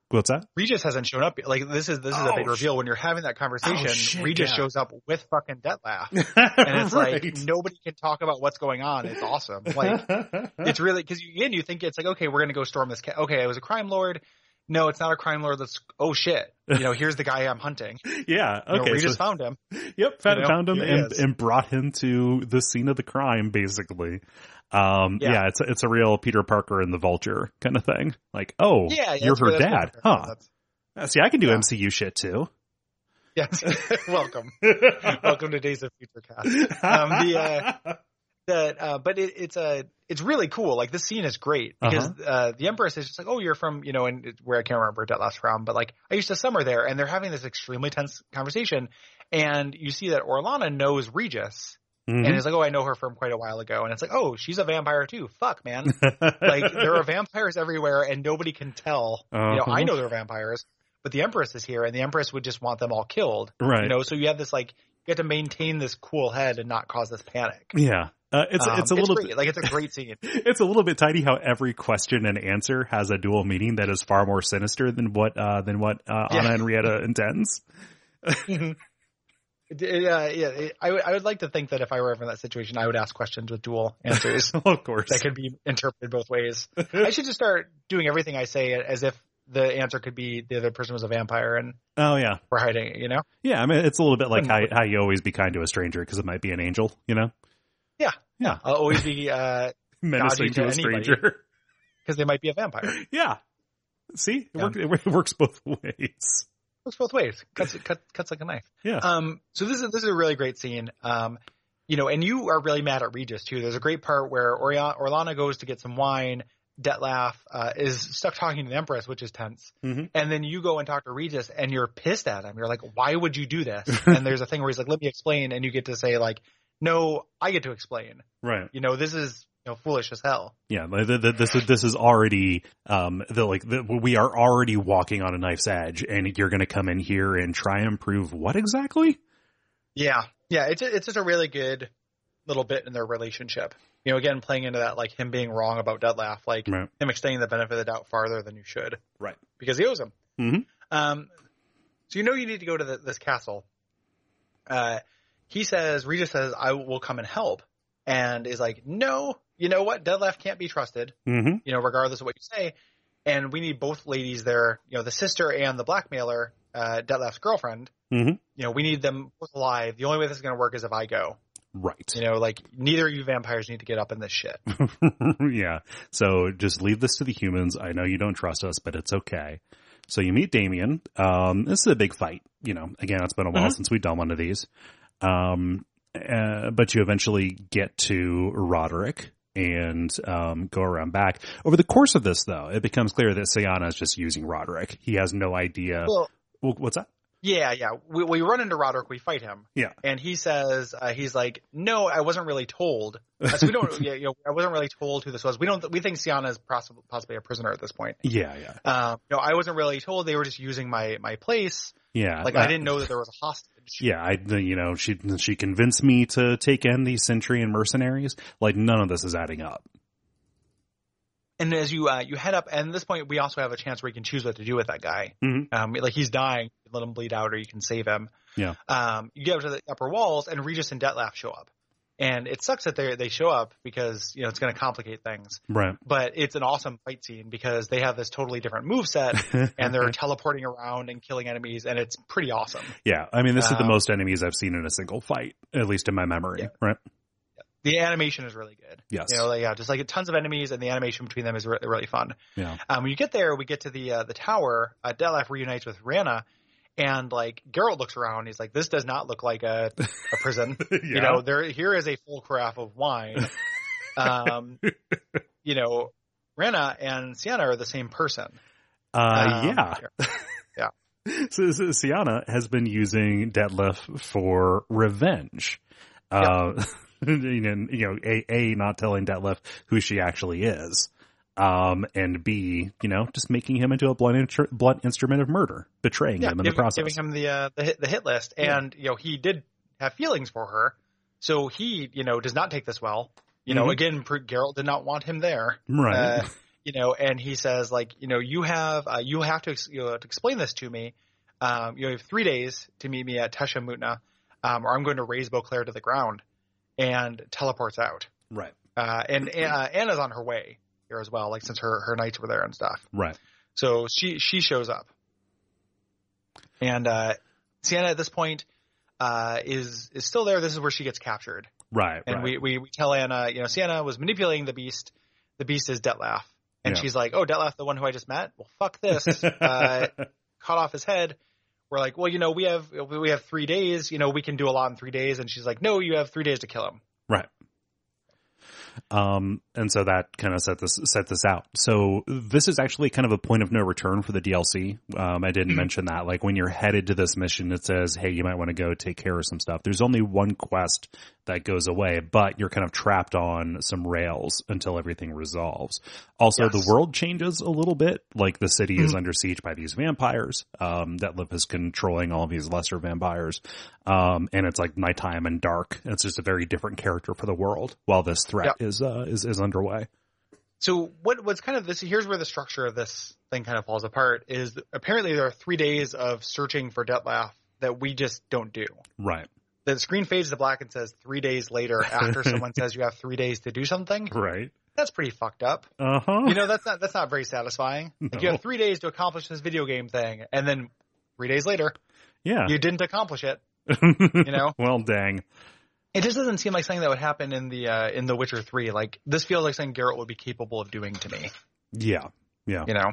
what's that? Regis hasn't shown up. yet. Like this is this is a Oh, big reveal when you're having that conversation. Oh, shit, Regis yeah. shows up with fucking Dettlaff, and it's Right. like nobody can talk about what's going on. It's awesome. Like it's really because again you think it's like okay we're gonna go storm this ca- okay it was a crime lord no it's not a crime lord that's oh shit you know here's the guy i'm hunting yeah. you know, Okay. we so- just found him Yep, found, You know, found him and, is. and brought him to the scene of the crime, basically. Um, yeah. Yeah. it's a, it's a real Peter Parker and the Vulture kind of thing. Like, oh, yeah, yeah you're her dad, huh? that's- Uh, See, I can do Yeah. MCU shit too. yes welcome welcome to days of future cast um the uh the uh but it, it's a it's really cool like this scene is great because Uh-huh. uh the empress is just like oh you're from you know and where i can't remember Dettlaff's from but like i used to summer there and they're having this extremely tense conversation and you see that orlana knows regis Mhm. and it's like, oh, I know her from quite a while ago, and it's like, oh, she's a vampire too. Fuck, man. like there are vampires everywhere, and nobody can tell. You know, Uh-huh. I know they're vampires, but the Empress is here, and the Empress would just want them all killed. right. You know, so you have this like, you have to maintain this cool head and not cause this panic. yeah. Uh, it's Um, it's a little bit, like it's a great scene. it's a little bit tiny how every question and answer has a dual meaning that is far more sinister than what uh than what uh, Yeah. Anna Henrietta intends. It, uh, yeah, it- I would I would like to think that if I were ever in that situation, I would ask questions with dual answers of course. that could be interpreted both ways. I should just start doing everything I say as if the answer could be the other person was a vampire and oh yeah. we're hiding it. You know? Yeah, I mean it's a little bit like how how you always be kind to a stranger because it might be an angel, you know, Yeah, Yeah. I'll always be uh menacing Dodgy to a stranger. because they might be a vampire. yeah. See, it, Yeah. work, it works both ways. Works both ways. Cuts cut, cuts like a knife. Yeah. Um. So this is this is a really great scene. Um. You know, and you are really mad at Regis too. There's a great part where Orianna, Orlana goes to get some wine. Dettlaff uh, is stuck talking to the Empress, which is tense. Mhm. And then you go and talk to Regis, and you're pissed at him. You're like, "Why would you do this?" and there's a thing where he's like, "Let me explain," and you get to say like, "No, I get to explain." Right. You know, this is you know foolish as hell. Yeah. the- the- This is this is already um the like the, we are already walking on a knife's edge, and you're going to come in here and try and prove what exactly? Yeah, yeah, it's it's just a really good little bit in their relationship. You know, again, playing into that, like him being wrong about Dettlaff, like Right. him extending the benefit of the doubt farther than you should, Right. because he owes him. Mhm. Um, so you know you need to go to the, this castle. Uh, he says, Regis says, I will come and help, and is like, no, you know what, Dettlaff can't be trusted. Mm-hmm. You know, regardless of what you say, and we need both ladies there. You know, the sister and the blackmailer, uh, Dettlaff's girlfriend. Mhm. You know, we need them both alive. The only way this is going to work is if I go. Right. You know, like neither of you vampires need to get up in this shit. yeah. So just leave this to the humans. I know you don't trust us, but it's okay. So you meet Damien. Um, this is a big fight. You know, again, it's been a while Mhm. since we've done one of these. Um, uh, but you eventually get to Roderick and um, go around back. Over the course of this, though, it becomes clear that Syanna is just using Roderick. He has no idea. Well, what's that? Yeah, yeah. We, we run into Roderick, we fight him, Yeah. and he says uh, he's like, "No, I wasn't really told." We don't. yeah, you know, I wasn't really told who this was. We don't. We think Syanna is possibly possibly a prisoner at this point. Yeah, yeah. Um, know, I wasn't really told. They were just using my my place. Yeah. Like Uh, I didn't know that there was a hostage. Yeah, I, you know, she, she convinced me to take in these Sentry and mercenaries. Like none of this is adding up. And as you uh, you head up, and at this point, we also have a chance where you can choose what to do with that guy. Mhm. Um, like he's dying, you can let him bleed out, or you can save him. Yeah. Um, you get up to the upper walls, and Regis and Dettlaff show up, and it sucks that they they show up because you know it's going to complicate things. Right. But it's an awesome fight scene because they have this totally different move set, and they're teleporting around and killing enemies, and it's pretty awesome. Yeah. I mean, this is the Um, most enemies I've seen in a single fight, at least in my memory. Yeah. Right. The animation is really good. Yes. You know, like, yeah, just like tons of enemies, and the animation between them is re- really fun. Yeah. Um, when you get there, we get to the uh, the tower. Uh, Dettlaff reunites with Rhena, and like Geralt looks around. He's like, "This does not look like a, a prison. You know, there here is a full carafe of wine. Um, you know, Rhena and Syanna are the same person. Uh, Um, yeah. yeah. So, so Syanna has been using Dettlaff for revenge. Uh, and, you know, A, A, not telling Dettlaff who she actually is. Um, and B, you know, just making him into a blunt, blunt instrument of murder, betraying Yeah, him in giving, the process. giving him the uh, the hit the hit list, Yeah. and you know he did have feelings for her, so he you know does not take this well. You know, Mhm. again, Geralt did not want him there. right. Uh, you know, and he says like, you know, you have uh, you have to, ex- you know, to explain this to me. Um, you have three days to meet me at Tesham Mutna, um, or I'm going to raise Beauclair to the ground, and teleports out. right. Uh, and uh, Anna's on her way as well, like since her her knights were there and stuff. Right. So she she shows up, and uh, Syanna at this point uh, is is still there. This is where she gets captured. Right. And right. we, we, we tell Anna, you know, Syanna was manipulating the beast. The beast is Dettlaff. And Yeah. she's like, oh, Dettlaff, the one who I just met? Well, fuck this. Uh, cut off his head. We're like, well, you know, we have, we have three days, you know, we can do a lot in three days. And she's like, no, you have three days to kill him. Right. Um, and so that kind of set this set this out. So this is actually kind of a point of no return for the DLC. Um, I didn't mention that. Like when you're headed to this mission, it says, "Hey, you might want to go take care of some stuff." There's only one quest that goes away, but you're kind of trapped on some rails until everything resolves. Also, Yes. the world changes a little bit. Like the city is under siege by these vampires. Um, that Liv is controlling all of these lesser vampires. Um, and it's like nighttime and dark. It's just a very different character for the world while this threat is, uh, is, is underway. So what, what's kind of this, here's where the structure of this thing kind of falls apart is apparently there are three days of searching for Dettlaff that we just don't do. Right. The screen fades to black and says three days later after someone says you have three days to do something. Right. That's pretty fucked up. Uh huh. You know, that's not that's not very satisfying. Like you have three days to accomplish this video game thing, and then three days later yeah. you didn't accomplish it. You know, well, dang. It just doesn't seem like something that would happen in the uh, in The Witcher Three. Like this feels like something Geralt would be capable of doing to me. Yeah. Yeah. You know,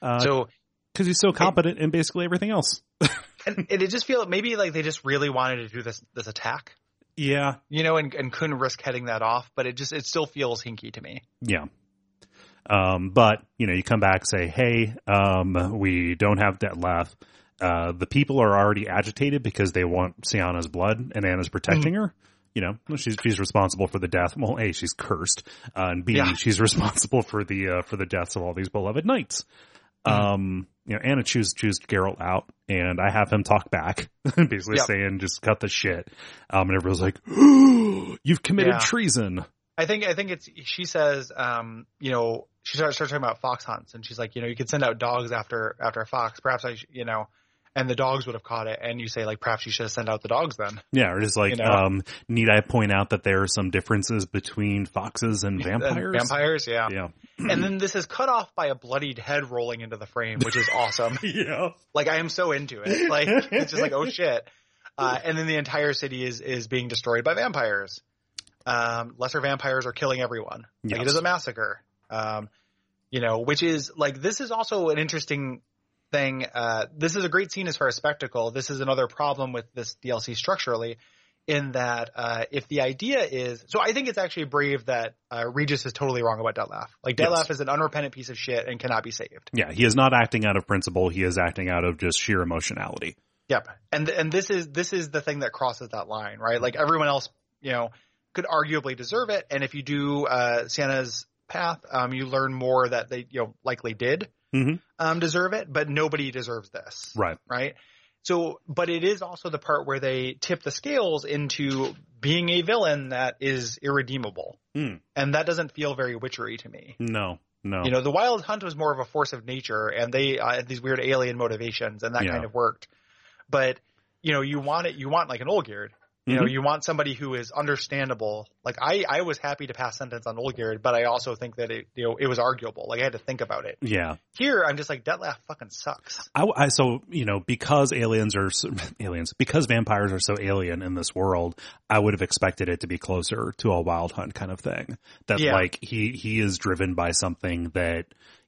Uh, so cause he's so competent in basically everything else. and it, it just feel maybe like they just really wanted to do this this attack. Yeah. You know, and, and couldn't risk heading that off, but it just it still feels hinky to me. Yeah. Um, but you know, you come back say, "Hey, um, we don't have that left." Uh, the people are already agitated because they want Syanna's blood, and Anna's protecting Mm-hmm. her. You know, she's she's responsible for the death. Well, a she's cursed, uh, and b Yeah. she's responsible for the uh, for the deaths of all these beloved knights. Mm-hmm. Um, you know, Anna chooses choose Geralt out, and I have him talk back, basically Yep. saying, "Just cut the shit." Um, and everyone's like, "You've committed Yeah. treason." I think I think it's she says, um, you know, she starts, starts talking about fox hunts, and she's like, you know, you could send out dogs after after a fox. Perhaps I, sh- you know, and the dogs would have caught it. And you say like, perhaps you should have sent out the dogs then. Yeah, or just like, You know? um, need I point out that there are some differences between foxes and vampires? And vampires, yeah. Yeah. And then this is cut off by a bloodied head rolling into the frame, which is awesome. Yeah. like I am so into it. Like it's just like oh shit. Uh, and then the entire city is is being destroyed by vampires. Um, lesser vampires are killing everyone. Like it is a massacre. Um, you know, which is like this is also an interesting thing. Uh, this is a great scene as far as spectacle. This is another problem with this DLC structurally, in that uh, if the idea is so, I think it's actually brave that uh, Regis is totally wrong about Dettlaff. Like Yes. Is an unrepentant piece of shit and cannot be saved. Yeah, he is not acting out of principle. He is acting out of just sheer emotionality. Yep. And and this is this is the thing that crosses that line, right? Like everyone else, you know, could arguably deserve it. And if you do uh Syanna's path, um you learn more that they, you know, likely did Mhm. um deserve it, but nobody deserves this. Right. Right? So but it is also the part where they tip the scales into being a villain that is irredeemable. Mm. And that doesn't feel very witchery to me. No. No. You know, the Wild Hunt was more of a force of nature, and they uh, had these weird alien motivations, and that Yeah. kind of worked. But you know, you want it. You want like an Olgerd. You know, Mhm. you want somebody who is understandable. Like I, I was happy to pass sentence on Olgerd, but I also think that it, you know, it was arguable. Like I had to think about it. yeah. Here, I'm just like Dettlaff fucking sucks. I, I- so you know because aliens are so, aliens because vampires are so alien in this world, I would have expected it to be closer to a wild hunt kind of thing. That Yeah. like he he is driven by something that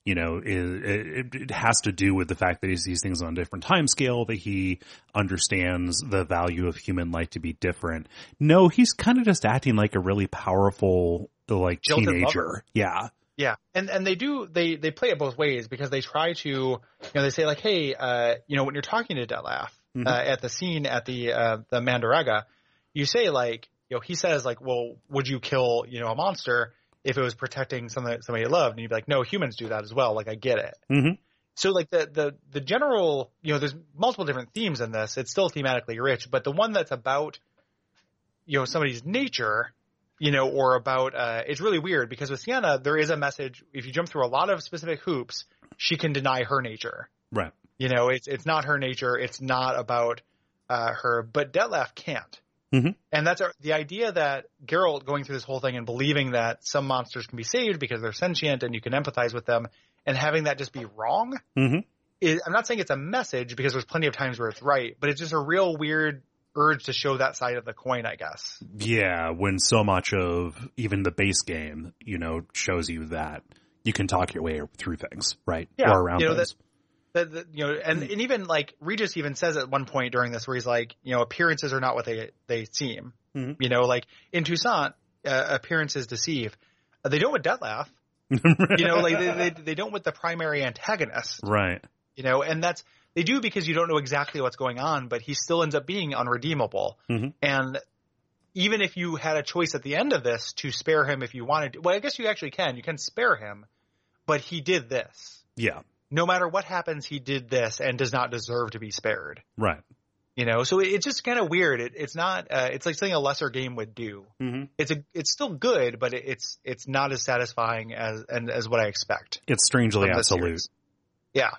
you know it, it has to do with the fact that he sees things on a different time scale. That he understands the value of human life to be different. No, he's kind of just acting like a really powerful like Jilted teenager. lover. Yeah. Yeah, and and they do they they play it both ways because they try to you know they say like hey uh you know when you're talking to Dettlaff Mhm. uh, at the scene at the uh the Mandragora you say like you know he says like well would you kill you know a monster if it was protecting something somebody you loved and you'd be like no humans do that as well. Like I get it. Hmm so like the the the general you know there's multiple different themes in this. It's still thematically rich but the one that's about you know somebody's nature you know or about uh it's really weird because with Syanna there is a message. If you jump through a lot of specific hoops she can deny her nature. Right. you know it's it's not her nature. It's not about uh her. But Dettlaff can't Mhm. and that's our, the idea that Geralt going through this whole thing and believing that some monsters can be saved because they're sentient and you can empathize with them and having that just be wrong hmm is, I'm not saying it's a message because there's plenty of times where it's right, but it's just a real weird urge to show that side of the coin, I guess. Yeah, when so much of even the base game, you know, shows you that you can talk your way through things, right? Yeah, or around you know, things. That, that, you know, and, and even like Regis even says at one point during this where he's like, you know, appearances are not what they they seem. Mhm. You know, like in Toussaint, uh, appearances deceive. Uh, they don't with Dettlaff. You know, like they, they they don't with the primary antagonist. right. You know, and that's they do because you don't know exactly what's going on, but he still ends up being unredeemable. Mhm. And even if you had a choice at the end of this to spare him if you wanted to, well, I guess you actually can. You can spare him, but he did this. Yeah. No matter what happens, he did this and does not deserve to be spared. Right. You know, so it, it's just kind of weird. It, it's not. Uh, it's like something a lesser game would do. hmm It's a. It's still good, but it, it's it's not as satisfying as and as what I expect. It's strangely absolute. series. Yeah.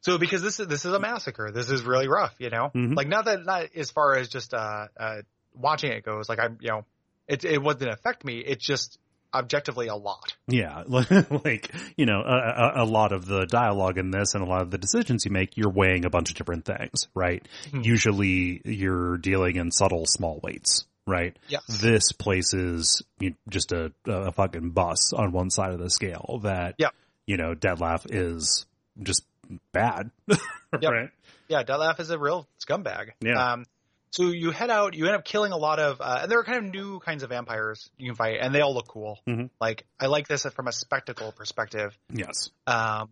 So because this is this is a massacre, this is really rough, you know. Mhm. Like not that not as far as just uh, uh watching it goes. Like I'm, you know, it it wouldn't affect me. It just objectively a lot. Yeah, like you know, a, a, a lot of the dialogue in this and a lot of the decisions you make, you're weighing a bunch of different things, right? Mhm. Usually, you're dealing in subtle, small weights, right? Yes. This places you just a, a fucking bus on one side of the scale that, Yep. you know, Dettlaff is just bad, right? yeah, Dettlaff is a real scumbag. Yeah. Um, so you head out, you end up killing a lot of, uh, and there are kind of new kinds of vampires you can fight, and they all look cool. Mhm. Like I like this from a spectacle perspective. Yes. um,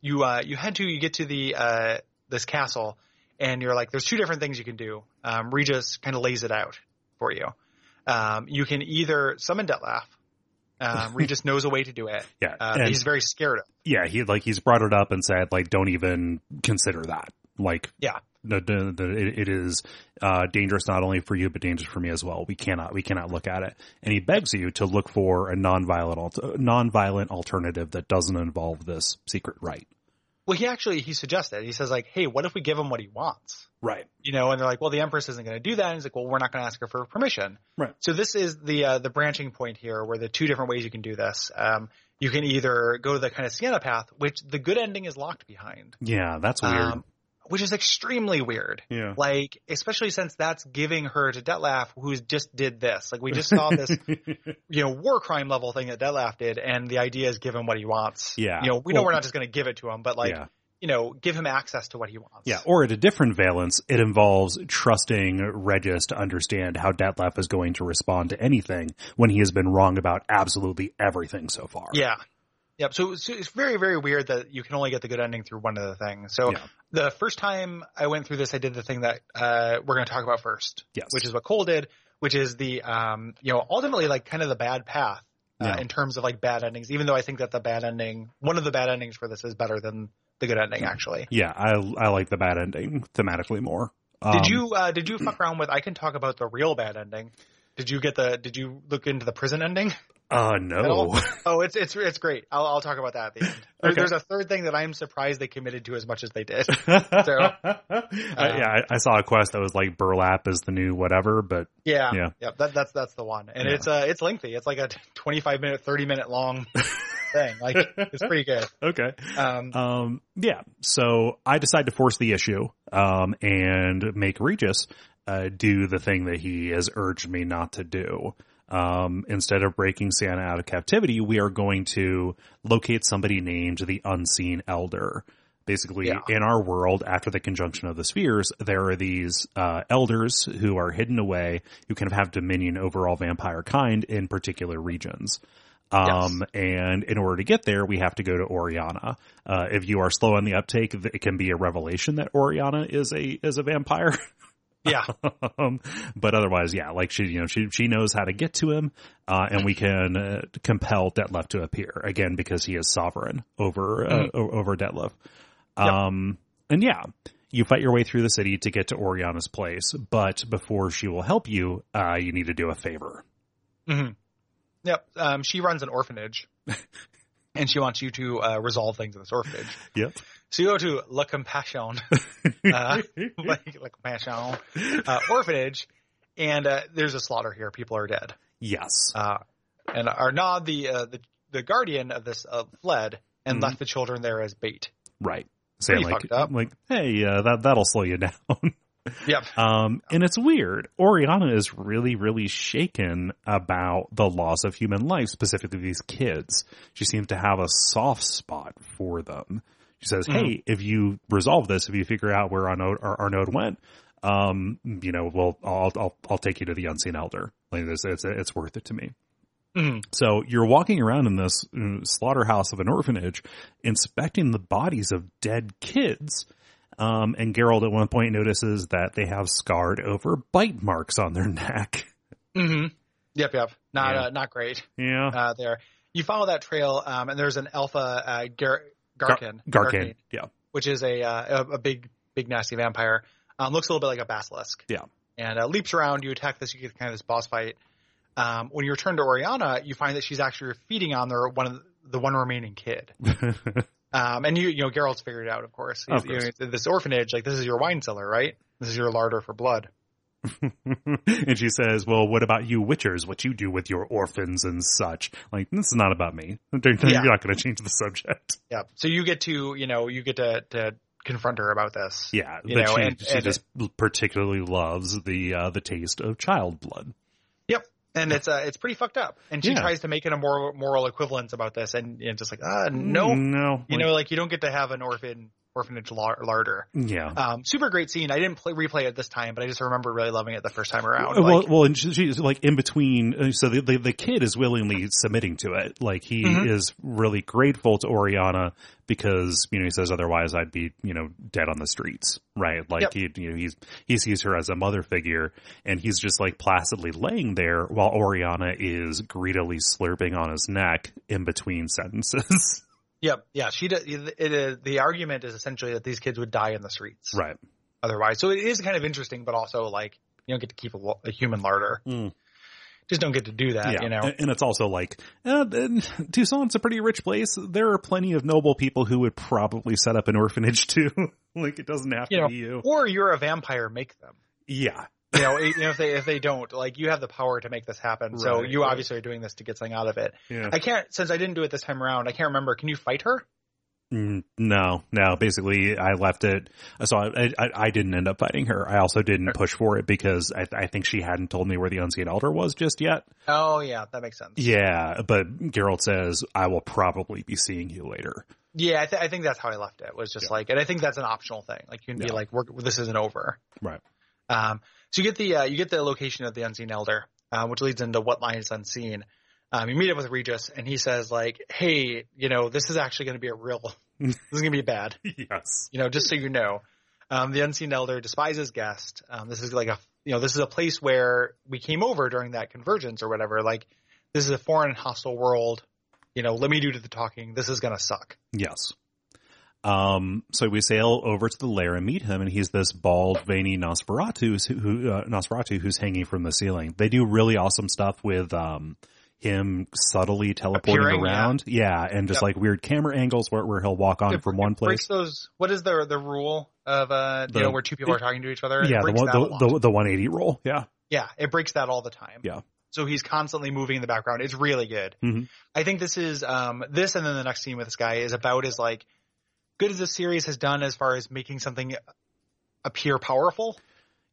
you uh, you head to you get to the uh, this castle, and you're like, there's two different things you can do. Um, Regis kind of lays it out for you. Um, you can either summon Dettlaff. Um, Regis knows a way to do it. Yeah. Uh, and he's very scared of. yeah, he like he's brought it up and said like, don't even consider that. Like, Yeah. the, the, the, it, it is uh, dangerous not only for you but dangerous for me as well. We cannot we cannot look at it. And he begs you to look for a nonviolent al- nonviolent alternative that doesn't involve this secret right. Well, he actually he suggests suggested. He says like, hey, what if we give him what he wants? Right. You know, and they're like, well, the Empress isn't going to do that. And he's like, well, we're not going to ask her for permission. Right. So this is the uh, the branching point here, where the two different ways you can do this. Um, you can either go to the kind of Syanna path, which the good ending is locked behind. Yeah, that's weird. Um, which is extremely weird. yeah. Like, especially since that's giving her to Dettlaff, who's just did this. Like, we just saw this, you know, war crime level thing that Dettlaff did, and the idea is give him what he wants. Yeah. You know, we know Well- we're not just going to give it to him, but like, yeah. you know, give him access to what he wants. Yeah, or at a different valence, it involves trusting Regis to understand how Dettlaff is going to respond to anything when he has been wrong about absolutely everything so far. Yeah. Yep. So, so it's very, very weird that you can only get the good ending through one of the things. So Yeah. the first time I went through this, I did the thing that uh, we're going to talk about first, Yes. which is what Cole did, which is the um, you know ultimately like kind of the bad path uh, Yeah. in terms of like bad endings. Even though I think that the bad ending, one of the bad endings for this is better than the good ending. Actually, Yeah, I I like the bad ending thematically more. Um, did you uh, did you fuck around with? I can talk about the real bad ending. Did you get the? Did you look into the prison ending? Uh, no. Oh, it's it's it's great. I'll I'll talk about that at the end. There- Okay. There's a third thing that I'm surprised they committed to as much as they did. Uh, yeah, I, I saw a quest that was like burlap is the new whatever, but Yeah, Yeah. yeah. That, that's that's the one, and Yeah. it's uh it's lengthy. It's like a 25 minute, 30 minute long thing. Like it's pretty good. okay. Um, Um, yeah. So I decide to force the issue, um, and make Regis, uh, do the thing that he has urged me not to do. Um, instead of breaking Syanna out of captivity, we are going to locate somebody named the Unseen Elder. Basically, Yeah. in our world, after the conjunction of the spheres, there are these uh, elders who are hidden away, who kind of have dominion over all vampire kind in particular regions. Um, and in order to get there, we have to go to Orianna. Uh, if you are slow on the uptake, it can be a revelation that Orianna is a, is a vampire. yeah, um, but otherwise, yeah, like she, you know, she, she knows how to get to him, uh, and we can uh, compel Dettlaff to appear again because he is sovereign over, uh, o- over Dettlaff. Um, and yeah, you fight your way through the city to get to Orianna's place, but before she will help you, uh, you need to do a favor. hmm yep. Um, she runs an orphanage, and she wants you to uh, resolve things in this orphanage. Yep. So you go to La Compassion, uh, like La Compassion uh, orphanage, and uh, there's a slaughter here. People are dead. yes. uh, and Arnaud, the, uh, the the guardian of this, uh, fled and Mhm. left the children there as bait. Right. Saying Pretty like, up. like, hey, uh, that, that'll slow you down. Yep. Um, and it's weird. Orianna is really, really shaken about the loss of human life, specifically these kids. She seems to have a soft spot for them. She says, "Hey, if you resolve this, if you figure out where Arnaud, our, Arnaud went, um, you know, well, I'll, I'll, I'll take you to the unseen elder. Like this, it's, it's worth it to me." Mhm. So you're walking around in this slaughterhouse of an orphanage, inspecting the bodies of dead kids. Um, and Geralt at one point notices that they have scarred over bite marks on their neck. hmm Yep. Yep. Not Yeah. uh, not great. Yeah. Uh, there. You follow that trail, um, and there's an alpha uh, Gar- Garkain, Garkain. Yeah. which is a, uh, a a big big nasty vampire. Um, looks a little bit like a basilisk. Yeah. And uh, leaps around. You attack this. You get kind of this boss fight. Um, when you return to Orianna, you find that she's actually feeding on their one of the, the one remaining kid. Um, and you, you know, Geralt's figured it out, of course. Of You know, course. this orphanage, like, this is your wine cellar, right? This is your larder for blood. and she says, well, what about you witchers? What you do with your orphans and such? Like, this is not about me. You're Yeah. not going to change the subject. Yeah. So you get to, you know, you get to, to confront her about this. Yeah. You know, she, and- she and- just particularly loves the, uh, the taste of child blood. Yep. And it's, uh, it's pretty fucked up. And she Yeah. tries to make it a moral, moral equivalence about this. And, and just like, ah, no, No. you like- know, like you don't get to have an orphan, orphanage lar- larder. yeah. Um, super great scene. I didn't play, replay it this time, but I just remember really loving it the first time around. well, Like, well, and she's like in between. uh, So the, the the kid is willingly submitting to it. Like he Mhm. is really grateful to Orianna because you know he says otherwise I'd be you know dead on the streets, right? Like Yep. he you know he's he sees her as a mother figure, and he's just like placidly laying there while Orianna is greedily slurping on his neck in between sentences. Yep. Yeah. She does. It, it, the argument is essentially that these kids would die in the streets. right. otherwise. So it is kind of interesting, but also like you don't get to keep a, a human larder. Mm. Just don't get to do that, yeah, you know. and and it's also like uh, and Toussaint's a pretty rich place. There are plenty of noble people who would probably set up an orphanage too. like it doesn't have You to know, be you. Or you're a vampire, make them. Yeah, You know, you know if they if they don't, like you have the power to make this happen. So you right. obviously are doing this to get something out of it. yeah. I can't since I didn't do it this time around. I can't remember. Can you fight her? Mm, no, no. Basically, I left it. So I, I, I didn't end up fighting her. I also didn't push for it because I, I think she hadn't told me where the unseen elder was just yet. Oh yeah, that makes sense. Yeah, but Geralt says I will probably be seeing you later. Yeah, I, th- I think that's how I left it. Was just Yeah. like, and I think that's an optional thing. Like you can be like, We're, this isn't over. Right. Um, so you get the uh, you get the location of the unseen elder, uh, which leads into what lies unseen. Um, you meet up with Regis, and he says like, "Hey, you know, this is actually going to be a real. this is going to be bad. yes. You know, just so you know." Um, the unseen elder despises guest. Um, this is like a, you know, this is a place where we came over during that convergence or whatever. Like, this is a foreign and hostile world. You know, let me do the talking. This is gonna suck. Yes. Um, so we sail over to the lair and meet him, and he's this bald, veiny Nosferatu who, uh, Nosferatu who's hanging from the ceiling. They do really awesome stuff with, um, him subtly teleporting Appearing, around. Yeah. and just Yep. like weird camera angles where, where he'll walk on It from br- one place. those. What is the the rule of uh, The- you know, where two people are talking to each other? Yeah, the one, the, the, the 180 rule. Yeah. Yeah, it breaks that all the time. Yeah. So he's constantly moving in the background. It's really good. Mhm. I think this is um this and then the next scene with this guy is about as like good as the series has done as far as making something appear powerful.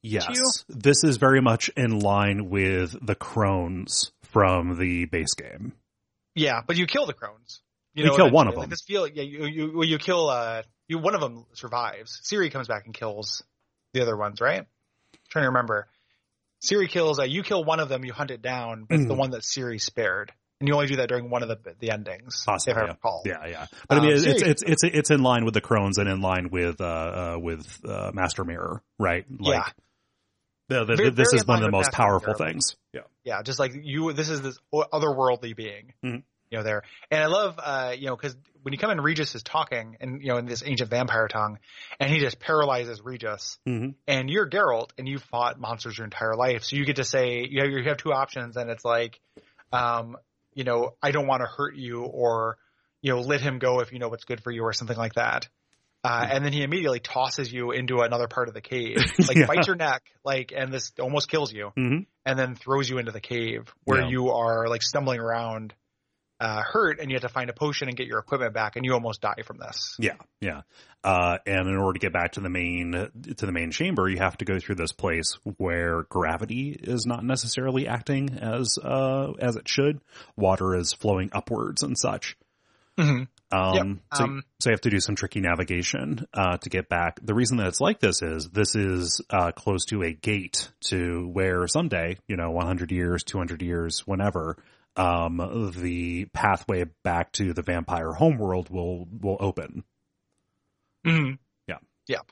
Yes. This is very much in line with the crones from the base game. Yeah, but you kill the crones. You kill one of like them. This feel yeah you you well, you kill uh you one of them survives. Ciri comes back and kills the other ones, right? trying to remember. Ciri kills uh, you kill one of them, you hunt it down, but it's the Mhm. one that Ciri spared. And you only do that during one of the the endings, Possibly, I yeah. Yeah, yeah. But I Um, mean, it's, seriously. it's, it's, it's in line with the crones and in line with, uh, uh, with, uh, Master Mirror, right? Like, Yeah. the, the, Very- this very is one of the most Master powerful Mirror. things. Yeah. Yeah, just like you, this is this otherworldly being, Mhm. you know, there. And I love, uh, you know, cause when you come in, Regis is talking and, you know, in this ancient vampire tongue and he just paralyzes Regis hmm and you're Geralt and you fought monsters your entire life. So you get to say, you have, you have two options and it's like, um, you know, I don't want to hurt you or, you know, let him go if you know what's good for you or something like that. Uh, and then he immediately tosses you into another part of the cave, like Yeah. bites your neck, like, and this almost kills you hmm and then throws you into the cave where Yeah. you are like stumbling around, uh, hurt and you have to find a potion and get your equipment back and you almost die from this. Yeah, yeah. Uh, and in order to get back to the main to the main chamber, you have to go through this place where gravity is not necessarily acting as uh, as it should. Water is flowing upwards and such. Mhm. Um, Yep, so, um, so you have to do some tricky navigation uh, to get back. The reason that it's like this is this is uh, close to a gate to where someday, you know, 100 years, 200 years, whenever, um, the pathway back to the vampire homeworld will will open. Mhm. Yeah. Yep.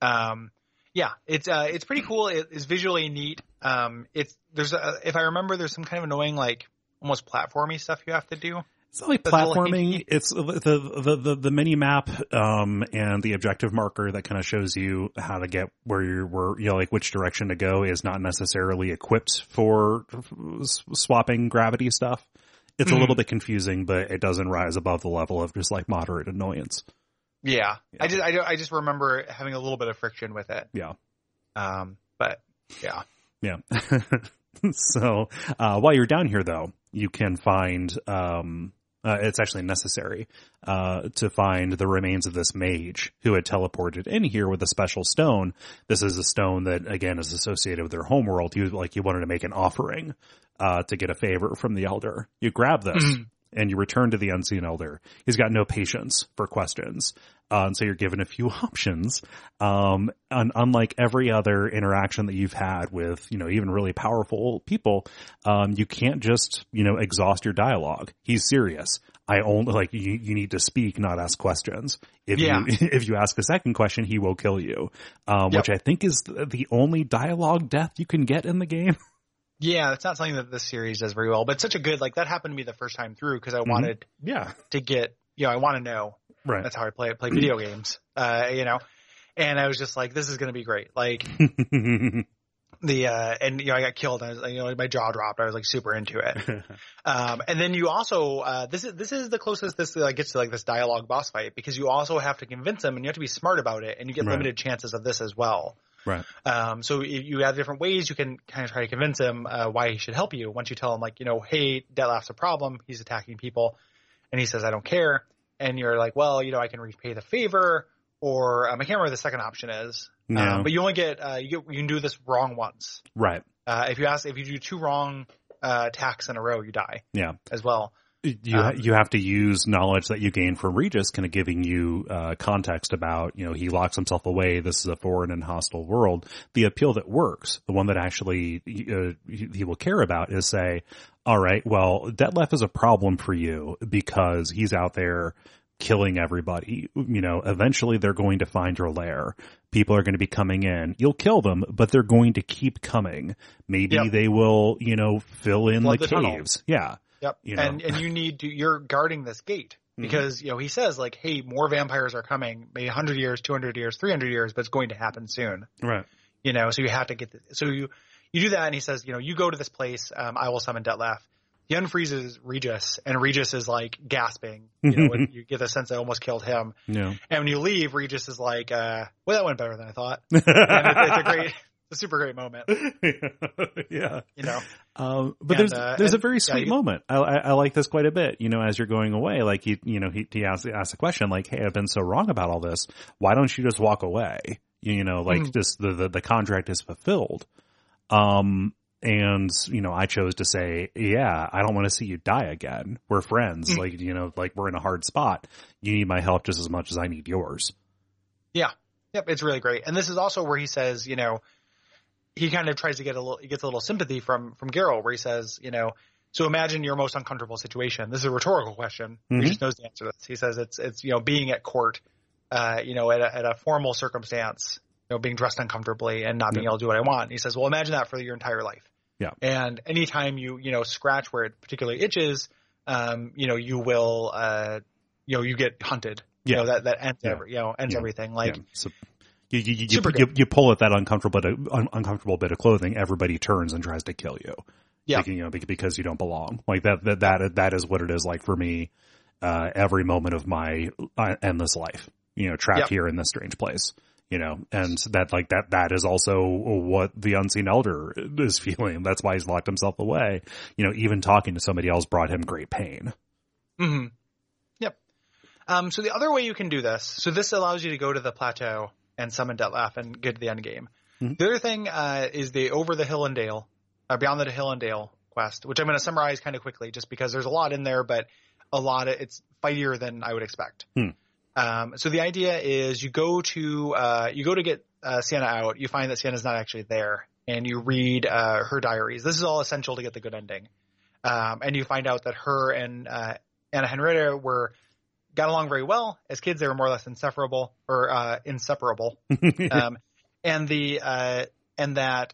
Um, yeah, it's uh, it's pretty cool. It's visually neat. Um, it's there's a, if I remember, there's some kind of annoying like almost platformy stuff you have to do. It's not like a platforming. It's the, the, the, the mini map, um, and the objective marker that kind of shows you how to get where you're, where, you know, like which direction to go is not necessarily equipped for swapping gravity stuff. It's a Mhm. little bit confusing, but it doesn't rise above the level of just like moderate annoyance. Yeah, Yeah. I just I, I just remember having a little bit of friction with it. Yeah. Um, but yeah. Yeah. so, uh, while you're down here though, you can find, um, uh, it's actually necessary, uh, to find the remains of this mage who had teleported in here with a special stone. This is a stone that again is associated with their homeworld. Was like, he wanted to make an offering, uh, to get a favor from the elder. You grab this. Mhm. And you return to the unseen elder. He's got no patience for questions. Uh, and so you're given a few options. Um, and unlike every other interaction that you've had with, you know, even really powerful people, um, you can't just, you know, exhaust your dialogue. He's serious. I only like you, you need to speak, not ask questions. If Yeah. you, if you ask a second question, he will kill you. Um, Yep. which I think is the the only dialogue death you can get in the game. Yeah, it's not something that this series does very well, but it's such a good like that happened to me the first time through because I Mhm. wanted Yeah. to get you know I want to know Right. that's how I play it, play video games, uh, you know, and I was just like this is gonna be great, like the uh and you know I got killed, and I was, you know my jaw dropped, I was like super into it, um, and then you also uh this is this is the closest this like gets to like this dialogue boss fight because you also have to convince them and you have to be smart about it and you get Right. limited chances of this as well. Right. Um, so you you have different ways you can kind of try to convince him uh, why he should help you. Once you tell him like, you know, hey, Dettlaff's a problem. He's attacking people, and he says, I don't care. And you're like, well, you know, I can repay the favor, or um, I can't remember what the second option is. Yeah. Um, but you only get uh, you get you can do this wrong once. Right. Uh, if you ask if you do two wrong uh, attacks in a row, you die Yeah. as well. You Um, you have to use knowledge that you gain from Regis, kind of giving you uh, context about you know he locks himself away. This is a foreign and hostile world. The appeal that works, the one that actually uh, he will care about, is say, all right, well, Dettlaff is a problem for you because he's out there killing everybody. You know, eventually they're going to find your lair. People are going to be coming in. You'll kill them, but they're going to keep coming. Maybe Yep. they will, you know, fill in the the caves. Yeah. Yep. You know. And and you need to you're guarding this gate Mhm. because you know he says like, hey, more vampires are coming, maybe 100 years, 200 years, 300 years, but it's going to happen soon. Right. You know, so you have to get the, so you you do that, and he says, you know, you go to this place, um, I will summon Dettlaff. He unfreezes Regis, and Regis is like gasping. You know, you get the sense I almost killed him. Yeah. And when you leave, Regis is like, uh, well, that went better than I thought. And it's, it's a great, a super great moment. yeah. You know, Um, but And, there's uh, there's a and- very yeah, sweet you- moment. I, I I like this quite a bit. You know, as you're going away, like he you know he he asks asks a question like, "Hey, I've been so wrong about all this. Why don't you just walk away?" You know, like Mhm. this the, the the contract is fulfilled. Um. And you know, I chose to say, "Yeah, I don't want to see you die again. We're friends. Mm. Like you know, like we're in a hard spot. You need my help just as much as I need yours." Yeah. Yep, it's really great. And this is also where he says, you know, he kind of tries to get a little, he gets a little sympathy from from Geralt, where he says, you know, so imagine your most uncomfortable situation. This is a rhetorical question. Mhm. He just knows the answer to this. He says it's it's you know being at court, uh, you know, at a, at a formal circumstance, you know, being dressed uncomfortably and not being Yeah. able to do what I want. And he says, well, imagine that for your entire life. Yeah. And anytime you you know scratch where it particularly itches, um, you know, you will, uh, you know, you get hunted. You Yeah. know that that ends Yeah. every, you know ends Yeah. everything. Like yeah. So you you you, you, you pull at that uncomfortable bit of, un, uncomfortable bit of clothing. Everybody turns and tries to kill you. Yeah. Like, you know, because you don't belong. Like that that that that is what it is like for me. Uh, every moment of my uh, endless life, you know, trapped Yep. here in this strange place. You know, and that like that that is also what the unseen elder is feeling. That's why he's locked himself away. You know, even talking to somebody else brought him great pain. hmm Yep. Um, so the other way you can do this, so this allows you to go to the plateau and summon Dettlaff and get to the end game. Mhm. The other thing uh, is the over the hill and dale, uh, beyond the hill and dale quest, which I'm going to summarize kind of quickly, just because there's a lot in there, but a lot of it's fightier than I would expect. Hmm. Um, so the idea is you go to uh, you go to get uh, Syanna out. You find that Syanna's not actually there, and you read uh, her diaries. This is all essential to get the good ending. Um, and you find out that her and uh, Anna Henrietta were got along very well as kids. They were more or less inseparable or uh, inseparable. Um, and the uh, and that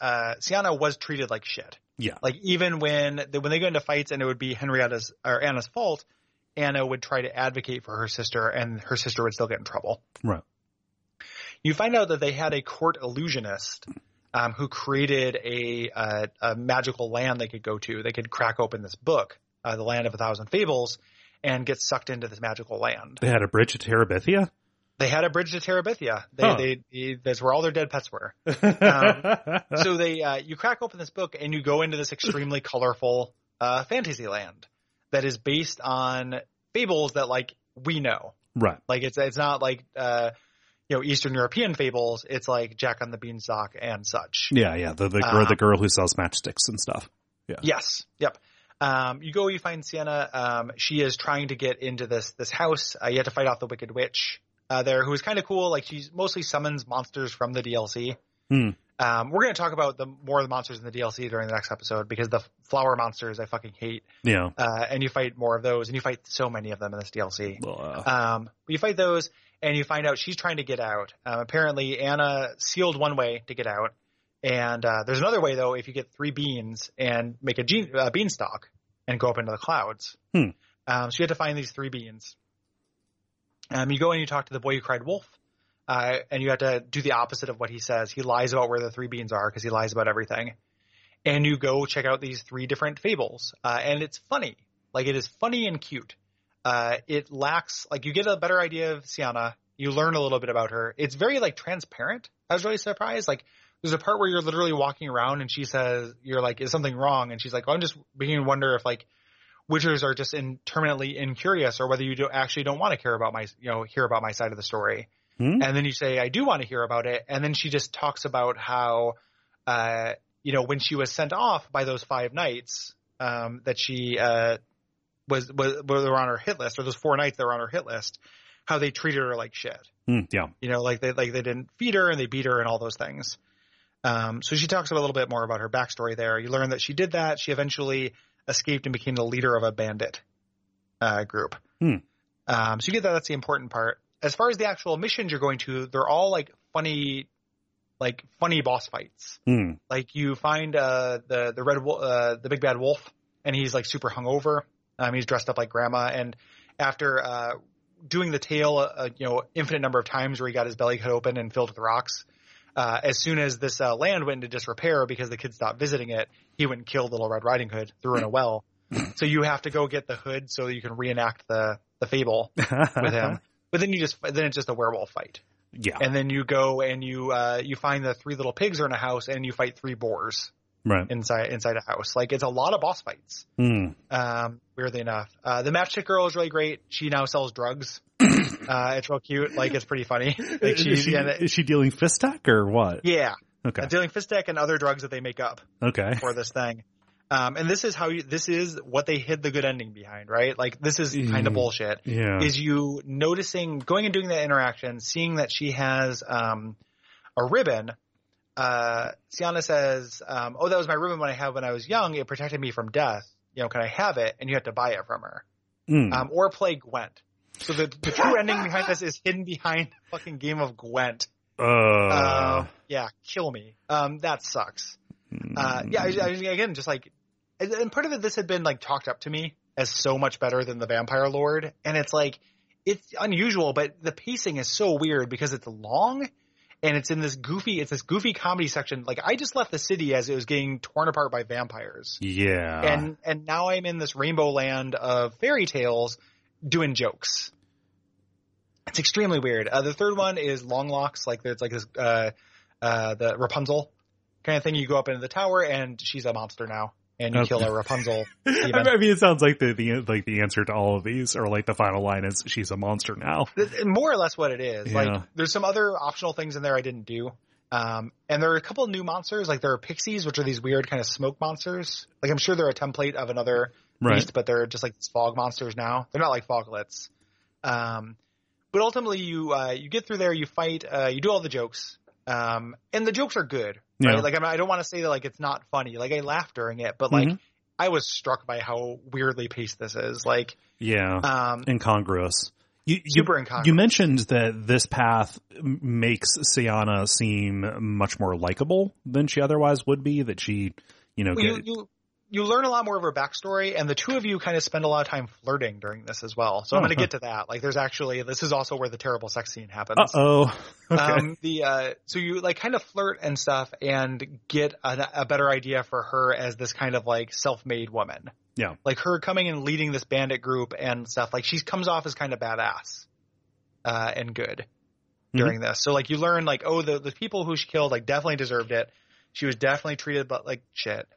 uh, Syanna was treated like shit. Yeah. Like even when the, when they go into fights and it would be Henrietta's or Anna's fault, Anna would try to advocate for her sister, and her sister would still get in trouble. right. You find out that they had a court illusionist um, who created a, uh, a magical land they could go to. They could crack open this book, uh, the Land of a Thousand Fables, and get sucked into this magical land. They had a bridge to Terabithia. They had a bridge to Terabithia. They, Huh. they, they, that's where all their dead pets were. Um, so they, uh, you crack open this book and you go into this extremely colorful uh, fantasy land that is based on fables that like we know. right. Like it's it's not like uh, you know Eastern European fables. It's like Jack on the Beanstalk and such. Yeah, yeah. The the girl, Uh, the girl who sells matchsticks and stuff. Yeah. Yes. Yep. Um, you go, you find Syanna. Um, she is trying to get into this this house. Uh, you have to fight off the Wicked Witch uh, there, who is kind of cool. Like she mostly summons monsters from the DLC. Hmm. Um, we're going to talk about the more of the monsters in the DLC during the next episode because the flower monsters I fucking hate. Yeah. Uh, and you fight more of those, and you fight so many of them in this DLC. Uh, Um, but you fight those, and you find out she's trying to get out. Um, apparently, Anna sealed one way to get out, and uh, there's another way though. If you get three beans and make a gene, uh, beanstalk and go up into the clouds, Hmm. um, so you have to find these three beans. Um, you go and you talk to the boy who cried wolf, uh, and you have to do the opposite of what he says. He lies about where the three beans are because he lies about everything. And you go check out these three different fables, uh, and it's funny. Like it is funny and cute. Uh, it lacks like you get a better idea of Syanna. You learn a little bit about her. It's very like transparent. I was really surprised. Like there's a part where you're literally walking around and she says, "You're like, is something wrong?" And she's like, oh, "I'm just beginning to wonder if like witchers are just interminably incurious, or whether you do actually don't want to care about my, you know, hear about my side of the story." hmm? And then you say, I do want to hear about it. And then she just talks about how, uh, you know, when she was sent off by those five knights, um, that she, uh, was was were on her hit list, or those four knights that were on her hit list, how they treated her like shit. Mm, yeah. You know, like they like they didn't feed her and they beat her and all those things. Um, so she talks a little bit more about her backstory there. You learn that she did that. She eventually escaped and became the leader of a bandit uh, group. Hmm. Um, so you get that. That's the important part. As far as the actual missions you're going to, they're all like funny, like funny boss fights. Mm, Like you find uh, the the red uh, the big bad wolf, and he's like super hungover. Um, he's dressed up like grandma, and after uh, doing the tail, uh, you know, infinite number of times where he got his belly cut open and filled with rocks. Uh, as soon as this uh, land went into disrepair because the kids stopped visiting it, he went and killed Little Red Riding Hood, threw her in a well. so you have to go get the hood so you can reenact the the fable with him. But then you just then it's just a werewolf fight, yeah. and then you go and you uh, you find the three little pigs are in a house, and you fight three boars right. inside inside a house. Like it's a lot of boss fights. Mm, Um, weirdly enough, uh, the matchstick girl is really great. She now sells drugs. uh, it's real cute. Like it's pretty funny. Like is, she, is she dealing fisstech or what? yeah, Okay. uh, dealing fisstech and other drugs that they make up Okay. for this thing. Um, and this is how you, this is what they hid the good ending behind, right? Like this is kind of Mm. bullshit. Yeah. Is you noticing, going and doing that interaction, seeing that she has, um, a ribbon. Uh, Syanna says, um, oh, that was my ribbon when I had when I was young. It protected me from death. You know, can I have it? And you have to buy it from her. Mm, Um, or play Gwent. So the, the true ending behind this is hidden behind fucking game of Gwent. uh, Uh, yeah, kill me. Um, that sucks. Uh, yeah, I, I, again, just like, and- and part of it, this had been like talked up to me as so much better than the Vampire Lord, and it's like, it's unusual, but the pacing is so weird because it's long, and it's in this goofy, it's this goofy comedy section. Like, I just left the city as it was getting torn apart by vampires, yeah. and and now I'm in this rainbow land of fairy tales doing jokes. It's extremely weird. Uh, the third one is long locks, like it's like this, uh, uh, the Rapunzel kind of thing. You go up into the tower and she's a monster now, and you Okay. kill a Rapunzel. I mean, it sounds like the, the like the answer to all of these, or like the final line is she's a monster now. More or less what it is. Yeah. Like there's some other optional things in there I didn't do. Um, and there are a couple of new monsters, like there are pixies, which are these weird kind of smoke monsters. Like I'm sure they're a template of another Right. beast, but they're just like fog monsters now. They're not like foglets. Um, but ultimately you, uh, you get through there, you fight, uh, you do all the jokes. Um, and the jokes are good, right? Yeah. Like I'm, I don't want to say that like it's not funny. Like I laughed during it, but like Mhm. I was struck by how weirdly paced this is. Like, Yeah. um, incongruous. You, you, super incongruous. you mentioned that this path makes Syanna seem much more likable than she otherwise would be. That she, you know, Well, get, you you learn a lot more of her backstory, and the two of you kind of spend a lot of time flirting during this as well. So I'm going to get to that. Like, there's actually this is also where the terrible sex scene happens. oh, okay, Um, the uh, so you like kind of flirt and stuff, and get a, a better idea for her as this kind of like self-made woman. Yeah. like her coming and leading this bandit group and stuff. Like she comes off as kind of badass uh, and good Mm-hmm. during this. So like you learn like oh the the people who she killed like definitely deserved it. She was definitely treated but like shit,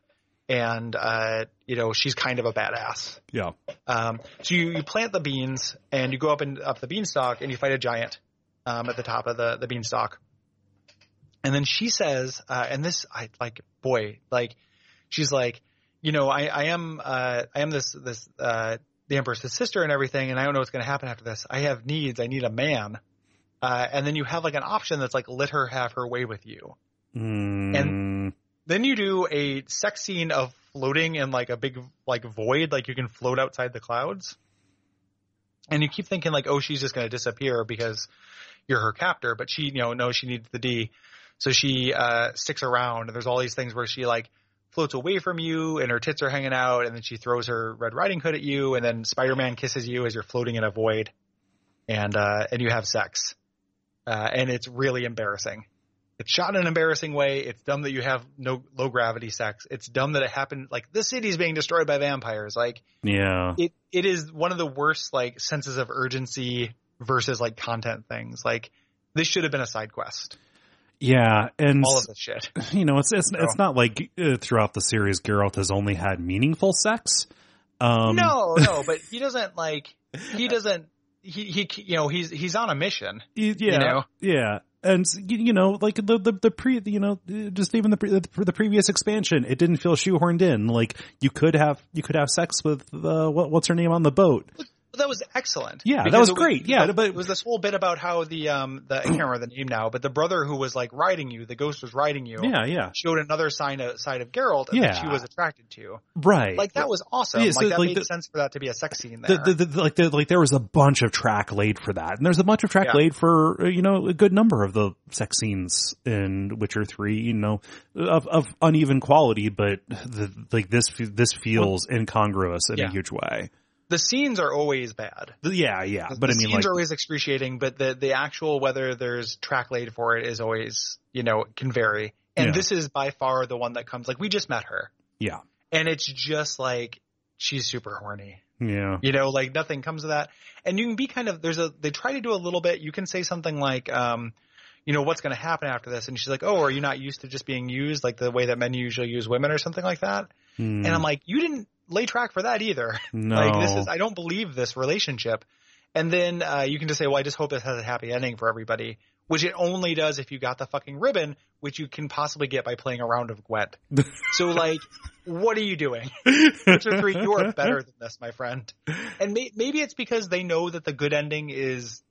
and uh, you know she's kind of a badass. yeah, Um, so you, you plant the beans and you go up and up the beanstalk and you fight a giant um, at the top of the the beanstalk. And then she says, uh, and this I like, boy, like she's like, you know, I, I am uh, I am this this uh, the empress's sister and everything, and I don't know what's going to happen after this. I have needs. I need a man. Uh, and then you have like an option that's like let her have her way with you. Mm, Then you do a sex scene of floating in like a big like void, like you can float outside the clouds. And you keep thinking like, oh, she's just to disappear because you're her captor, but she, you know, knows she needs the D, so she uh, sticks around. And there's all these things where she like floats away from you, and her tits are hanging out, and then she throws her Red Riding Hood at you, and then Spider-Man kisses you as you're floating in a void, and uh, and you have sex, uh, and it's really embarrassing. It's shot in an embarrassing way. It's dumb that you have no low gravity sex. It's dumb that it happened. Like the city's being destroyed by vampires. Like yeah, it, it is one of the worst like senses of urgency versus like content things. Like this should have been a side quest. yeah, and All of this shit. you know, it's it's it's not like uh, throughout the series Geralt has only had meaningful sex. Um, no, no, but he doesn't like. He doesn't. He he. You know, he's he's on a mission. yeah, know? yeah. And you, know, like the, the the pre, you know, just even the pre, the, the previous expansion, it didn't feel shoehorned in. Like you could have you could have sex with uh, what, what's her name on the boat. That was excellent. Yeah, that Because was great. Yeah, but- it was this whole bit about how the um the I can't remember the name now, but the brother who was like riding you, the ghost was riding you. Yeah, yeah, Showed another sign of, side of Geralt and that she was attracted to. right. Like that was awesome. Yeah, so, like that like, made the- sense for that to be a sex scene there. the, the, like like there was a bunch of track laid for that, and there's a bunch of track Yeah. laid for uh, you know a good number of the sex scenes in Witcher Three. You know, of, of uneven quality, but like this this feels incongruous in Yeah. a huge way. The scenes are always bad. Yeah, yeah, The- but the I mean, scenes like, are always excruciating, but the the actual whether there's track laid for it is always you know can vary. And Yeah. this is by far the one that comes. Like we just met her, yeah, and it's just like she's super horny. yeah, You know, like nothing comes of that. And you can be kind of there's a they try to do a little bit. You can say something like, um, you know, what's going to happen after this? And she's like, oh, are you not used to just being used like the way that men usually use women or something like that? Hmm, And I'm like, you didn't lay track for that either. no, Like this is I don't believe this relationship. And then uh, you can just say, well, I just hope this has a happy ending for everybody, which it only does if you got the fucking ribbon, which you can possibly get by playing a round of Gwent. so like, what are you doing? Witcher three, you are better than this, my friend. And may- maybe it's because they know that the good ending is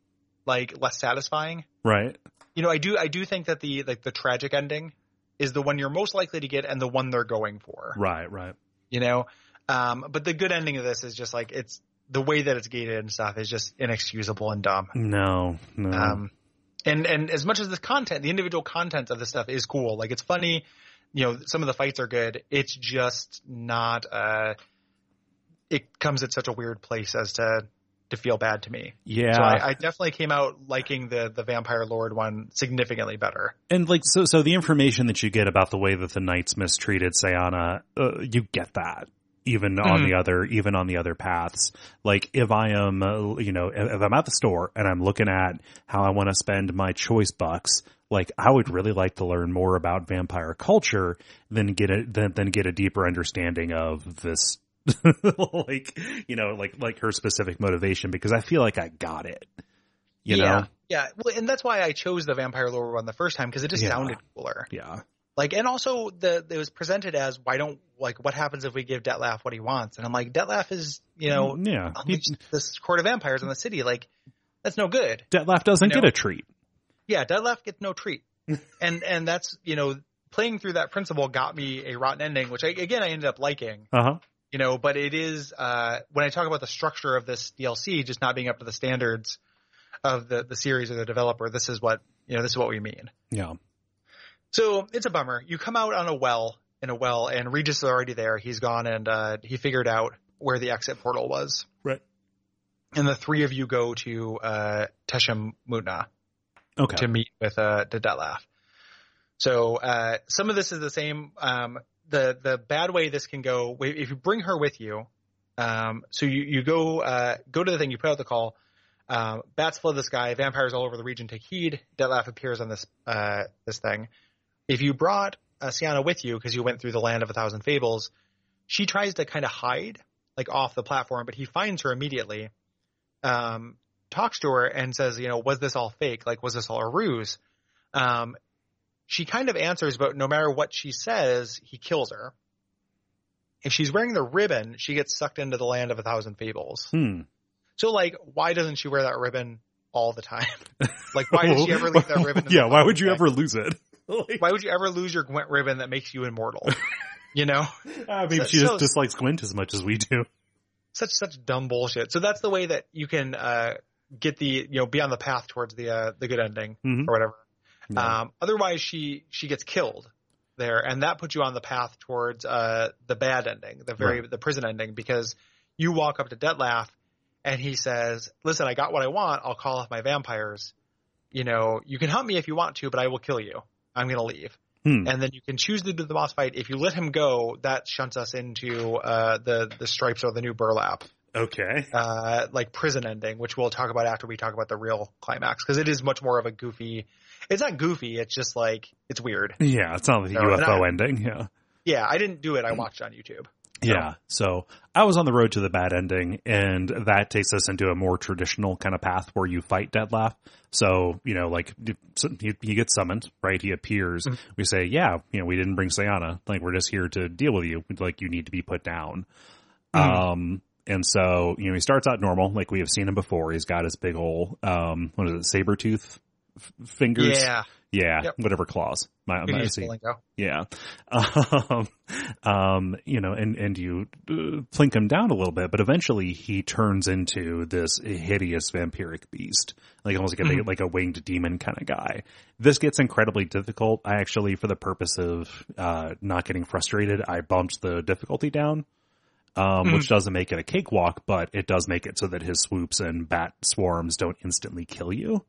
like less satisfying. right? You know, I do I do think that the like the tragic ending is the one you're most likely to get and the one they're going for Right, right. you know. Um, but the good ending of this is just like it's the way that it's gated and stuff is just inexcusable and dumb. No, no. Um, and and as much as the content, the individual content of this stuff is cool, like it's funny, you know, some of the fights are good. It's just not. Uh, it comes at such a weird place as to to feel bad to me. yeah, So I, I definitely came out liking the the Vampire Lord one significantly better. and like so, so the information that you get about the way that the knights mistreated Syanna, uh, you get that even on Mhm. the other, even on the other paths. Like if I am, uh, you know, if, I'm at the store and I'm looking at how I want to spend my choice bucks, like I would really like to learn more about vampire culture than get a than, than get a deeper understanding of this. like you know like like her specific motivation because i feel like i got it you yeah, know yeah. Well, and that's why I chose the Vampire Lord one the first time because it just Yeah. sounded cooler. yeah Like, and also the it was presented as why don't like what happens if we give Dettlaff what he wants? And I'm like, Dettlaff is you know yeah he, this court of vampires in the city. Like, that's no good. Dettlaff doesn't You know? get a treat Yeah, Dettlaff gets no treat. and and that's you know playing through that principle got me a rotten ending, which I, again I ended up liking. uh-huh You know, but it is uh when I talk about the structure of this DLC just not being up to the standards of the the series or the developer, this is what you know this is what we mean. yeah So it's a bummer. You come out on a well in a well, and Regis is already there. He's gone, and uh, he figured out where the exit portal was. Right. And the three of you go to uh, Tesham Mutna okay to meet with uh. So uh, some of this is the same. Um, the the bad way this can go if you bring her with you. Um, so you you go uh, go to the thing. You put out the call. Um, bats flood the sky. Vampires all over the region take heed. Dettlaff appears on this uh, this thing. If you brought uh, Syanna with you because you went through the land of a thousand fables, she tries to kind of hide like off the platform, but he finds her immediately. Um, talks to her and says, you know, was this all fake? Like, was this all a ruse? Um, she kind of answers, but no matter what she says, he kills her. If she's wearing the ribbon, she gets sucked into the land of a thousand fables. hmm So, like, why doesn't she wear that ribbon all the time? like, why did she ever leave that ribbon? yeah why would you ever lose it Like, Why would you ever lose your Gwent ribbon that makes you immortal? you know, I mean, So- she just so- dislikes Gwent as much as we do. such such dumb bullshit. So that's the way that you can uh, get the you know be on the path towards the uh, the good ending Mhm. or whatever. Yeah. Um, otherwise, she she gets killed there, and that puts you on the path towards uh, the bad ending, the very Right. the prison ending, because you walk up to Dettlaff and he says, "Listen, I got what I want. I'll call off my vampires. You know, you can hunt me if you want to, but I will kill you. I'm gonna leave." Hmm. And then you can choose to do the boss fight. If you let him go, that shunts us into uh, the the stripes or the new burlap Okay. uh, like prison ending, which we'll talk about after we talk about the real climax, because it is much more of a goofy. It's not goofy. It's just like it's weird. Yeah, it's not the and UFO I- ending. Yeah. Yeah, I didn't do it. I watched on YouTube. Yeah. So I was on the road to the bad ending, and that takes us into a more traditional kind of path where you fight Dettlaff. So, you know, like he, he gets summoned, right? He appears. We say, yeah, you know, we didn't bring Syanna. Like, we're just here to deal with you. Like, you need to be put down. Um, and so, you know, he starts out normal, like we have seen him before. He's got his big ol' um, what is it, saber tooth f- fingers? Yeah. Yeah. Yep. Whatever claws. My, my. Yeah. Um, um, you know, and, and you uh, plink him down a little bit, but eventually he turns into this hideous vampiric beast, like almost like a, like a winged demon kind of guy. This gets incredibly difficult. I actually, for the purpose of, uh, not getting frustrated, I bumped the difficulty down. Um, which doesn't make it a cakewalk, but it does make it so that his swoops and bat swarms don't instantly kill you.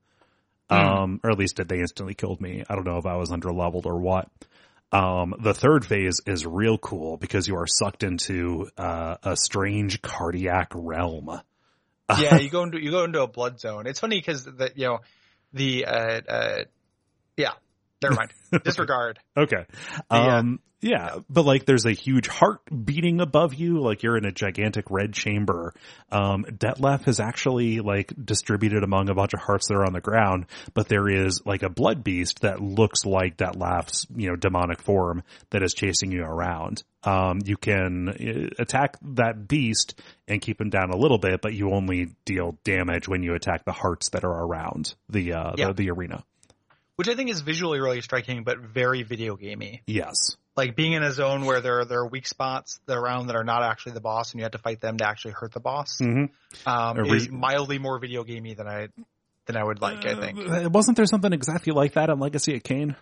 Um, or at least did they instantly killed me. I don't know if I was under leveled or what. Um, the third phase is real cool because you are sucked into, uh, a strange cardiac realm. yeah, you go into you go into a blood zone. It's funny because that you know the uh uh. Never mind. Disregard. Okay. Yeah. Um, yeah, but like there's a huge heart beating above you, like you're in a gigantic red chamber. Um, Dettlaff is actually like distributed among a bunch of hearts that are on the ground, but there is like a blood beast that looks like Dettlaff's, you know, demonic form that is chasing you around. Um, you can uh, attack that beast and keep him down a little bit, but you only deal damage when you attack the hearts that are around the, uh, Yeah. the, the arena. Which I think is visually really striking, but very video gamey. Yes. Like being in a zone where there there are weak spots around that are not actually the boss, and you have to fight them to actually hurt the boss. Mhm. Um, re- is mildly more video gamey than I than I would like. I think. Uh, wasn't there something exactly like that in Legacy of Kain?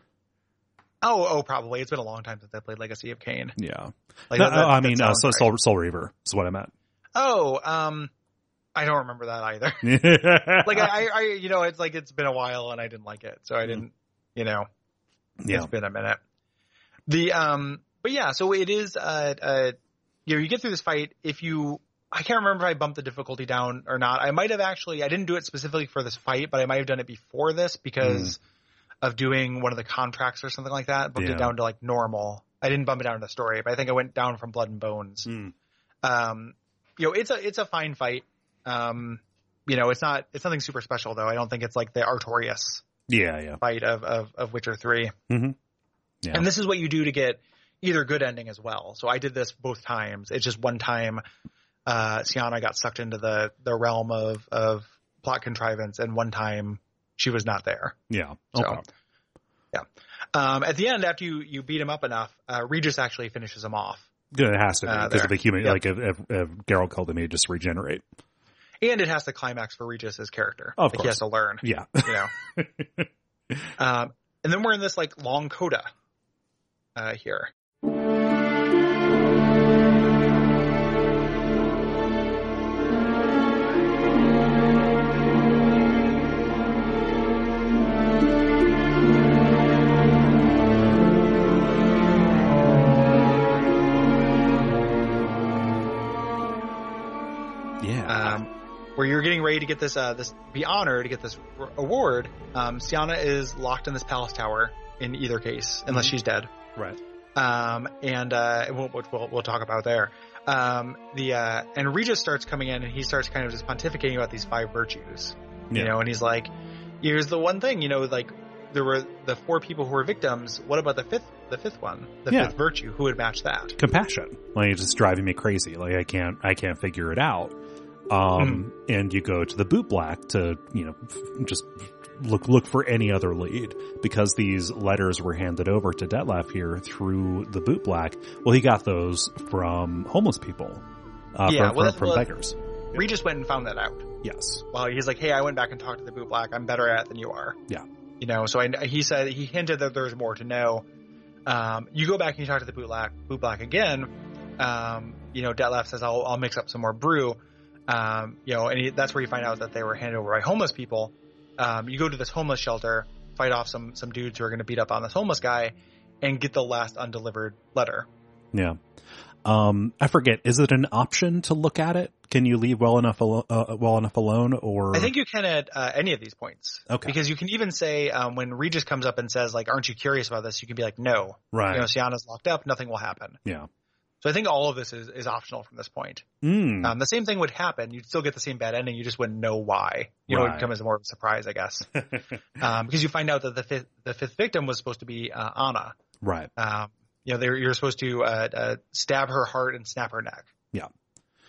Oh, oh, probably. It's been a long time since I played Legacy of Kain. Yeah. Like, No, that- that- I mean, uh, Soul, right. Soul, Soul Reaver is what I meant. Oh, um, I don't remember that either. like I, I, you know, it's like it's been a while and I didn't like it, so I didn't, you know, yeah. it's been a minute. The um, but yeah, so it is uh, uh, you know, you get through this fight if you. I can't remember if I bumped the difficulty down or not. I might have actually. I didn't do it specifically for this fight, but I might have done it before this because of doing one of the contracts or something like that. Bumped Yeah. it down to like normal. I didn't bump it down to the story, but I think I went down from blood and bones. Mm. Um, you know, it's a it's a fine fight. Um, you know, it's not it's nothing super special though. I don't think it's like the Artorias Yeah, yeah. fight of of, of Witcher three. mm-hmm. Yeah. And this is what you do to get either good ending as well. So I did this both times. It's just one time, uh, Syanna got sucked into the, the realm of, of plot contrivance and one time she was not there. yeah. So, yeah. Um, at the end, after you, you beat him up enough, uh, Regis actually finishes him off. Good, It has to be Uh, because of the human, Yep. like if, if, if Geralt called him, he'd just regenerate. And it has the climax for Regis's character. Of like he has to learn, Yeah. you know. um, and then we're in this like long coda, uh, here. Where you're getting ready to get this, uh, this be honored to get this r- award. Um, Syanna is locked in this palace tower in either case, unless she's dead. right. Um, and, uh, we'll, we'll, we'll talk about there. Um, the, uh, and Regis starts coming in and he starts kind of just pontificating about these five virtues, you know, and he's like, here's the one thing, you know, like there were the four people who were victims. What about the fifth, the fifth one, the Yeah. fifth virtue? Who would match that? compassion. Like it's just driving me crazy. Like I can't, I can't figure it out. Um, and you go to the boot black to, you know, f- just look, look for any other lead because these letters were handed over to Dettlaff here through the boot black. Well, he got those from homeless people, uh, Yeah, from, well, from, from well- beggars. Regis went and found that out. Yes. well, he's like, hey, I went back and talked to the boot black. I'm better at it than you are. Yeah. You know, so I, he said, he hinted that there's more to know. Um, you go back and you talk to the boot black, boot black again. Um, you know, Dettlaff says, I'll, I'll mix up some more brew. Um, you know, and he, that's where you find out that they were handed over by homeless people. Um, you go to this homeless shelter, fight off some, some dudes who are going to beat up on this homeless guy and get the last undelivered letter. Yeah. Um, I forget. Is it an option to look at it? Can you leave well enough uh, well enough alone, or I think you can at uh, any of these points. Okay. Because you can even say, um, when Regis comes up and says, like, aren't you curious about this? You can be like, no. right? you know, Syanna's locked up, nothing will happen. yeah. So I think all of this is, is optional from this point. Mm. Um, the same thing would happen. You'd still get the same bad ending. You just wouldn't know why. You know, it would come as more of a surprise, I guess. um, because you find out that the fifth, the fifth victim was supposed to be, uh, Anna. right. Um, you know, they were, you're supposed to, uh, uh, stab her heart and snap her neck. Yeah.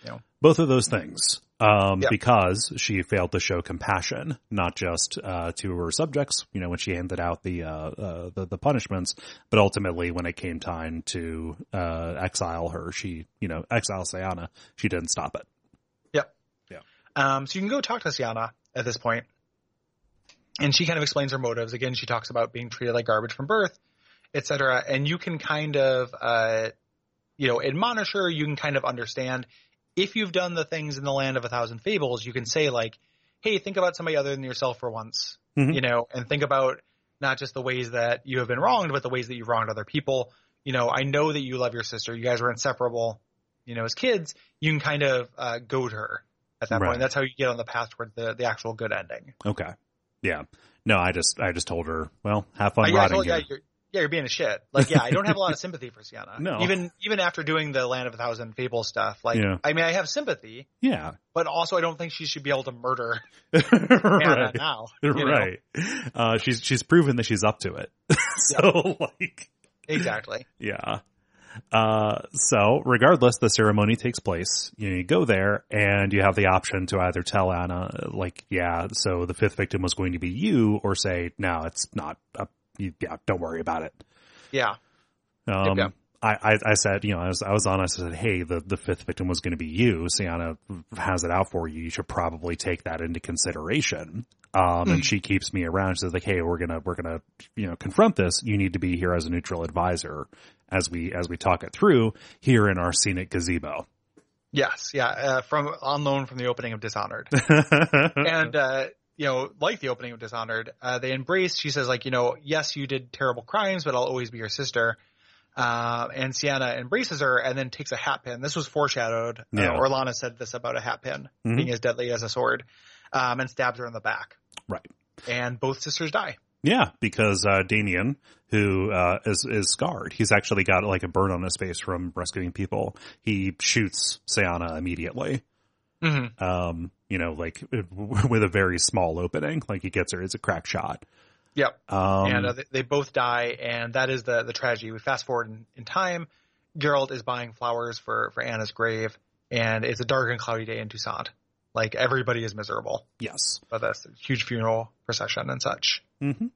You know? Both of those things. Um, Yep. because she failed to show compassion, not just, uh, to her subjects, you know, when she handed out the, uh, uh, the, the punishments, but ultimately when it came time to, uh, exile her, she, you know, exile Syanna, she didn't stop it. Yep. Yeah. Um, so you can go talk to Syanna at this point, and she kind of explains her motives. Again, she talks about being treated like garbage from birth, etc. And you can kind of, uh, you know, admonish her. You can kind of understand if you've done the things in the land of a thousand fables. You can say like, "Hey, think about somebody other than yourself for once," Mhm. you know, and think about not just the ways that you have been wronged, but the ways that you've wronged other people. You know, I know that you love your sister. You guys were inseparable. You know, as kids, you can kind of uh, goad her at that Right. point. That's how you get on the path toward the, the actual good ending. Okay. Yeah. No, I just, I just told her, well, have fun Uh, yeah, I told- here. you're, yeah, you're being a shit. Like, yeah, I don't have a lot of sympathy for Syanna. No. Even even after doing the Land of a Thousand Fables stuff, like, Yeah. I mean, I have sympathy, Yeah. but also I don't think she should be able to murder Anna right. now. Right. Uh, she's, she's proven that she's up to it. so like, Exactly. yeah. Uh, so regardless, the ceremony takes place. You, know, you go there and you have the option to either tell Anna, like, yeah, so the fifth victim was going to be you, or say, no, it's not. Uh, you, yeah, don't worry about it. Yeah. Um. I, I, I said, you know, I was, I was honest. I said, hey, the, the fifth victim was going to be you. Syanna has it out for you. You should probably take that into consideration. Um, Hmm. and she keeps me around. She says like, hey, we're gonna, we're gonna, you know, confront this. You need to be here as a neutral advisor as we, as we talk it through here in our scenic gazebo. Yes. Yeah. Uh, from on loan from the opening of Dishonored. and uh, you know, like the opening of Dishonored, uh, they embrace. She says, like, you know, yes, you did terrible crimes, but I'll always be your sister. Uh, and Syanna embraces her and then takes a hat pin. This was foreshadowed. Yeah. Uh, Orianna said this about a hat pin Mhm. being as deadly as a sword, um, and stabs her in the back. right. And both sisters die. Yeah, because uh, Damien, who uh, is is scarred, he's actually got like a burn on his face from rescuing people. He shoots Syanna immediately. Mm-hmm. Um, you know, like with a very small opening, like he gets her. It's a crack shot. Yep. Um, and uh, they, they both die, and that is the the tragedy. We fast forward in, in time. Geralt is buying flowers for for Anna's grave, and it's a dark and cloudy day in Toussaint. Like everybody is miserable yes. But that's a huge funeral procession and such. hmm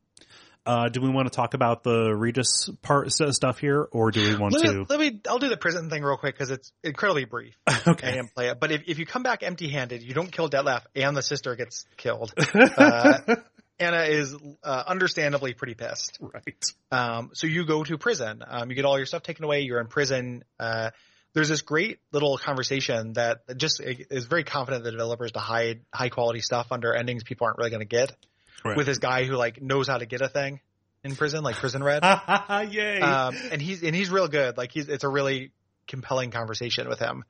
Uh, do we want to talk about the Regis part stuff here, or do we want Let to? let me. I'll do the prison thing real quick because it's incredibly brief. okay. and play it. But if, if you come back empty-handed, you don't kill Dettlaff, and the sister gets killed. Uh, Anna is uh, understandably pretty pissed. right. Um, so you go to prison. Um, you get all your stuff taken away. You're in prison. Uh, there's this great little conversation that just is very confident the developers to hide high quality stuff under endings people aren't really going to get Right. with this guy who like knows how to get a thing in prison, like Prison Red. Yay. um, and he's and he's real good. Like he's it's a really compelling conversation with him.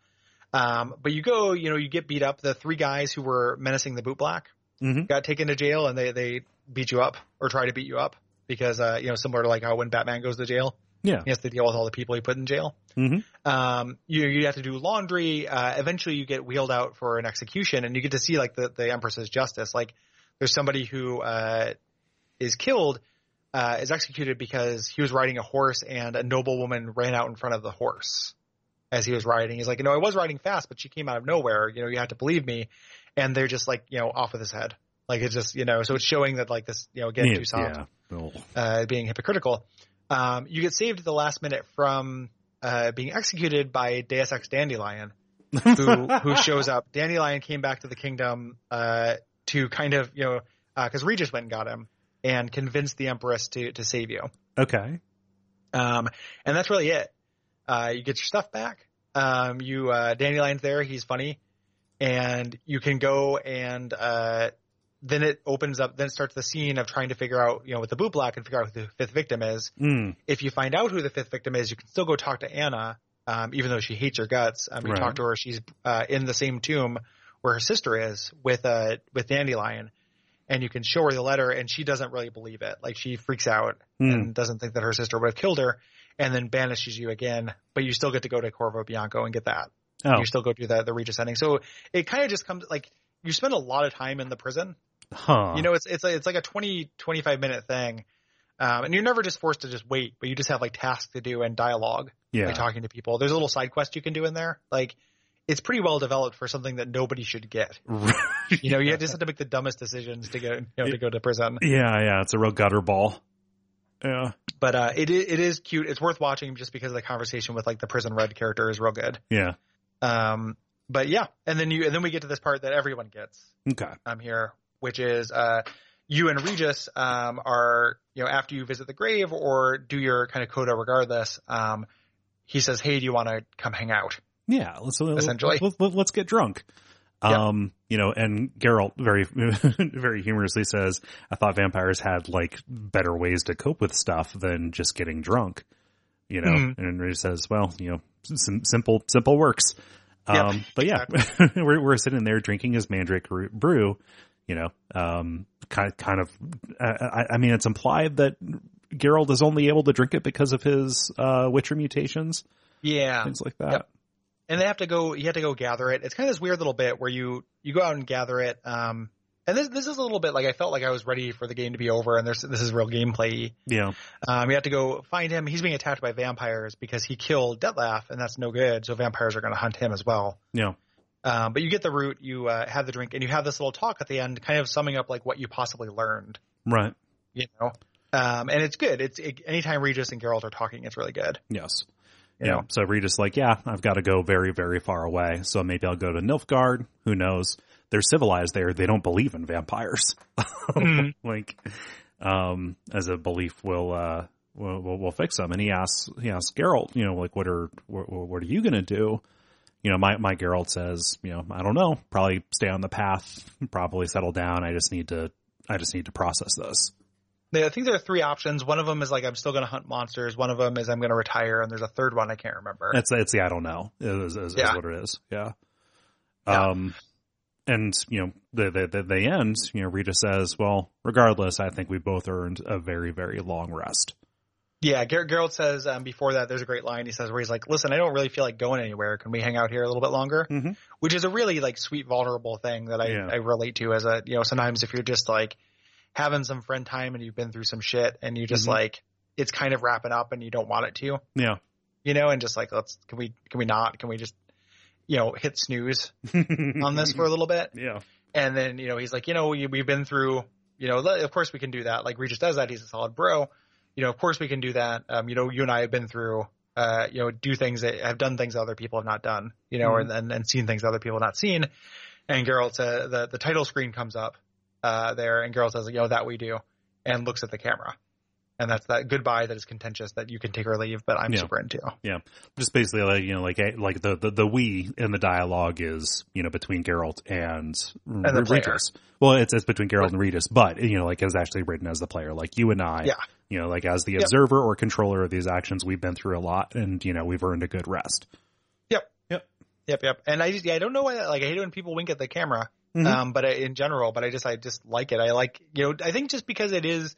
Um, but you go, you know, you get beat up. The three guys who were menacing the boot black Mhm. got taken to jail, and they they beat you up or try to beat you up because uh, you know similar to like how when Batman goes to jail, yeah. he has to deal with all the people he put in jail. Mhm. Um, you you have to do laundry. Uh, eventually, you get wheeled out for an execution, and you get to see like the the Empress's justice. Like there's somebody who uh, is killed. Uh, is executed because he was riding a horse and a noblewoman ran out in front of the horse as he was riding. He's like, you know, I was riding fast, but she came out of nowhere. You know, you have to believe me. And they're just like, you know, off with his head. Like it's just, you know, so it's showing that like this, you know, again, yeah. Toussaint yeah. Uh, being hypocritical. Um, you get saved at the last minute from uh, being executed by Deus Ex Dandelion, who who shows up. Dandelion came back to the kingdom uh, to kind of you know because Regis went and got him and convinced the Empress to to save you. Okay. Um, and that's really it. Uh, you get your stuff back. Um, you uh, Dandelion's there. He's funny, and you can go and uh, then it opens up. Then it starts the scene of trying to figure out, you know, with the boot black and figure out who the fifth victim is. Mm. If you find out who the fifth victim is, you can still go talk to Anna, um, even though she hates your guts. Um, you Right. talk to her. She's uh, in the same tomb where her sister is with uh, with Dandelion, and you can show her the letter, and she doesn't really believe it. Like she freaks out Mm. and doesn't think that her sister would have killed her. and then banishes you again, but you still get to go to Corvo Bianco and get that. Oh, You still go do the the Regis ending. So it kind of just comes like you spend a lot of time in the prison. huh. You know, it's it's like, it's like a 20 25 minute thing. Um, and you're never just forced to just wait, but you just have like tasks to do and dialogue, yeah. like talking to people. There's a little side quest you can do in there. Like it's pretty well developed for something that nobody should get. You know, you just have to make the dumbest decisions to go, you know, to go to prison. yeah, yeah. It's a real gutter ball. Yeah, But uh, it it is cute. It's worth watching just because the conversation with like the prison red character is real good. yeah. Um, but yeah, and then you and then we get to this part that everyone gets Okay. um here, which is uh you and Regis um are you know after you visit the grave or do your kind of coda regardless. Um, he says, "Hey, do you want to come hang out?" Yeah, let's Essentially. Let, let, us get drunk. Yep. Um, you know, and Geralt very very humorously says, "I thought vampires had like better ways to cope with stuff than just getting drunk." You know, Mhm. and he says, "Well, you know, sim- simple simple works." Yep, Um, but yeah, we're we're sitting there drinking his mandrake brew. You know, um, kind kind of. I, I- I mean, it's implied that Geralt is only able to drink it because of his uh, Witcher mutations, Yeah, things like that. Yep. And they have to go. You have to go gather it. It's kind of this weird little bit where you you go out and gather it. Um, and this this is a little bit like I felt like I was ready for the game to be over, and there's this is real gameplay. Yeah. Um, you have to go find him. He's being attacked by vampires because he killed Dettlaff, and that's no good. So vampires are going to hunt him as well. Yeah. Um, but you get the root, you uh, have the drink, and you have this little talk at the end, kind of summing up like what you possibly learned. Right. You know, um, and it's good. It's it, anytime Regis and Geralt are talking, it's really good. Yes. You Yeah. know? So Regis like, yeah, I've got to go very, very far away. So maybe I'll go to Nilfgaard. Who knows? They're civilized there. They don't believe in vampires. Mhm. like, um, as a belief will, uh, will, will, will fix them. And he asks, he asks Geralt, you know, like, what are, what, what are you going to do? You know, my, my Geralt says, you know, I don't know, probably stay on the path, probably settle down. I just need to, I just need to process this. They- I think there are three options. One of them is like I'm still going to hunt monsters. One of them is I'm going to retire, and there's a third one I can't remember. It's it's the I don't know is, is, is Yeah. what it is. Yeah. Yeah. Um, and you know the the the, the end. You know, Rita says, "Well, regardless, I think we both earned a very very long rest." Yeah, Ger- Geralt says um, before that there's a great line he says where he's like, "Listen, I don't really feel like going anywhere. Can we hang out here a little bit longer?" Mhm. Which is a really like sweet, vulnerable thing that I, Yeah. I relate to as a you know sometimes if you're just like having some friend time and you've been through some shit and you just Mhm. like it's kind of wrapping up and you don't want it to, Yeah. you know, and just like let's can we can we not can we just you know hit snooze on this for a little bit yeah. and then, you know, he's like, you know, we, we've been through, you know, of course we can do that. Like Regis does that. He's a solid bro. You know, of course we can do that. Um, you know, you and I have been through, uh, you know, do things that have done things that other people have not done, you know, Mhm. and, and, and seen things other people have not seen. And Geralt, uh, the, the title screen comes up, uh, there and Geralt says, know, that we do and looks at the camera. And that's that goodbye that is contentious that you can take or leave, but I'm Yeah. super into. Yeah, just basically like you know like eh, like the the, the we in the dialogue is you know between Geralt and, the R- player. Regis. Well, it's it's between Geralt and Regis, but you know like it's actually written as the player, like you and I. Yeah. You know, like as the Yep. observer or controller of these actions, we've been through a lot, and you know we've earned a good rest. Yep, yep. Yep. Yep. And I just, yeah, I don't know why, like, I hate it when people wink at the camera. Mhm. Um, but I, in general, but I just, I just like it. I like, you know, I think just because it is,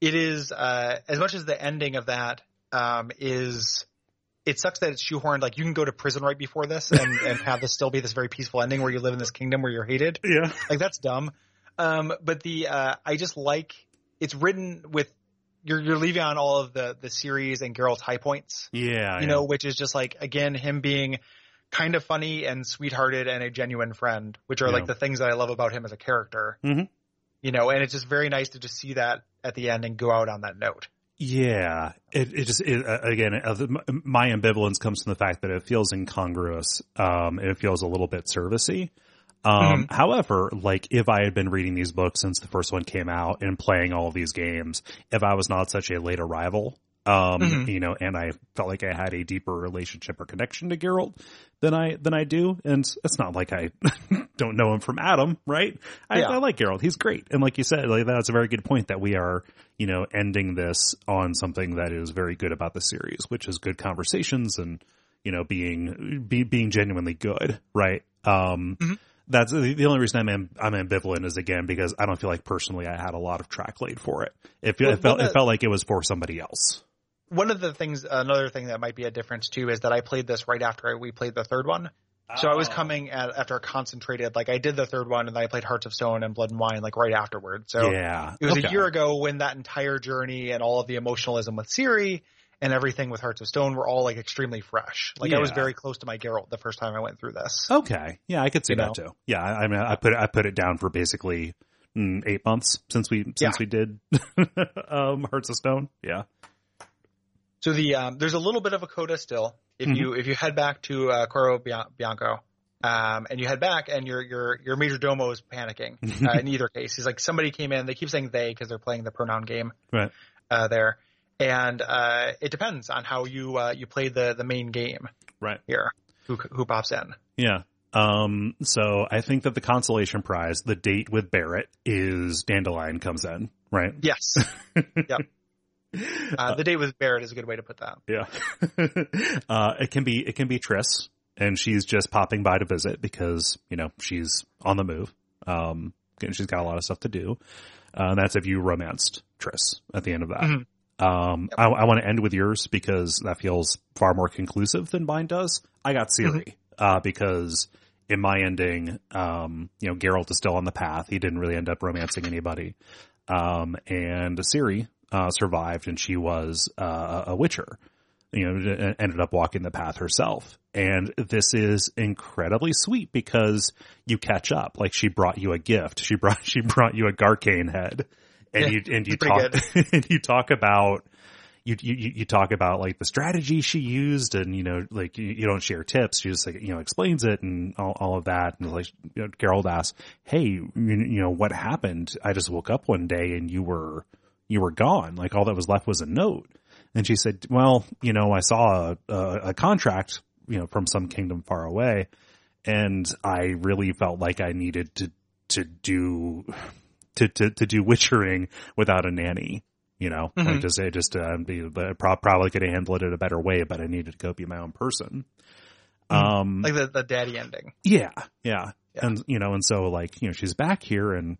it is, uh, as much as the ending of that, um, is, it sucks that it's shoehorned. Like, you can go to prison right before this and, and have this still be this very peaceful ending where you live in this kingdom where you're hated. Yeah. Like, that's dumb. Um, but the, uh, I just like, it's written with, you're, you're leaving on all of the, the series and Geralt's high points Yeah. you know, which is just like again him being kind of funny and sweethearted and a genuine friend, which are Yeah. like the things that I love about him as a character. Mhm. You know, and it's just very nice to just see that at the end and go out on that note. Yeah, it it just it, uh, again uh, the- my ambivalence comes from the fact that it feels incongruous. Um, it feels a little bit servicey. Um, however, like if I had been reading these books since the first one came out and playing all of these games, if I was not such a late arrival, um, Mhm. you know, and I felt like I had a deeper relationship or connection to Geralt than I than I do, and it's not like I don't know him from Adam, right? I, Yeah. I like Geralt; he's great, and like you said, like that's a very good point that we are, you know, ending this on something that is very good about the series, which is good conversations and you know being be, being genuinely good, right? Um, Mhm. That's the only reason I'm I'm ambivalent is again because I don't feel like personally I had a lot of track laid for it. It, Well, it felt it felt like it was for somebody else. One of the things, another thing that might be a difference too, is that I played this right after we played the third one. So I was Oh. coming at, after a concentrated, like I did the third one and then I played Hearts of Stone and Blood and Wine like right afterward. So yeah, it was okay. a year ago when that entire journey and all of the emotionalism with Ciri and everything with Hearts of Stone were all like extremely fresh. Like I was very close to my Geralt the first time I went through this. Okay, yeah, I could see You that too. Yeah, I, I mean, I put I put it down for basically mm, eight months since we since Yeah. we did um, Hearts of Stone. Yeah, So the um, there's a little bit of a coda still. If Mhm. you if you head back to uh, Corvo Bianco, um, and you head back and your your your major domo is panicking. Uh, in either case, he's like somebody came in. They keep saying they because they're playing the pronoun game right. uh, there, and uh, it depends on how you uh, you play the the main game Right. here. Who who pops in? Yeah. Um, so I think that the consolation prize, the date with Barrett, is Dandelion comes in, right? Yes. yep. Uh, the date with Barrett is a good way to put that. Yeah. uh, it can be, it can be Triss and she's just popping by to visit because, you know, she's on the move. Um, and she's got a lot of stuff to do. Uh, and that's if you romanced Triss at the end of that. Mhm. Um, I, I want to end with yours because that feels far more conclusive than mine does. I got Ciri, uh, because in my ending, um, you know, Geralt is still on the path. He didn't really end up romancing anybody. Um, and Ciri, uh, survived and she was, uh, a witcher, you know, ended up walking the path herself. And this is incredibly sweet because you catch up. Like she brought you a gift. She brought, she brought you a Garkain head and Yeah, you, and you talk, and you talk about, you, you, you talk about like the strategy she used and, you know, like you, you don't share tips. She just like, you know, explains it and all, all of that. And like, you know, Geralt asks, Hey, you, you know, what happened? I just woke up one day and you were, you were gone. Like all that was left was a note. And she said, well, you know, I saw a, a, a contract, you know, from some kingdom far away and I really felt like I needed to, to do, to, to, to do witchering without a nanny. You know, like Mhm. just say, just, uh, be, but pro- probably could have handled it a better way, but I needed to go be my own person. Um, Like the, the daddy ending. yeah, yeah, Yeah. And, you know, and so like, you know, she's back here and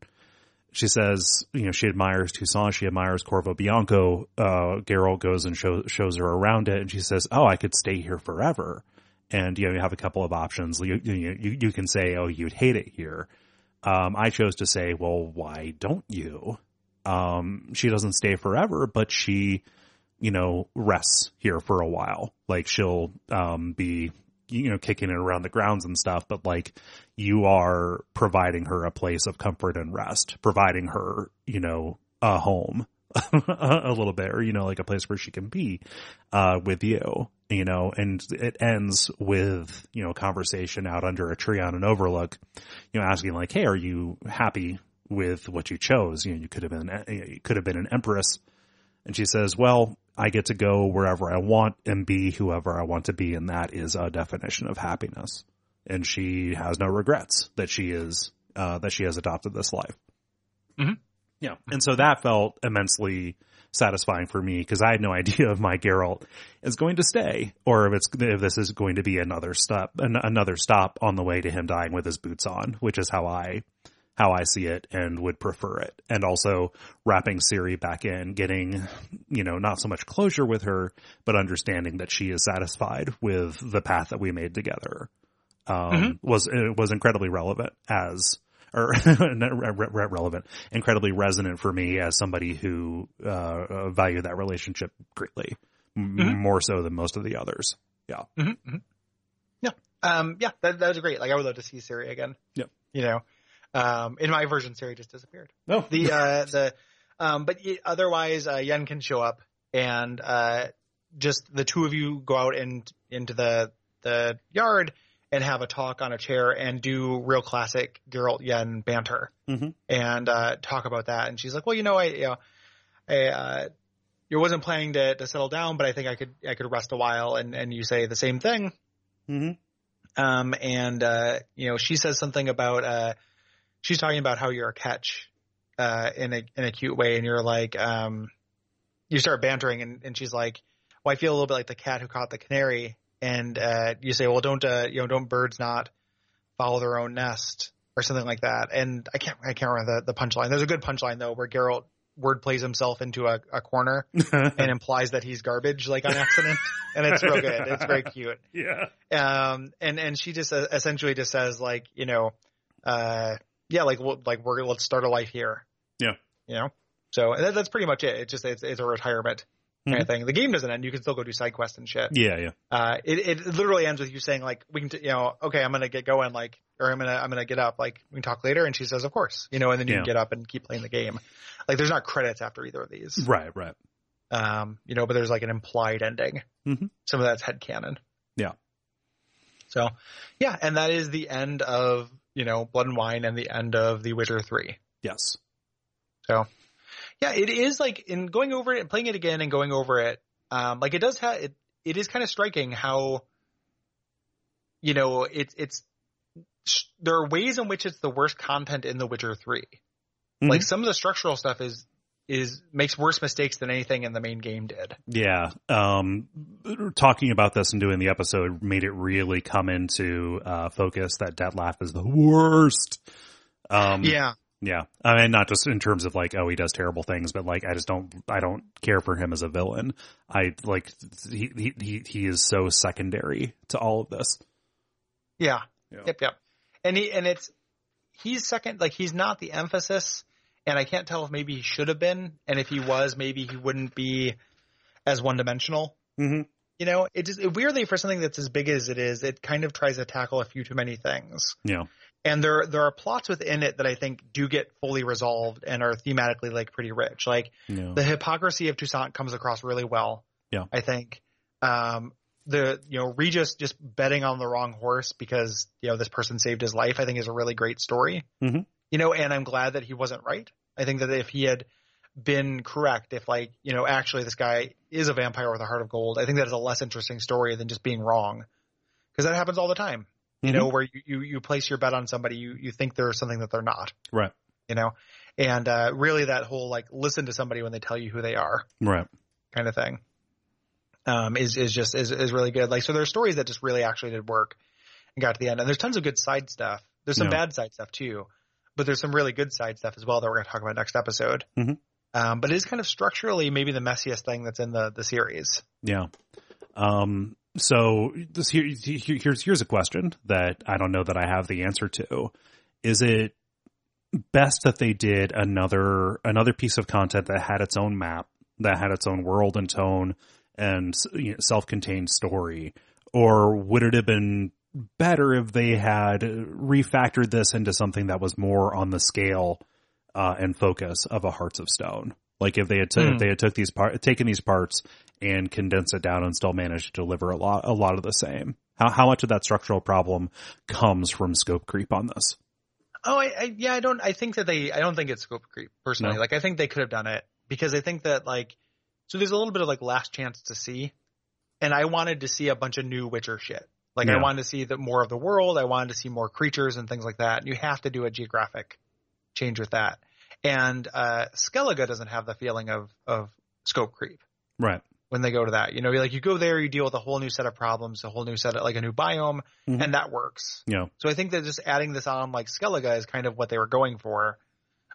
she says, you know, she admires Toussaint, she admires Corvo Bianco. Uh, Geralt goes and show, shows her around it and she says, oh, I could stay here forever. And, you know, you have a couple of options. You, you, you, you can say, oh, you'd hate it here. Um, I chose to say, well, why don't you? Um, she doesn't stay forever, but she, you know, rests here for a while. Like she'll, um, be, you know, kicking it around the grounds and stuff, but like you are providing her a place of comfort and rest, providing her, you know, a home a little bit, or, you know, like a place where she can be, uh, with you, you know, and it ends with, you know, conversation out under a tree on an overlook, you know, asking like, Hey, are you happy with what you chose? You know, you could have been, you could have been an empress. And she says, well, I get to go wherever I want and be whoever I want to be. And that is a definition of happiness. And she has no regrets that she is, uh, that she has adopted this life. Mhm. Yeah. And so that felt immensely satisfying for me because I had no idea if my Geralt is going to stay or if it's, if this is going to be another stop, an, another stop on the way to him dying with his boots on, which is how I, how I see it and would prefer it. And also wrapping Ciri back in, getting, you know, not so much closure with her, but understanding that she is satisfied with the path that we made together. Um, was, it was incredibly relevant as, or re- re- relevant, incredibly resonant for me as somebody who, uh, uh valued that relationship greatly. M- Mhm. More so than most of the others. Yeah. Mm-hmm, Yeah. Um, yeah, that, that was great. Like I would love to see Ciri again. Yeah. You know, um, in my version, Ciri just disappeared. No. The, uh, the, um, but otherwise, uh, Yen can show up and, uh, just the two of you go out and into the, the yard and have a talk on a chair and do real classic Geralt Yen banter Mhm. and, uh, talk about that. And she's like, well, you know, I, you know, I, uh, you wasn't planning to, to settle down, but I think I could, I could rest a while. And, and you say the same thing. Mm-hmm. Um, and, uh, you know, she says something about, uh, she's talking about how you're a catch, uh, in a, in a cute way. And you're like, um, you start bantering and, and she's like, well, I feel a little bit like the cat who caught the canary. And, uh, you say, well, don't, uh, you know, don't birds not follow their own nest or something like that. And I can't, I can't remember the, the punchline. There's a good punchline though, where Geralt word plays himself into a, a corner and implies that he's garbage, like on accident, and it's real good. It's very cute. yeah. Um, and and she just uh, essentially just says like, you know, uh, yeah, like we'll, like we're let's start a life here. Yeah. You know, so and that, that's pretty much it. It's just it's, it's a retirement kind of thing. The game doesn't end. You can still go do side quests and shit. Yeah, yeah. Uh, it, it literally ends with you saying like, we can, t- you know, okay, I'm gonna get going, like, or I'm gonna, I'm gonna get up, like, we can talk later. And she says, of course, you know, and then you Yeah. can get up and keep playing the game. Like, there's not credits after either of these, Right, right. um, you know, but there's like an implied ending. Mhm. Some of that's headcanon. Yeah. So, yeah, and that is the end of you know Blood and Wine and the end of The Witcher Three. Yes. So, yeah, it is like in going over it and playing it again and going over it. Um, like it does have it. It is kind of striking how, you know, it's it's there are ways in which it's the worst content in The Witcher 3 Mhm. Like some of the structural stuff is is makes worse mistakes than anything in the main game did. Yeah. Um, talking about this and doing the episode made it really come into uh, focus that Dettlaff is the worst. Um, yeah, Yeah. I mean, not just in terms of like, oh, he does terrible things, but like, I just don't, I don't care for him as a villain. I like, he, he, he, he is so secondary to all of this. yeah, Yeah. yep, yep. And he and it's he's second, like he's not the emphasis, and I can't tell if maybe he should have been, and if he was, maybe he wouldn't be as one dimensional. Mm-hmm. You know, it just it, weirdly for something that's as big as it is, it kind of tries to tackle a few too many things. Yeah. And there there are plots within it that I think do get fully resolved and are thematically like pretty rich. Like Yeah. the hypocrisy of Toussaint comes across really well. Yeah. I think. Um the you know, Regis just betting on the wrong horse because, you know, this person saved his life, I think is a really great story. Mhm. You know, and I'm glad that he wasn't right. I think that if he had been correct, if like, you know, actually this guy is a vampire with a heart of gold, I think that is a less interesting story than just being wrong. Because that happens all the time. You know, where you, you, you place your bet on somebody, you, you think they're something that they're not, Right. you know? And uh really that whole like listen to somebody when they tell you who they are Right. kind of thing. Um, is is just is is really good. Like so, there's stories that just really actually did work and got to the end. And there's tons of good side stuff. There's some Yeah. bad side stuff too, but there's some really good side stuff as well that we're going to talk about next episode. Mhm. Um, but it is kind of structurally maybe the messiest thing that's in the the series. Yeah. Um, so this here, here- here's here's a question that I don't know that I have the answer to. Is it best that they did another another piece of content that had its own map, that had its own world and tone and you know, self-contained story, or would it have been better if they had refactored this into something that was more on the scale uh, and focus of a Hearts of Stone? Like if they had t- Hmm. if they had took these part taken these parts and condensed it down and still managed to deliver a lot a lot of the same. How how much of that structural problem comes from scope creep on this? Oh, I, I yeah, I don't. I think that they. I don't think it's scope creep personally. No? Like I think they could have done it because I think that like so there's a little bit of like last chance to see, and I wanted to see a bunch of new Witcher shit. Like Yeah. I wanted to see the more of the world. I wanted to see more creatures and things like that. And you have to do a geographic change with that. And uh Skellige doesn't have the feeling of of scope creep Right. when they go to that. You know, like you go there, you deal with a whole new set of problems, a whole new set of like a new biome, Mhm. and that works. Yeah. So I think that just adding this on like Skellige is kind of what they were going for,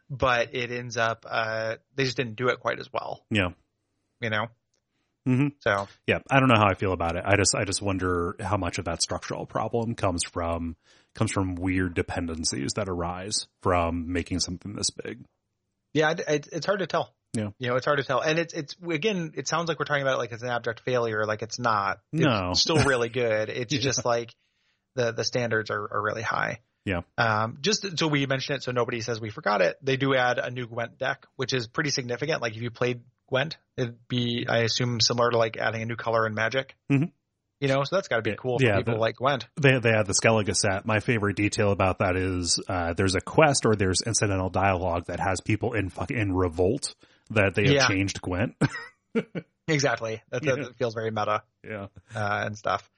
but it ends up uh they just didn't do it quite as well, Yeah. you know. Hmm So Yeah. I don't know how I feel about it. I just I just wonder how much of that structural problem comes from comes from weird dependencies that arise from making something this big. yeah, it, it, it's hard to tell. Yeah. You know, it's hard to tell, and it's it's again, it sounds like we're talking about it like it's an abject failure, like it's not. It's No. still really good. It's Yeah. just like the the standards are, are really high. Yeah. Um, just so we mention it, so nobody says we forgot it. They do add a new Gwent deck, which is pretty significant. Like if you played Gwent, it'd be, I assume, similar to like adding a new color in Magic. Mhm. You know, so that's got to be cool for yeah, people the- like Gwent. They they have the Skellige set. My favorite detail about that is uh, there's a quest or there's incidental dialogue that has people in fuck in revolt that they have Yeah. changed Gwent. Exactly. That, that Yeah. feels very meta. yeah. uh, and stuff.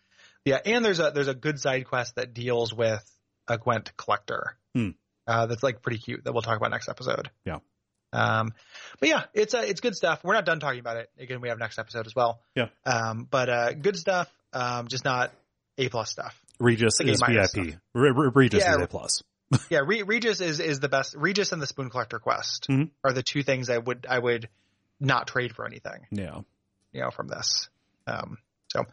Yeah, and there's a there's a good side quest that deals with a Gwent collector. Hmm. Uh, that's like pretty cute that we'll talk about next episode. Yeah. Um, but yeah, it's uh, it's good stuff. We're not done talking about it. Again, we have next episode as well. Yeah. Um, but uh, good stuff. Um, just not A plus stuff. Regis is VIP. Re- Re- Regis Yeah. is A plus. yeah, Re- Regis is is the best. Regis and the Spoon Collector Quest Mhm. are the two things I would I would not trade for anything. Yeah. You know, from this. Um, so,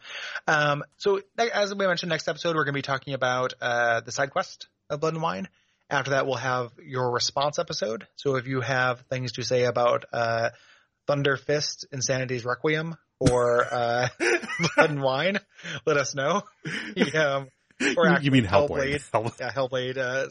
um, so as we mentioned, next episode we're going to be talking about uh, the side quest of Blood and Wine. After that, we'll have your response episode. So if you have things to say about uh, Thunder Fist, Insanity's Requiem, or uh, Blood and Wine, let us know. um, or You- actually you mean Hellblade? Hell- yeah, Hellblade, uh,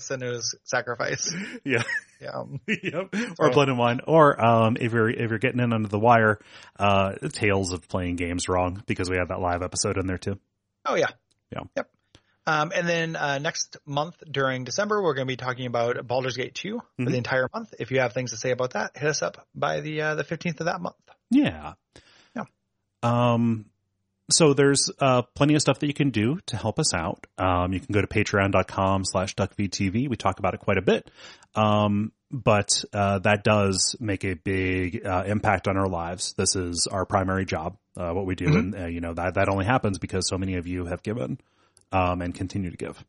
Sacrifice. yeah. Yeah, um, yep. Or So- Blood and Wine. Or um, if you're if you're getting in under the wire, uh, Tales of playing games wrong because we have that live episode in there too. Oh yeah. Yeah. Yep. Um, and then uh, next month during December, we're going to be talking about Baldur's Gate 2 for Mhm. the entire month. If you have things to say about that, hit us up by the uh, the 15th of that month. Yeah. Yeah. Um, so there's uh, plenty of stuff that you can do to help us out. Um, you can go to patreon.com slash duckfeedtv. We talk about it quite a bit. Um, but uh, that does make a big uh, impact on our lives. This is our primary job, uh, what we do. And, uh, you know, that, that only happens because so many of you have given um, and continue to give.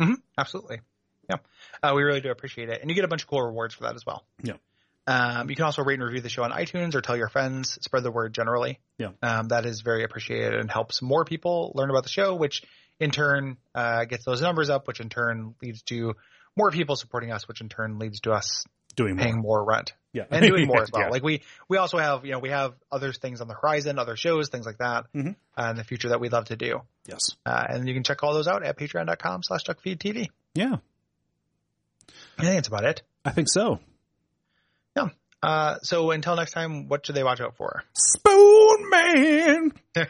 Mm-hmm. Absolutely. Yeah. Uh, we really do appreciate it. And you get a bunch of cool rewards for that as well. Yeah. Um, you can also rate and review the show on iTunes or tell your friends, spread the word generally. Yeah. Um, that is very appreciated and helps more people learn about the show, which in turn, uh, gets those numbers up, which in turn leads to more people supporting us, which in turn leads to us Doing more. paying more rent Yeah. and doing more as well. Yeah. Like we, we also have, you know, we have other things on the horizon, other shows, things like that Mhm. uh, in the future that we'd love to do. yes. Uh, and you can check all those out at patreon.com slash duckfeedtv. Yeah. I think that's about it. I think so. Yeah. Uh, so until next time, what should they watch out for? Spoon Man.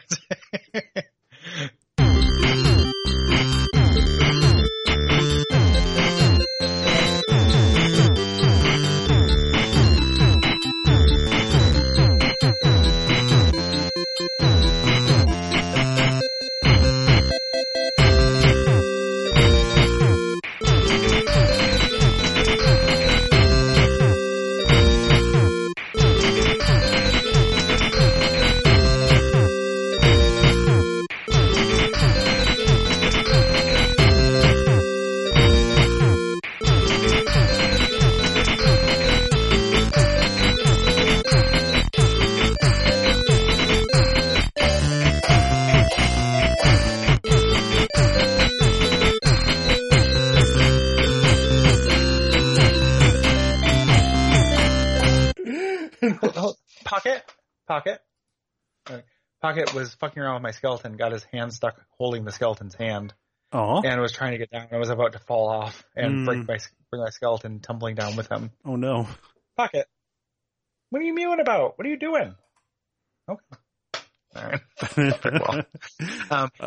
Pocket, Pocket, Pocket was fucking around with my skeleton, got his hand stuck holding the skeleton's hand, Oh. and was trying to get down. I was about to fall off and Mm. break my bring my skeleton tumbling down with him. Oh no. Pocket, what are you mewing about? What are you doing? Okay. All right. well. Um,